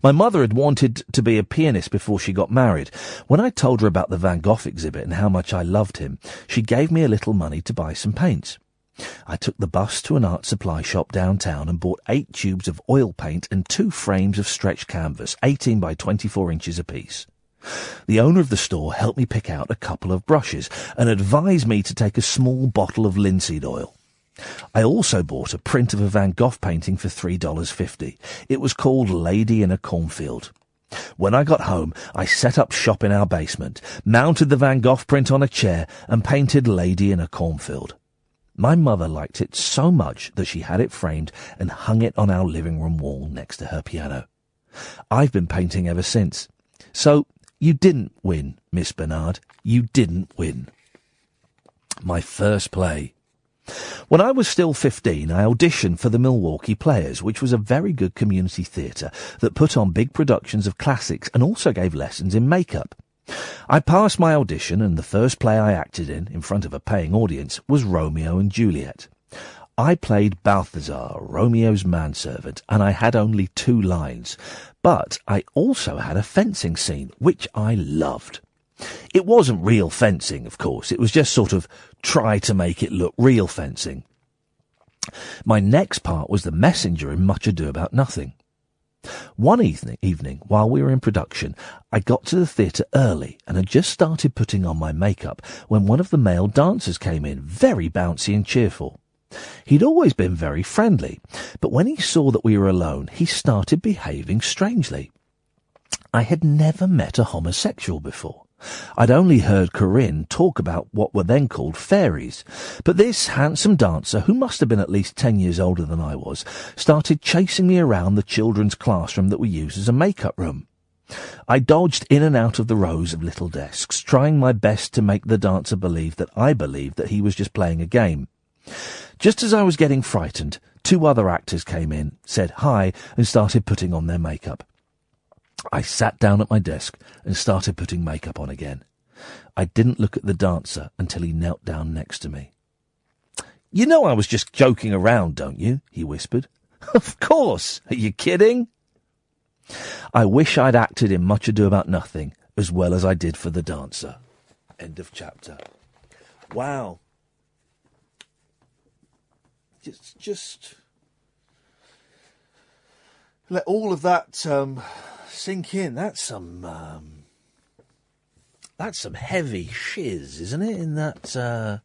My mother had wanted to be a pianist before she got married. When I told her about the Van Gogh exhibit and how much I loved him, she gave me a little money to buy some paints. I took the bus to an art supply shop downtown and bought eight tubes of oil paint and two frames of stretched canvas, 18 by 24 inches apiece. The owner of the store helped me pick out a couple of brushes and advised me to take a small bottle of linseed oil. I also bought a print of a Van Gogh painting for $3.50. It was called Lady in a Cornfield. When I got home, I set up shop in our basement, mounted the Van Gogh print on a chair, and painted Lady in a Cornfield. My mother liked it so much that she had it framed and hung it on our living room wall next to her piano. I've been painting ever since. So, you didn't win, Miss Bernard. You didn't win. My first play. When I was still 15, I auditioned for the Milwaukee Players, which was a very good community theatre that put on big productions of classics and also gave lessons in makeup. I passed my audition, and the first play I acted in, in front of a paying audience, was Romeo and Juliet. I played Balthazar, Romeo's manservant, and I had only two lines. But I also had a fencing scene, which I loved. It wasn't real fencing, of course. It was just sort of try to make it look real fencing. My next part was the messenger in Much Ado About Nothing. One evening, evening, while we were in production, I got to the theatre early and had just started putting on my makeup when one of the male dancers came in, very bouncy and cheerful. He'd always been very friendly, but when he saw that we were alone, he started behaving strangely. I had never met a homosexual before. I'd only heard Corinne talk about what were then called fairies, but this handsome dancer, who must have been at least ten years older than I was, started chasing me around the children's classroom that we used as a make-up room. I dodged in and out of the rows of little desks, trying my best to make the dancer believe that I believed that he was just playing a game. Just as I was getting frightened, two other actors came in, said hi, and started putting on their makeup. I sat down at my desk and started putting makeup on again. I didn't look at the dancer until he knelt down next to me. You know I was just joking around, don't you? he whispered. <laughs> Of course. Are you kidding? I wish I'd acted in Much Ado About Nothing as well as I did for The Dancer. End of chapter. Wow. Just, just let all of that um, sink in. That's some, um, that's some heavy shiz, isn't it? In that, uh,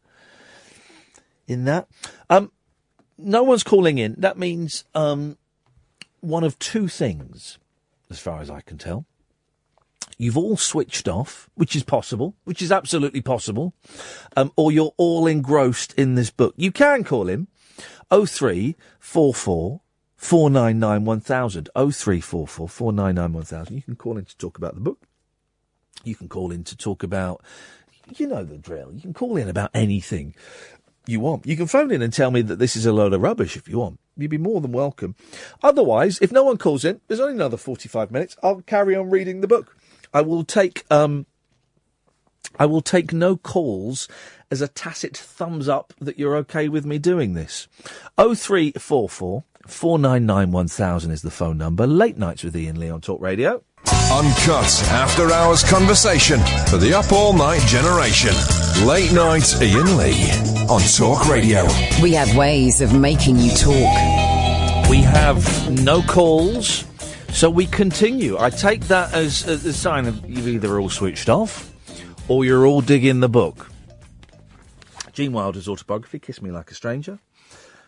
in that. Um, no one's calling in. That means um, one of two things, as far as I can tell. You've all switched off, which is possible, which is absolutely possible, um, or you're all engrossed in this book. You can call him 0344 499 1000. 0344 499 1000. You can call in to talk about the book. You can call in to talk about, you know the drill. You can call in about anything you want. You can phone in and tell me that this is a load of rubbish if you want. You'd be more than welcome. Otherwise, if no one calls in, there's only another 45 minutes. I'll carry on reading the book. I will take, um, I will take no calls as a tacit thumbs up that you're okay with me doing this. 0344 499 1000 is the phone number. Late nights with Iain Lee on Talk Radio. Uncut after hours conversation for the up all night generation. Late night Iain Lee on Talk Radio. We have ways of making you talk. We have no calls, so we continue. I take that as a, a sign of you've either all switched off or you're all digging the book. Gene Wilder's autobiography, Kiss Me Like a Stranger.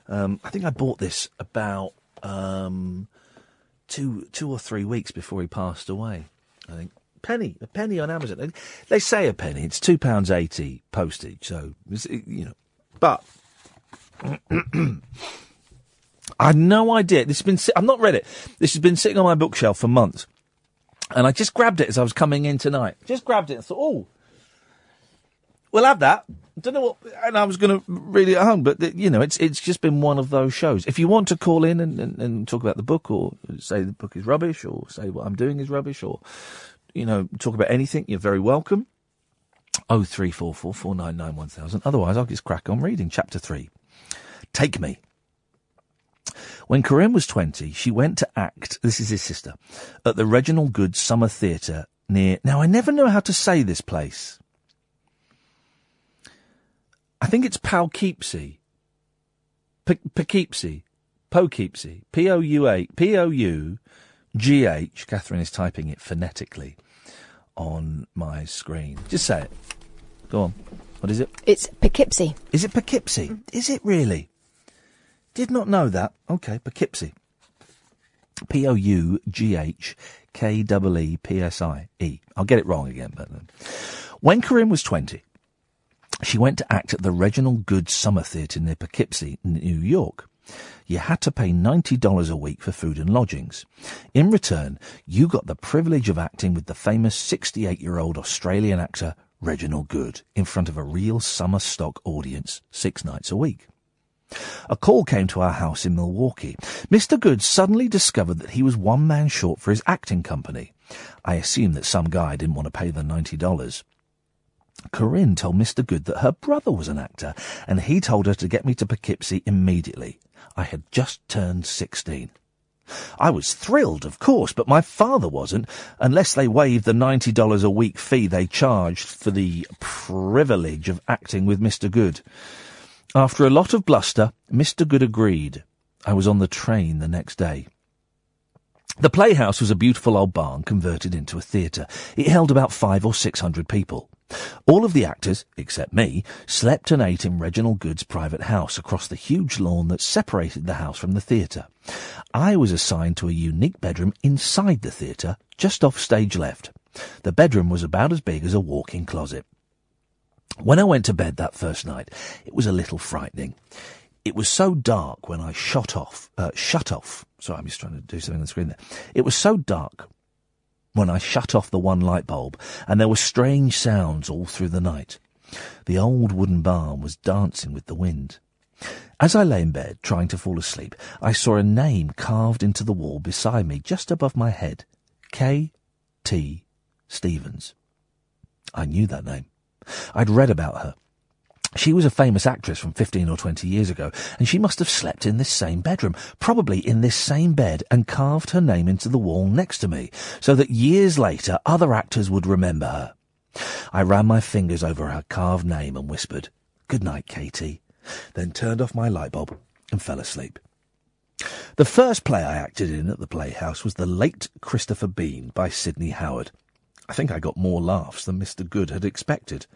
Um, I think I bought this about um, two two or three weeks before he passed away. I think penny a penny on Amazon. They- say a penny. It's two pounds eighty postage. So you know, but <clears throat> I had no idea. This has been. I've not read it. This has been sitting on my bookshelf for months, and I just grabbed it as I was coming in tonight. Just grabbed it and thought, oh, we'll have that. Don't know what, and I was going to read it at home, but you know, it's it's just been one of those shows. If you want to call in and, and, and talk about the book, or say the book is rubbish, or say what I'm doing is rubbish, or you know, talk about anything, you're very welcome. Oh three four four four nine nine one thousand. Otherwise, I'll just crack on reading chapter three. Take me. When Corinne was 20, she went to act, this is his sister, at the Reginald Goode Summer Theatre near, now I never know how to say this place. I think it's Poughkeepsie. P- Poughkeepsie. Poughkeepsie. P-O-U-A, P-O-U-G-H. Catherine is typing it phonetically on my screen. Just say it. Go on. What is it? It's Poughkeepsie. Is it Poughkeepsie? Is it really? Did not know that. Okay, Poughkeepsie. P O U G H K E E P S I E. I'll get it wrong again, but uh, when Corinne was 20, she went to act at the Reginald Goode Summer Theatre near Poughkeepsie, New York. You had to pay $90 a week for food and lodgings. In return, you got the privilege of acting with the famous 68 year old Australian actor Reginald Goode in front of a real summer stock audience six nights a week. A call came to our house in Milwaukee. Mr. Goode suddenly discovered that he was one man short for his acting company. I assume that some guy didn't want to pay the $90. Corinne told Mr. Goode that her brother was an actor, and he told her to get me to Poughkeepsie immediately. I had just turned 16. I was thrilled, of course, but my father wasn't, unless they waived the $90 a week fee they charged for the privilege of acting with Mr. Goode. After a lot of bluster, Mr. Goode agreed. I was on the train the next day. The playhouse was a beautiful old barn converted into a theatre. It held about five or six hundred people. All of the actors, except me, slept and ate in Reginald Goode's private house across the huge lawn that separated the house from the theatre. I was assigned to a unique bedroom inside the theatre, just off stage left. The bedroom was about as big as a walk-in closet. When I went to bed that first night, it was a little frightening. It was so dark when I shot off, uh, shut off. Sorry, I'm just trying to do something on the screen there. It was so dark when I shut off the one light bulb, and there were strange sounds all through the night. The old wooden barn was dancing with the wind. As I lay in bed, trying to fall asleep, I saw a name carved into the wall beside me, just above my head. K. T. Stevens. I knew that name. I'd read about her. She was a famous actress from 15 or 20 years ago, and she must have slept in this same bedroom, probably in this same bed, and carved her name into the wall next to me, so that years later other actors would remember her. I ran my fingers over her carved name and whispered, Good night, Katie, then turned off my light bulb and fell asleep. The first play I acted in at the Playhouse was The Late Christopher Bean by Sidney Howard. I think I got more laughs than Mr. Goode had expected.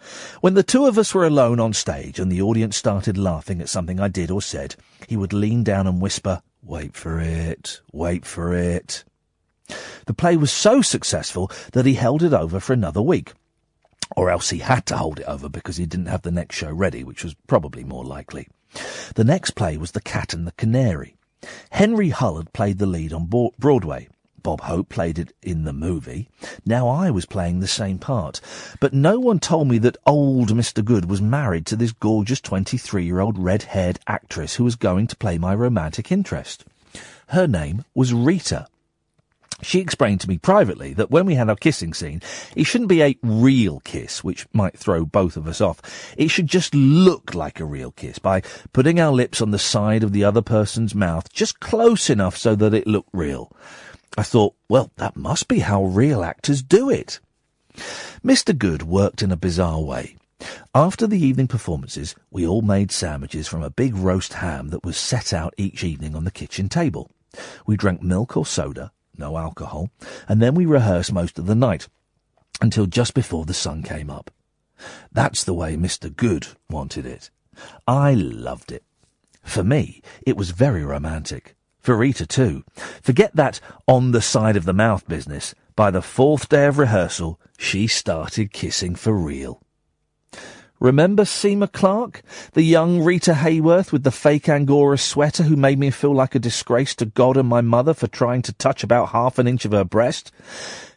When the two of us were alone on stage and the audience started laughing at something I did or said, he would lean down and whisper, Wait for it, wait for it. The play was so successful that he held it over for another week. Or else he had to hold it over because he didn't have the next show ready, which was probably more likely. The next play was The Cat and the Canary. Henry Hull had played the lead on Broadway. Bob Hope played it in the movie. Now I was playing the same part. But no one told me that old Mr. Goode was married to this gorgeous 23-year-old red-haired actress who was going to play my romantic interest. Her name was Rita. She explained to me privately that when we had our kissing scene, it shouldn't be a real kiss, which might throw both of us off. It should just look like a real kiss by putting our lips on the side of the other person's mouth, just close enough so that it looked real. I thought, well, that must be how real actors do it. Mr. Goode worked in a bizarre way. After the evening performances, we all made sandwiches from a big roast ham that was set out each evening on the kitchen table. We drank milk or soda, no alcohol, and then we rehearsed most of the night, until just before the sun came up. That's the way Mr. Goode wanted it. I loved it. For me, it was very romantic. For Rita, too. Forget that on the side of the mouth business. By the fourth day of rehearsal, she started kissing for real. Remember Seema Clark? The young Rita Hayworth with the fake Angora sweater who made me feel like a disgrace to God and my mother for trying to touch about half an inch of her breast?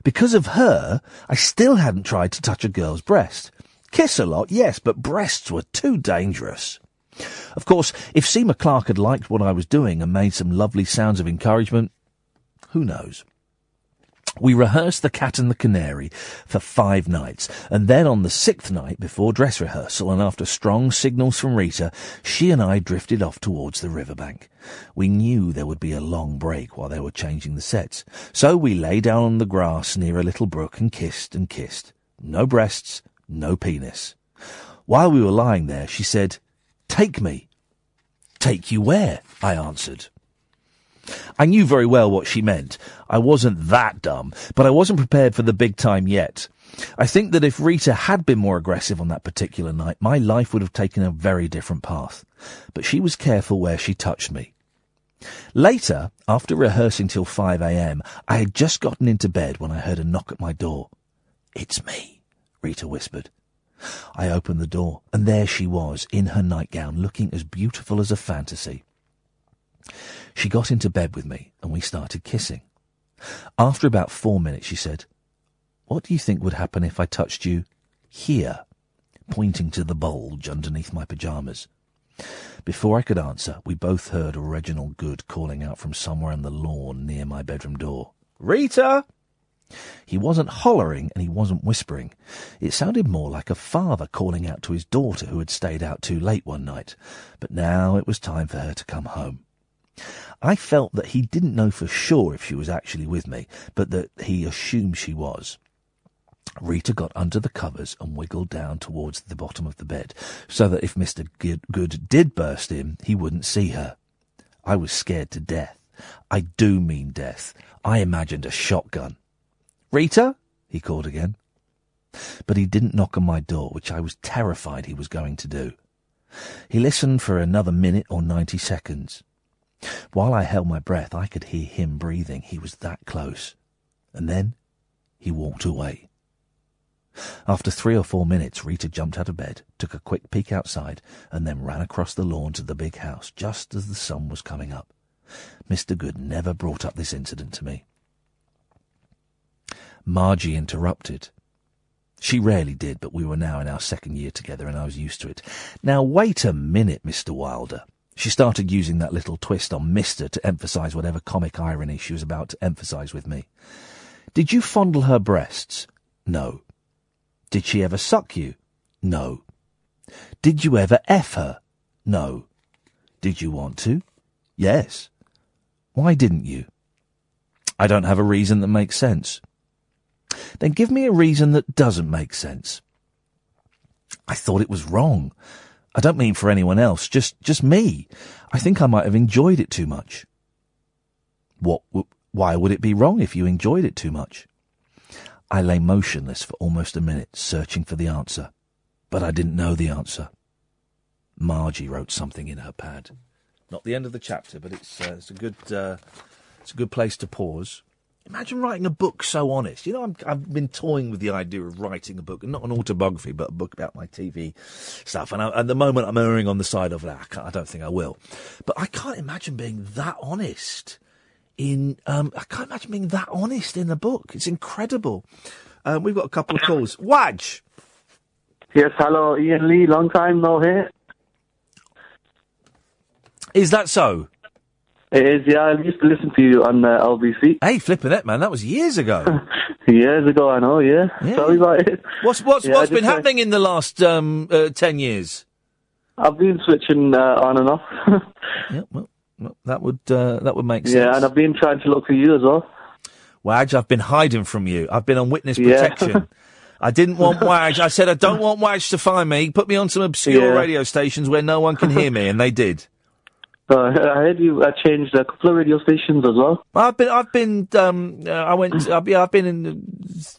Because of her, I still hadn't tried to touch a girl's breast. Kiss a lot, yes, but breasts were too dangerous. Of course, if Seema Clark had liked what I was doing and made some lovely sounds of encouragement, who knows? We rehearsed The Cat and the Canary for five nights, and then on the sixth night, before dress rehearsal and after strong signals from Rita, she and I drifted off towards the riverbank. We knew there would be a long break while they were changing the sets, so we lay down on the grass near a little brook and kissed and kissed. No breasts, no penis. While we were lying there, she said, Take me. Take you where? I answered. I knew very well what she meant. I wasn't that dumb, but I wasn't prepared for the big time yet. I think that if Rita had been more aggressive on that particular night, my life would have taken a very different path. But she was careful where she touched me. Later, after rehearsing till 5am, I had just gotten into bed when I heard a knock at my door. It's me, Rita whispered. I opened the door, and there she was, in her nightgown, looking as beautiful as a fantasy. She got into bed with me, and we started kissing. After about four minutes, she said, What do you think would happen if I touched you here? pointing to the bulge underneath my pyjamas. Before I could answer, we both heard Reginald Goode calling out from somewhere on the lawn near my bedroom door. Rita! He wasn't hollering and he wasn't whispering. It sounded more like a father calling out to his daughter who had stayed out too late one night. But now it was time for her to come home. I felt that he didn't know for sure if she was actually with me, but that he assumed she was. Rita got under the covers and wiggled down towards the bottom of the bed, so that if Mr. Goode did burst in, he wouldn't see her. I was scared to death. I do mean death. I imagined a shotgun. Rita? he called again. But he didn't knock on my door, which I was terrified he was going to do. He listened for another minute or ninety seconds. While I held my breath, I could hear him breathing. He was that close. And then he walked away. After three or four minutes, Rita jumped out of bed, took a quick peek outside, and then ran across the lawn to the big house just as the sun was coming up. Mr. Goode never brought up this incident to me. Margie interrupted. She rarely did, but we were now in our second year together and I was used to it. Now wait a minute, Mr. Wilder. She started using that little twist on Mr. to emphasize whatever comic irony she was about to emphasize with me. Did you fondle her breasts? No. Did she ever suck you? No. Did you ever F her? No. Did you want to? Yes. Why didn't you? I don't have a reason that makes sense. Then give me a reason that doesn't make sense. I thought it was wrong. I don't mean for anyone else, just, just me. I think I might have enjoyed it too much. What, why would it be wrong if you enjoyed it too much? I lay motionless for almost a minute, searching for the answer. But I didn't know the answer. Margie wrote something in her pad. Not the end of the chapter, but it's, uh, it's a good, uh, it's a good place to pause. Imagine writing a book so honest. You know, I'm, I've been toying with the idea of writing a book, not an autobiography, but a book about my TV stuff. And I, at the moment, I'm erring on the side of that. I, I don't think I will. But I can't imagine being that honest in. Um, I can't imagine being that honest in the book. It's incredible. Um, we've got a couple of calls. Wadge. Yes, hello, Iain Lee. Long time no hear. Is that so? It is, yeah. I used to listen to you on uh, LBC. Hey, flipping it, man. That was years ago. <laughs> years ago, I know, yeah. Sorry about it. What's what's Yeah, what's been uh, happening in the last um, uh, ten years? I've been switching uh, on and off. <laughs> yeah, well, well, that would uh, that would make sense. yeah, and I've been trying to look for you as well. Wag, I've been hiding from you. I've been on witness Yeah. protection. I didn't want <laughs> Wag. I said I don't want Wag to find me. Put me on some obscure Yeah. radio stations where no one can hear me, and they did. Uh, <laughs> I heard you uh, changed a couple of radio stations as well. I've been, I've been, um, uh, I went, I've, yeah, I've been in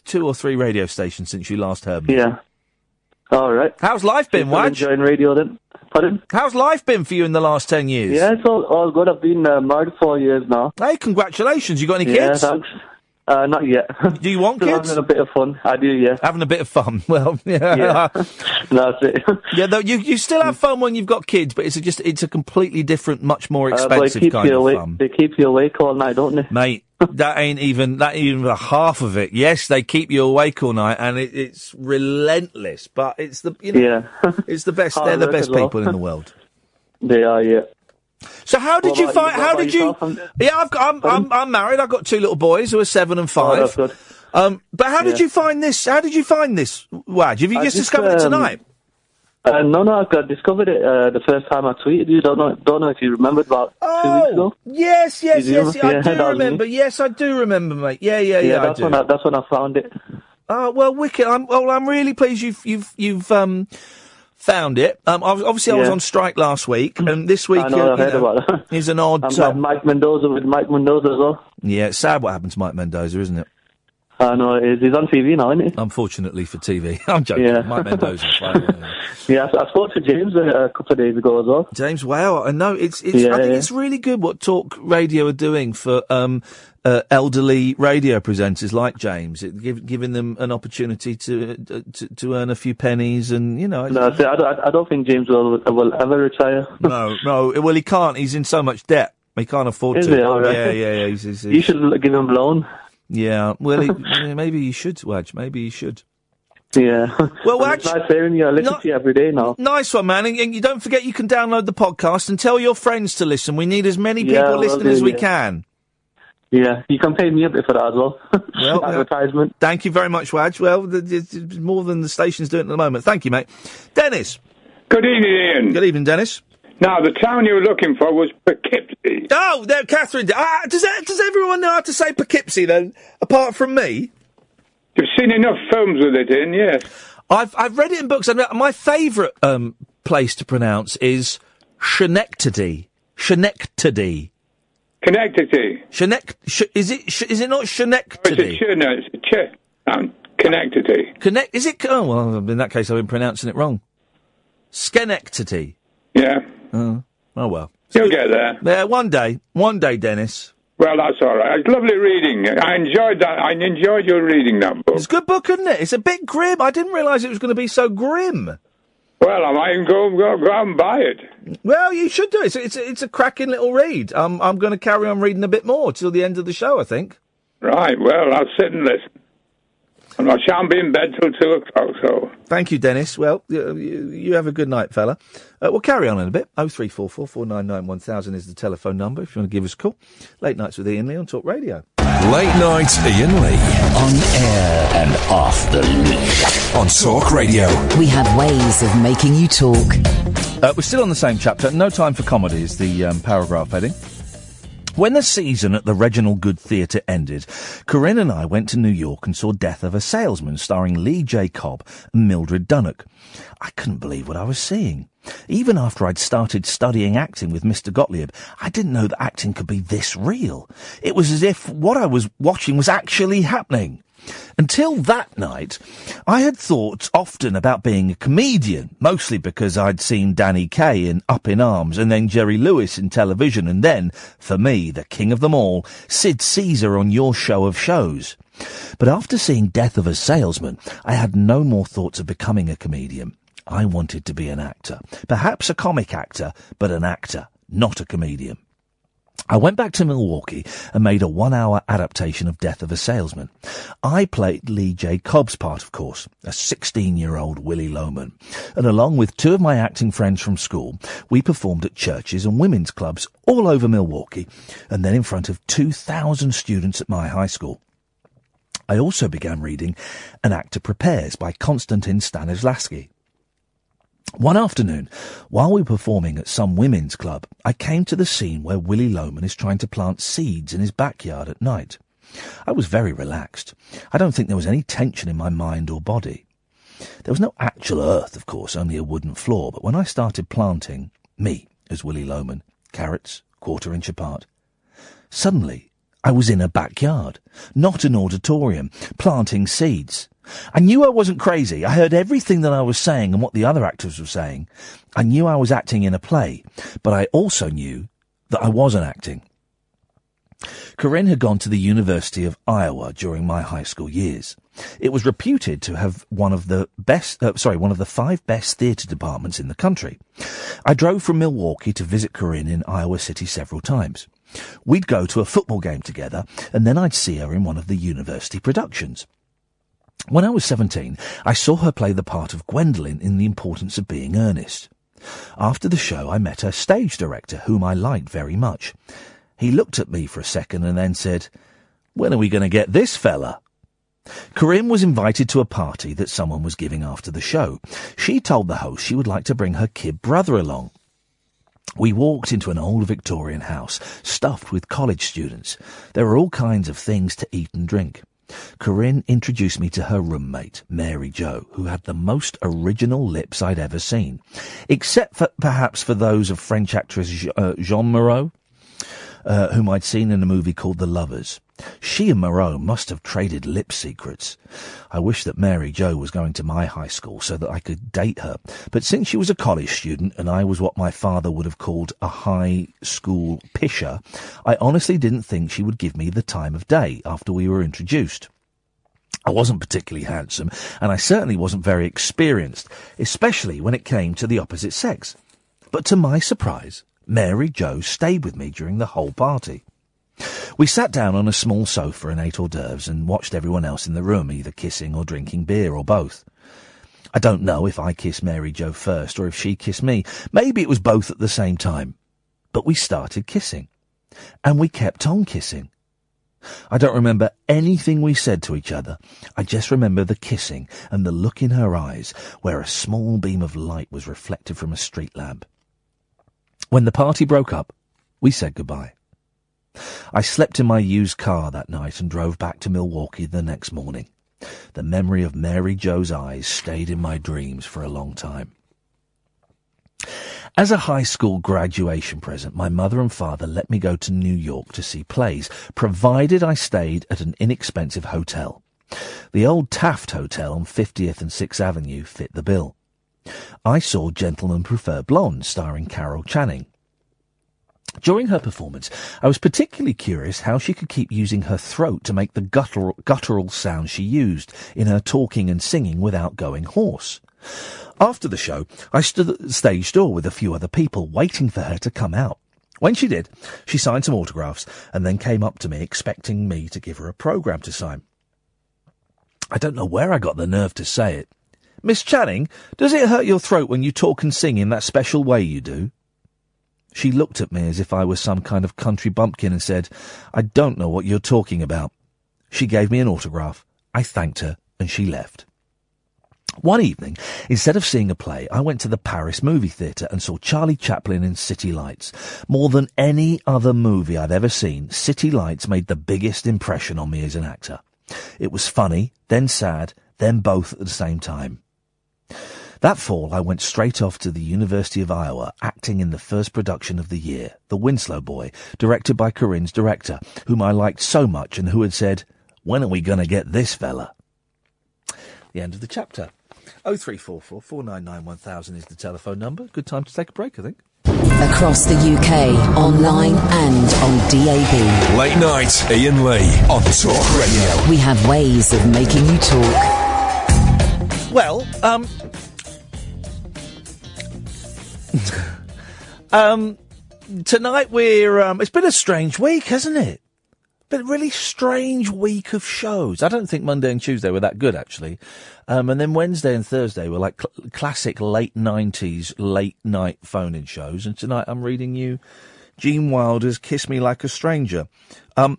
two or three radio stations since you last heard me. Yeah. All right. How's life been, Still enjoying radio then? Pardon? How's life been for you in the last ten years? Yeah, it's all, all good. I've been uh, married for years now. Hey, congratulations! You got any yeah, kids? thanks. Uh, not yet. <laughs> Do you want kids? having a bit of fun. I do, yeah. Having a bit of fun. <laughs> Well, yeah. Yeah. That's it. <laughs> Yeah, though you you still have fun when you've got kids, but it's a just it's a completely different, much more Uh, expensive keep kind you of awake. fun. They keep you awake all night, don't they? Mate, that ain't even that ain't even a half of it. Yes, they keep you awake all night, and it, it's relentless. But it's the you know, Yeah. it's the best. They're the best well. people in the world. They are, yeah. So how did What you find? you? How did you? yourself? Yeah, I've got. I'm, I'm I'm married. I've got two little boys who are seven and Oh, five. good. Um, but how did you find this? How did you find this, Wad? Have you I just, discovered it um, tonight? Uh, no, no, I discovered it uh, the first time I tweeted you. Don't know, don't know if you remembered about two weeks ago. Yes, yes, yes. I <laughs> do remember. Yes, I do remember, mate. Yeah, yeah, yeah. I that's when I, that's when I found it. Oh well, wicked. I'm well. I'm really pleased you've you've you've um found it. Um, I was- obviously I was on strike last week, and this week I know, uh, I heard about that. is an odd. <laughs> I'm like um, Mike Mendoza with Mike Mendoza as well. yeah, it's sad what happened to Mike Mendoza, isn't it? I know, it is. he's on TV now, isn't he? Unfortunately for TV, <laughs> I'm joking. Yeah. Mike Mendoza. yeah. <laughs> Yeah, I, I spoke to James a, a couple of days ago as well. James, wow, I know it's. it's Yeah, I think yeah. it's really good what talk radio are doing for um, uh, elderly radio presenters like James, it, give, giving them an opportunity to, uh, to to earn a few pennies, and you know. No, see, I, don't, I don't think James will will ever retire. no, no. <laughs> Well, he can't. He's in so much debt. He can't afford Is to. All right. Yeah, yeah, yeah. He's, he's, You should give him a loan. Yeah. Well, he, <laughs> maybe you should, Wedge. Maybe you should. Yeah. Well, And <laughs> it's nice hearing you. I listen to you every day now. Nice one, man. And, and you don't forget you can download the podcast and tell your friends to listen. We need as many people Yeah, listening do, as we yeah. can. Yeah, you can pay me a bit for that as well. <laughs> Well, advertisement. Thank you very much, Wadge. Well, more than the station's doing at the moment. Thank you, mate. Dennis. Good evening, Iain. Good evening, Dennis. Now, the town you were looking for was Poughkeepsie. Oh, there, Catherine. Ah, does that, does everyone know how to say Poughkeepsie then, apart from me? You've seen enough films with it in, yes. I've I've read it in books. and My favourite um, place to pronounce is Schenectady. Schenectady. Connectity. Schenect. Sh- is it? Sh- is it not Schenectady? It's a ch, no, it's a ch. Connectity. Connect. Is it? Oh well, in that case, I've been pronouncing it wrong. Schenectady. Yeah. Oh, oh well. You'll get there. Yeah, one day. One day, Dennis. Well, that's all right. It's lovely reading. I enjoyed that. I enjoyed your reading that book. It's a good book, isn't it? It's a bit grim. I didn't realise it was going to be so grim. Well, I might go, go, go out and buy it. Well, you should do it. It's, it's, it's a cracking little read. Um, I'm going to carry on reading a bit more till the end of the show, I think. Right. Well, I'll sit and listen. And I shan't be in bed till two o'clock, so. Thank you, Dennis. Well, you, you you have a good night, fella. Uh, we'll carry on in a bit. Oh three four four four nine nine one thousand is the telephone number if you want to give us a call. Late nights with Iain Lee on Talk Radio. Late Nights Iain Lee. On air and off the leash. On Talk Radio. We have ways of making you talk. Uh, we're still on the same chapter. No time for comedy is the um, paragraph heading. When the season at the Reginald Goode Theatre ended, Corinne and I went to New York and saw Death of a Salesman starring Lee J. Cobb and Mildred Dunnock. I couldn't believe what I was seeing. Even after I'd started studying acting with Mr. Gottlieb, I didn't know that acting could be this real. It was as if what I was watching was actually happening. Until that night, I had thought often about being a comedian, mostly because I'd seen Danny Kaye in Up in Arms and then Jerry Lewis in television and then, for me, the king of them all, Sid Caesar on your show of shows. But after seeing Death of a Salesman, I had no more thoughts of becoming a comedian. I wanted to be an actor. Perhaps a comic actor, but an actor, not a comedian. I went back to Milwaukee and made a one hour adaptation of Death of a Salesman. I played Lee J. Cobb's part, of course, a 16 year old Willy Loman. And along with two of my acting friends from school, we performed at churches and women's clubs all over Milwaukee and then in front of 2,000 students at my high school. I also began reading An Actor Prepares by Konstantin Stanislavski. One afternoon, while we were performing at some women's club, I came to the scene where Willy Loman is trying to plant seeds in his backyard at night. I was very relaxed. I don't think there was any tension in my mind or body. There was no actual earth, of course, only a wooden floor, but when I started planting, me, as Willy Loman, carrots, quarter inch apart, suddenly I was in a backyard, not an auditorium, planting seeds. I knew I wasn't crazy. I heard everything that I was saying and what the other actors were saying. I knew I was acting in a play, but I also knew that I wasn't acting. Corinne had gone to the University of Iowa during my high school years. It was reputed to have one of the best, uh, sorry, one of the five best theatre departments in the country. I drove from Milwaukee to visit Corinne in Iowa City several times. We'd go to a football game together, and then I'd see her in one of the university productions. When I was 17, I saw her play the part of Gwendolen in The Importance of Being Earnest. After the show, I met her stage director, whom I liked very much. He looked at me for a second and then said, When are we going to get this fella? Corinne was invited to a party that someone was giving after the show. She told the host she would like to bring her kid brother along. We walked into an old Victorian house, stuffed with college students. There were all kinds of things to eat and drink. Corinne introduced me to her roommate, Mary Jo, who had the most original lips I'd ever seen, except for perhaps for those of French actress uh, Jeanne Moreau, uh, whom I'd seen in a movie called The Lovers. She and Moreau must have traded lip secrets. I wish that Mary Jo was going to my high school so that I could date her, but since she was a college student and I was what my father would have called a high school pisher, I honestly didn't think she would give me the time of day after we were introduced. I wasn't particularly handsome, and I certainly wasn't very experienced, especially when it came to the opposite sex. But to my surprise, Mary Jo stayed with me during the whole party. We sat down on a small sofa and ate hors d'oeuvres and watched everyone else in the room either kissing or drinking beer or both. I don't know if I kissed Mary Jo first or if she kissed me. Maybe it was both at the same time. But we started kissing. And we kept on kissing. I don't remember anything we said to each other. I just remember the kissing and the look in her eyes where a small beam of light was reflected from a street lamp. When the party broke up, we said goodbye. I slept in my used car that night and drove back to Milwaukee the next morning. The memory of Mary Jo's eyes stayed in my dreams for a long time. As a high school graduation present, my mother and father let me go to New York to see plays, provided I stayed at an inexpensive hotel. The old Taft Hotel on 50th and 6th Avenue fit the bill. I saw Gentlemen Prefer Blondes starring Carol Channing. During her performance, I was particularly curious how she could keep using her throat to make the guttural, guttural sounds she used in her talking and singing without going hoarse. After the show, I stood at the stage door with a few other people, waiting for her to come out. When she did, she signed some autographs and then came up to me expecting me to give her a program to sign. I don't know where I got the nerve to say it. Miss Channing, does it hurt your throat when you talk and sing in that special way you do? She looked at me as if I was some kind of country bumpkin and said, I don't know what you're talking about. She gave me an autograph. I thanked her and she left. One evening, instead of seeing a play, I went to the Paris movie theatre and saw Charlie Chaplin in City Lights. More than any other movie I'd ever seen, City Lights made the biggest impression on me as an actor. It was funny, then sad, then both at the same time. That fall, I went straight off to the University of Iowa, acting in the first production of the year, The Winslow Boy, directed by Corinne's director, whom I liked so much and who had said, When are we going to get this fella? The end of the chapter. 0344 499 1000 is the telephone number. Good time to take a break, I think. Across the UK, online and on DAB. Late night, Iain Lee on Talk Radio. We have ways of making you talk. Well, um. <laughs> um. Tonight we're. Um, it's been a strange week, hasn't it? Been a really strange week of shows. I don't think Monday and Tuesday were that good, actually. Um, and then Wednesday and Thursday were like cl- classic late 90s late night phone in shows. And tonight I'm reading you Gene Wilder's Kiss Me Like a Stranger. Um,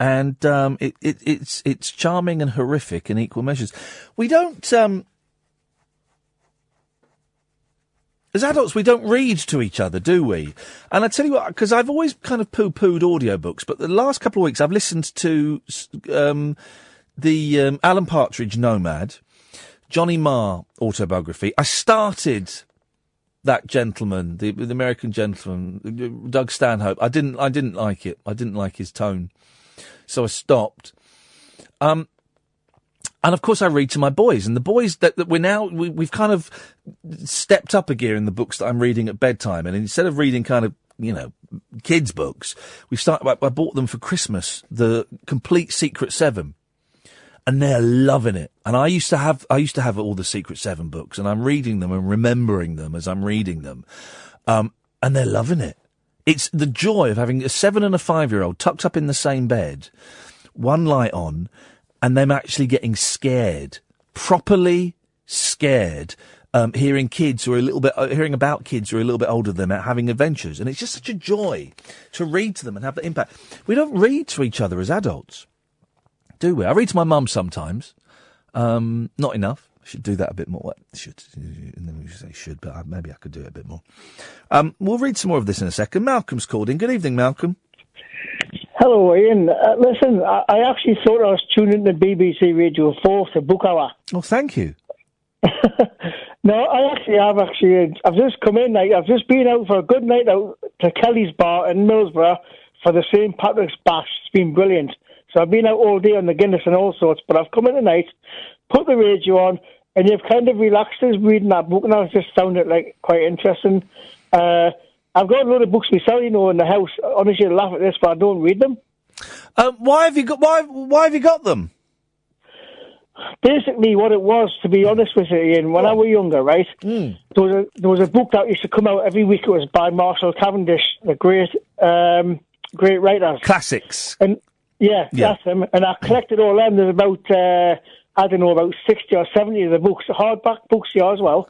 and um, it, it, it's it's charming and horrific in equal measures. We don't, um, as adults, we don't read to each other, do we? And I tell you what, because I've always kind of poo-pooed audiobooks, but the last couple of weeks I've listened to um, the um, Alan Partridge Nomad, Johnny Marr autobiography. I started that gentleman, the, the American gentleman, Doug Stanhope. I didn't, I didn't like it. I didn't like his tone, so I stopped. Um, and of course, I read to my boys, and the boys that, that we're now we, we've kind of stepped up a gear in the books that I'm reading at bedtime, and instead of reading kind of you know kids books, we started. I, bought them for Christmas the complete Secret Seven, and they're loving it. And I used to have I used to have all the Secret Seven books, and I'm reading them and remembering them as I'm reading them, um, and they're loving it. It's the joy of having a seven and a five year old tucked up in the same bed, one light on, and them actually getting scared, properly scared, um, hearing kids who are a little bit, uh, hearing about kids who are a little bit older than them having adventures. And it's just such a joy to read to them and have that impact. We don't read to each other as adults, do we? I read to my mum sometimes. Um, not enough. I should do that a bit more. Should, and then we say should, but maybe I could do it a bit more. Um, we'll read some more of this in a second. Malcolm's called in. Good evening, Malcolm. Hello, Iain. Uh, listen, I, I actually thought I was tuning into BBC Radio 4 to book hour. Oh, thank you. <laughs> No, I actually have actually. I've just come in. Like, I've just been out for a good night out to Kelly's Bar in Millsborough for the St Patrick's Bash. It's been brilliant. So I've been out all day on the Guinness and all sorts, but I've come in tonight, put the radio on, and you've kind of relaxed us reading that book, and it just sounded like quite interesting. Uh, I've got a lot of books myself, you know, in the house. Honestly, I laugh at this, but I don't read them. Um, why have you got? Why? Why have you got them? Basically, what it was, to be honest with you, Iain, when I was younger, right, there was a there was a book that used to come out every week. It was by Marshall Cavendish, the great um, great writer. Classics. And yeah, Yeah. that's him. And I collected all them. There's about uh, I don't know about sixty or seventy of the books, hardback books here as well.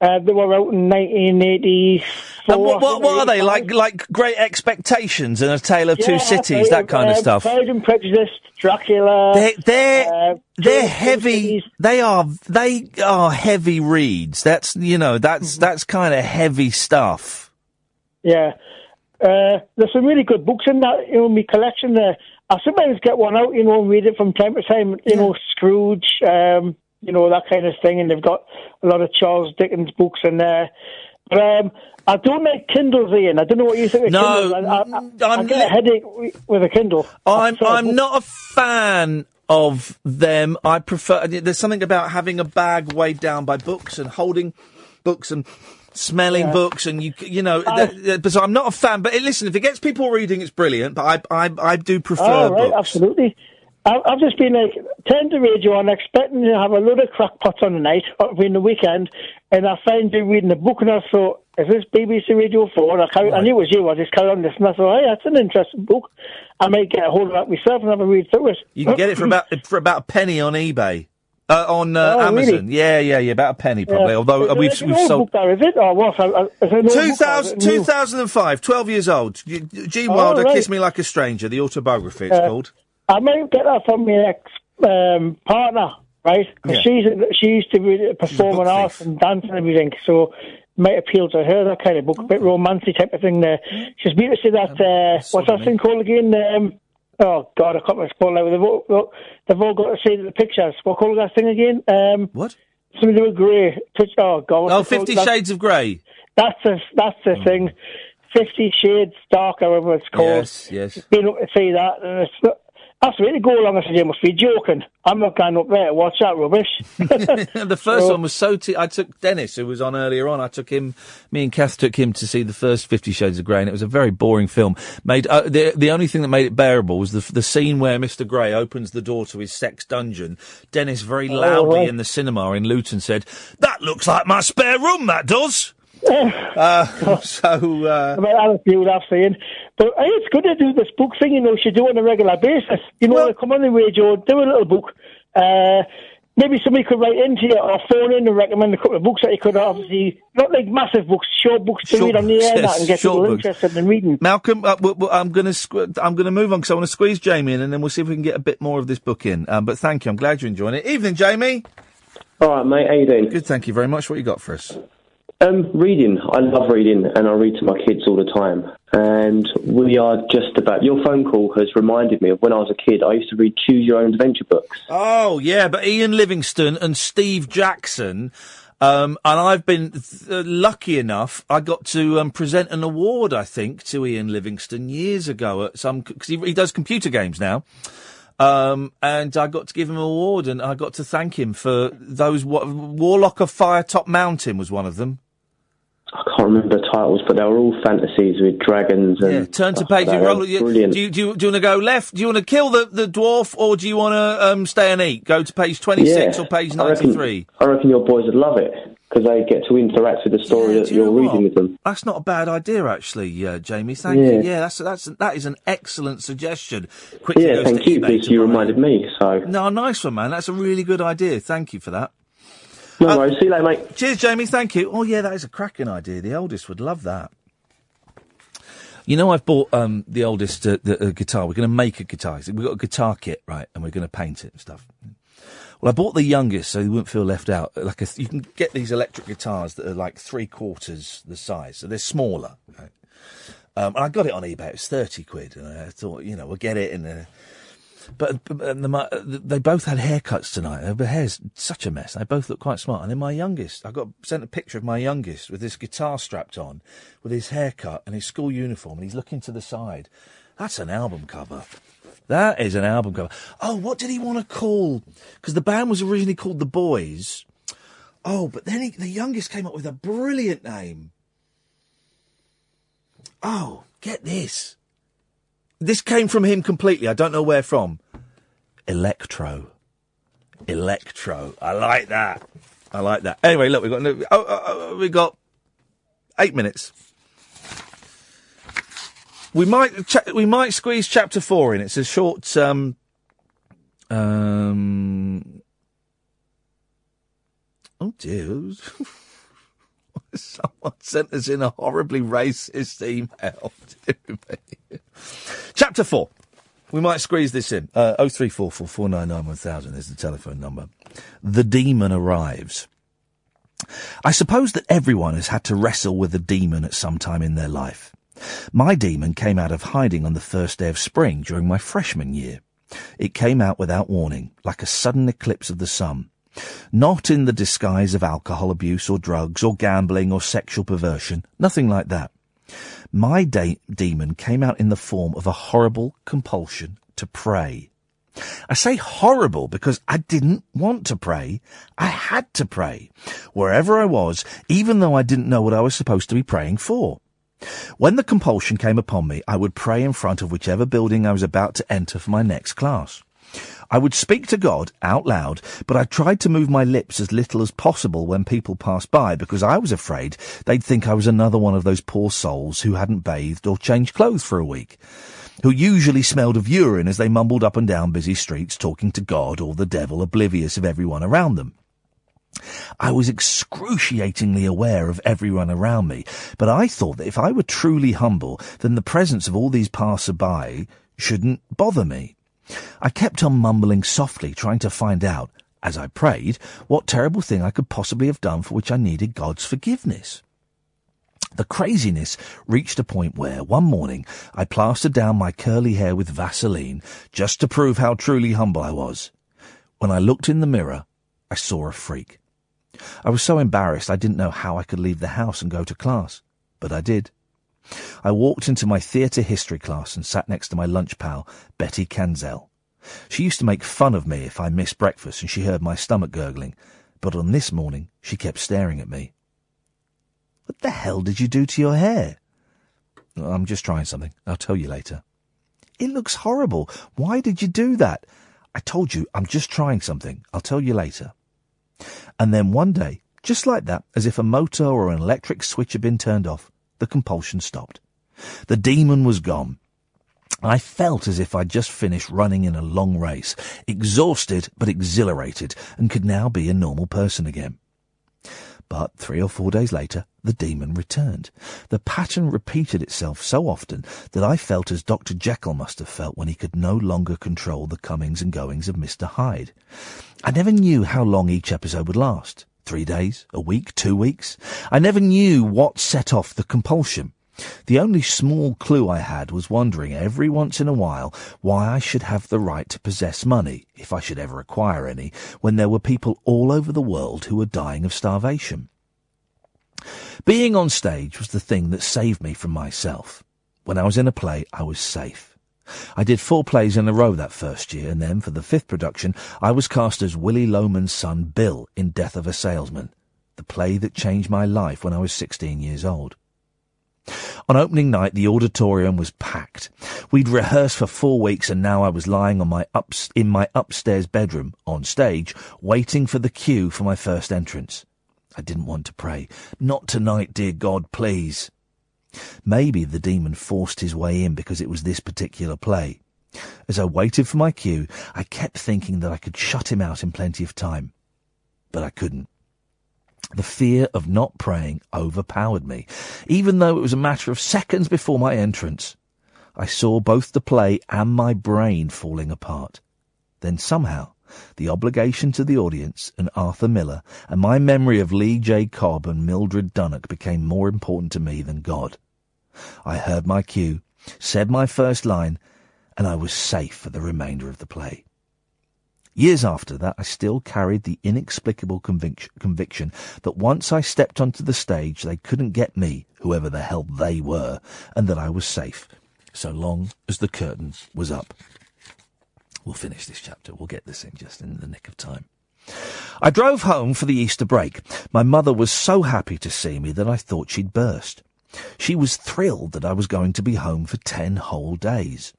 Uh, they were out in 1984. And what, what, what are they like? Like Great Expectations and A Tale of Two Yeah, Cities, that kind of uh, stuff. Pride and Prejudice, Dracula. They're they're uh, they're heavy. They are they are heavy reads. That's you know that's Mm-hmm. that's kind of heavy stuff. Yeah. Uh, there's some really good books in that, in my collection there. I sometimes get one out, you know, and read it from time to time, you know, Scrooge, um, you know, that kind of thing, and they've got a lot of Charles Dickens books in there. But um, I don't like Kindles, Iain. I don't know what you think of No, Kindles. I, I, I get a headache with a Kindle. I'm I'm not a fan of them. I prefer. There's something about having a bag weighed down by books and holding books and smelling Yeah. books and you you know. th- th- but so I'm not a fan. But listen, if it gets people reading, it's brilliant. But I I I do prefer Oh, right, books. absolutely. I- I've just been like, turned the radio on, expecting to have a load of crackpots on the night, or in the weekend, and I found you reading a book, and I thought, is this BBC Radio 4? And I, carry, I knew it was you, I just carried on this, and I thought, hey, that's an interesting book. I may get a hold of that myself and have a read through it. You can get it for about for about a penny on eBay. Uh, on uh, Oh, really? Amazon. Yeah, yeah, yeah. About a penny probably. Yeah. Although uh, we've we've sold. book there, is it? Or what? Uh, uh, it an old book or is 2000, it 2005, 12 years old. G- Gene Oh, Wilder, right. Kiss Me Like a Stranger, the autobiography it's Uh, called. I might get that from my ex um, partner, right? Because she's she used to be performing arts and dance and everything, so it might appeal to her that kind of book, a bit romantic type of thing. There, she's been to see that. Uh, what's that thing called again? Um, oh God, I can't remember what it's called now. They've all, they've all got to see the pictures. What called that thing again? Um, what? Something to do with grey. Oh God. Oh, called? Fifty That- Shades of Grey. That's the that's the thing. Fifty Shades Dark, however it's called. Yes, yes. Been up to see that, and it's not, that's really go along. I said, you must be joking. I'm not going up there. Watch that rubbish. <laughs> <laughs> the first Oh. one was so. T- I took Dennis, who was on earlier on. I took him. Me and Kath took him to see the first Fifty Shades of Grey, and it was a very boring film. Made uh, the the only thing that made it bearable was the the scene where Mister Grey opens the door to his sex dungeon. Dennis very loudly right. in the cinema in Luton said, "That looks like my spare room. That does." Uh, <laughs> so uh, About Alice Buell, I've seen. But hey, it's good to do this book thing, you know, you should do it on a regular basis. You know, come on the radio, do a little book. Uh, maybe somebody could write into you or phone in and recommend a couple of books that you could obviously, not like massive books, short books to Short read on the air and that and get <laughs> people books. interested in reading. Malcolm, uh, w- w- I'm going to squ- I'm going to move on because I want to squeeze Jamie in, and then we'll see if we can get a bit more of this book in. Um, but thank you, I'm glad you're enjoying it. Evening, Jamie. All right, mate. How you doing? Good, thank you very much. What you got for us? Um, reading. I love reading, and I read to my kids all the time. And we are just about. Your phone call has reminded me of when I was a kid. I used to read Choose Your Own Adventure books. Oh yeah, but Ian Livingstone and Steve Jackson. Um, and I've been uh, lucky enough. I got to um, present an award, I think, to Ian Livingstone years ago at some because he, he does computer games now. Um, and I got to give him an award, and I got to thank him for those. Warlock of Firetop Mountain was one of them. I can't remember the titles, but they were all fantasies with dragons and. Yeah, turn to page. roll, you, Brilliant. do, you, do, you, do you want to go left? Do you want to kill the, the dwarf, or do you want to um, stay and eat? Go to page twenty six Yeah. or page I ninety three. I reckon your boys would love it because they get to interact with the story that you you're reading what? with them. That's not a bad idea, actually, uh, Jamie. Thank Yeah. you. Yeah, that's that's that is an excellent suggestion. Quickly yeah, thank you because you reminded me. So No, nice one, man. That's a really good idea. Thank you for that. No worries. See you later, mate. Cheers, Jamie. Thank you. Oh, yeah, that is a cracking idea. The oldest would love that. You know, I've bought um, the oldest uh, the, uh, guitar. We're going to make a guitar. We've got a guitar kit, right, and we're going to paint it and stuff. Well, I bought the youngest so he wouldn't feel left out. Like a, you can get these electric guitars that are like three quarters the size, so they're smaller. Right? Um, and I got it on eBay. It was thirty quid, and I thought, you know, we'll get it. And uh, but, but the, they both had haircuts tonight. Their hair's such a mess. They both look quite smart. And then my youngest, I got sent a picture of my youngest with this guitar strapped on, with his haircut and his school uniform, and he's looking to the side. That's an album cover. That is an album cover. Oh, what did he want to call? Because the band was originally called The Boys. Oh, but then he, the youngest came up with a brilliant name. Oh, get this. This came from him completely. I don't know where from. Electro. Electro. I like that. I like that. Anyway, look, we've got no, oh, oh, oh, we got eight minutes. We might cha- we might squeeze chapter four in. It's a short um um. Oh dear. <laughs> <laughs> Someone sent us in a horribly racist email. <laughs> Chapter 4. We might squeeze this in. Uh, 0344 499 1000 is the telephone number. The demon arrives. I suppose that everyone has had to wrestle with a demon at some time in their life. My demon came out of hiding on the first day of spring during my freshman year. It came out without warning, like a sudden eclipse of the sun. Not in the disguise of alcohol abuse or drugs or gambling or sexual perversion. Nothing like that. My de- demon came out in the form of a horrible compulsion to pray. I say horrible because I didn't want to pray. I had to pray. Wherever I was, even though I didn't know what I was supposed to be praying for. When the compulsion came upon me, I would pray in front of whichever building I was about to enter for my next class. I would speak to God out loud, but I tried to move my lips as little as possible when people passed by because I was afraid they'd think I was another one of those poor souls who hadn't bathed or changed clothes for a week, who usually smelled of urine as they mumbled up and down busy streets talking to God or the devil, oblivious of everyone around them. I was excruciatingly aware of everyone around me, but I thought that if I were truly humble, then the presence of all these passers-by shouldn't bother me. I kept on mumbling softly, trying to find out, as I prayed, what terrible thing I could possibly have done for which I needed God's forgiveness. The craziness reached a point where, one morning, I plastered down my curly hair with Vaseline just to prove how truly humble I was. When I looked in the mirror, I saw a freak. I was so embarrassed I didn't know how I could leave the house and go to class, but I did. I walked into my theatre history class and sat next to my lunch pal, Betty Kanzel. She used to make fun of me if I missed breakfast and she heard my stomach gurgling, but on this morning she kept staring at me. What the hell did you do to your hair? I'm just trying something. I'll tell you later. It looks horrible. Why did you do that? I told you, I'm just trying something. I'll tell you later. And then one day, just like that, as if a motor or an electric switch had been turned off, the compulsion stopped. The demon was gone. I felt as if I'd just finished running in a long race, exhausted but exhilarated, and could now be a normal person again. But three or four days later, the demon returned. The pattern repeated itself so often that I felt as Dr. Jekyll must have felt when he could no longer control the comings and goings of Mr. Hyde. I never knew how long each episode would last. Three days, a week, two weeks. I never knew what set off the compulsion. The only small clue I had was wondering every once in a while why I should have the right to possess money, if I should ever acquire any, when there were people all over the world who were dying of starvation. Being on stage was the thing that saved me from myself. When I was in a play, I was safe. I did four plays in a row that first year, and then for the fifth production, I was cast as Willy Loman's son Bill in Death of a Salesman, the play that changed my life when I was 16 years old. On opening night, the auditorium was packed. We'd rehearsed for four weeks, and now I was lying on my in my upstairs bedroom, on stage, waiting for the cue for my first entrance. I didn't want to pray. Not tonight, dear God, please. Maybe the demon forced his way in because it was this particular play. As I waited for my cue, I kept thinking that I could shut him out in plenty of time. But I couldn't. The fear of not praying overpowered me, even though it was a matter of seconds before my entrance. I saw both the play and my brain falling apart. Then somehow, the obligation to the audience and Arthur Miller and my memory of Lee J. Cobb and Mildred Dunnock became more important to me than God. I heard my cue, said my first line, and I was safe for the remainder of the play. Years after that, I still carried the inexplicable convic- conviction that once I stepped onto the stage, they couldn't get me, whoever the hell they were, and that I was safe, so long as the curtain was up. We'll finish this chapter. We'll get this in just in the nick of time. I drove home for the Easter break. My mother was so happy to see me that I thought she'd burst. She was thrilled that I was going to be home for ten whole days.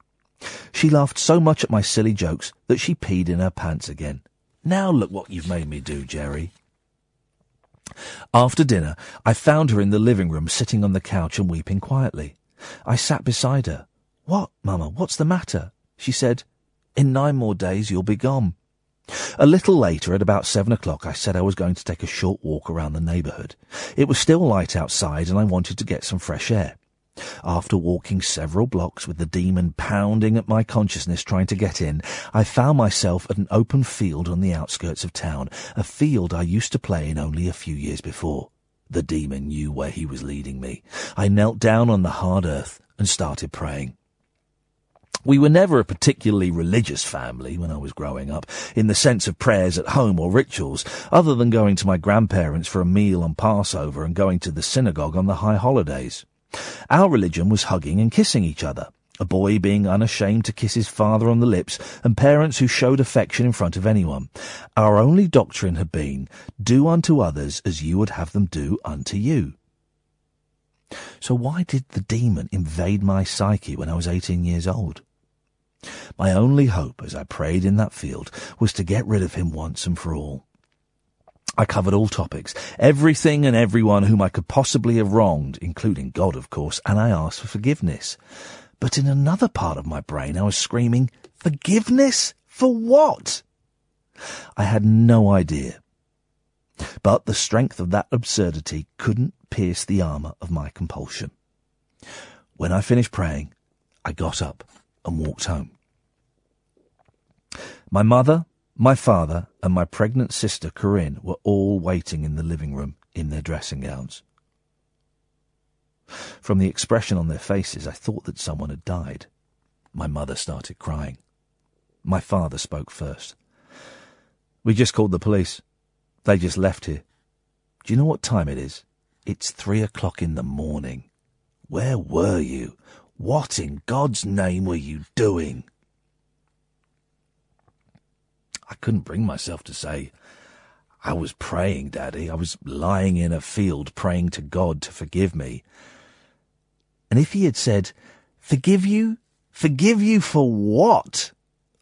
She laughed so much at my silly jokes that she peed in her pants again. Now look what you've made me do, Jerry. After dinner, I found her in the living room sitting on the couch and weeping quietly. I sat beside her. What, Mamma, what's the matter? She said, In nine more days you'll be gone. A little later, at about seven o'clock, I said I was going to take a short walk around the neighbourhood. It was still light outside and I wanted to get some fresh air. After walking several blocks with the demon pounding at my consciousness trying to get in, I found myself at an open field on the outskirts of town, a field I used to play in only a few years before. The demon knew where he was leading me. I knelt down on the hard earth and started praying. We were never a particularly religious family when I was growing up, in the sense of prayers at home or rituals, other than going to my grandparents for a meal on Passover and going to the synagogue on the high holidays. Our religion was hugging and kissing each other, a boy being unashamed to kiss his father on the lips, and parents who showed affection in front of anyone. Our only doctrine had been, do unto others as you would have them do unto you. So why did the demon invade my psyche when I was 18 years old? My only hope as I prayed in that field was to get rid of him once and for all. I covered all topics, everything and everyone whom I could possibly have wronged, including God, of course, and I asked for forgiveness. But in another part of my brain, I was screaming, Forgiveness? For what? I had no idea. But the strength of that absurdity couldn't pierce the armour of my compulsion. When I finished praying, I got up and walked home. My mother, my father, and my pregnant sister Corinne were all waiting in the living room in their dressing gowns. From the expression on their faces, I thought that someone had died. My mother started crying. My father spoke first. We just called the police. They just left here. Do you know what time it is? It's three o'clock in the morning. Where were you? What in God's name were you doing? I couldn't bring myself to say, I was praying, Daddy. I was lying in a field praying to God to forgive me. And if he had said, Forgive you? Forgive you for what?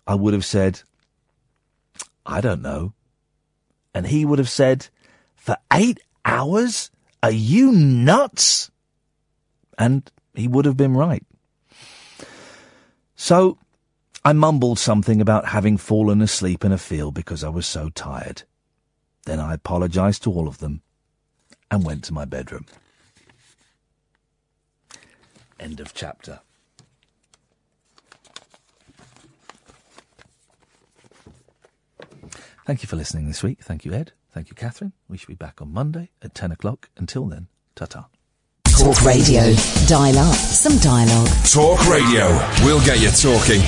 I would have said, I don't know. And he would have said, For eight hours? Are you nuts? And he would have been right. So I mumbled something about having fallen asleep in a field because I was so tired. Then I apologized to all of them and went to my bedroom. End of chapter. Thank you for listening this week. Thank you, Ed. Thank you, Catherine. We should be back on Monday at 10 o'clock. Until then, ta ta. Talk Radio. Dial up some dialogue. Talk Radio. We'll get you talking.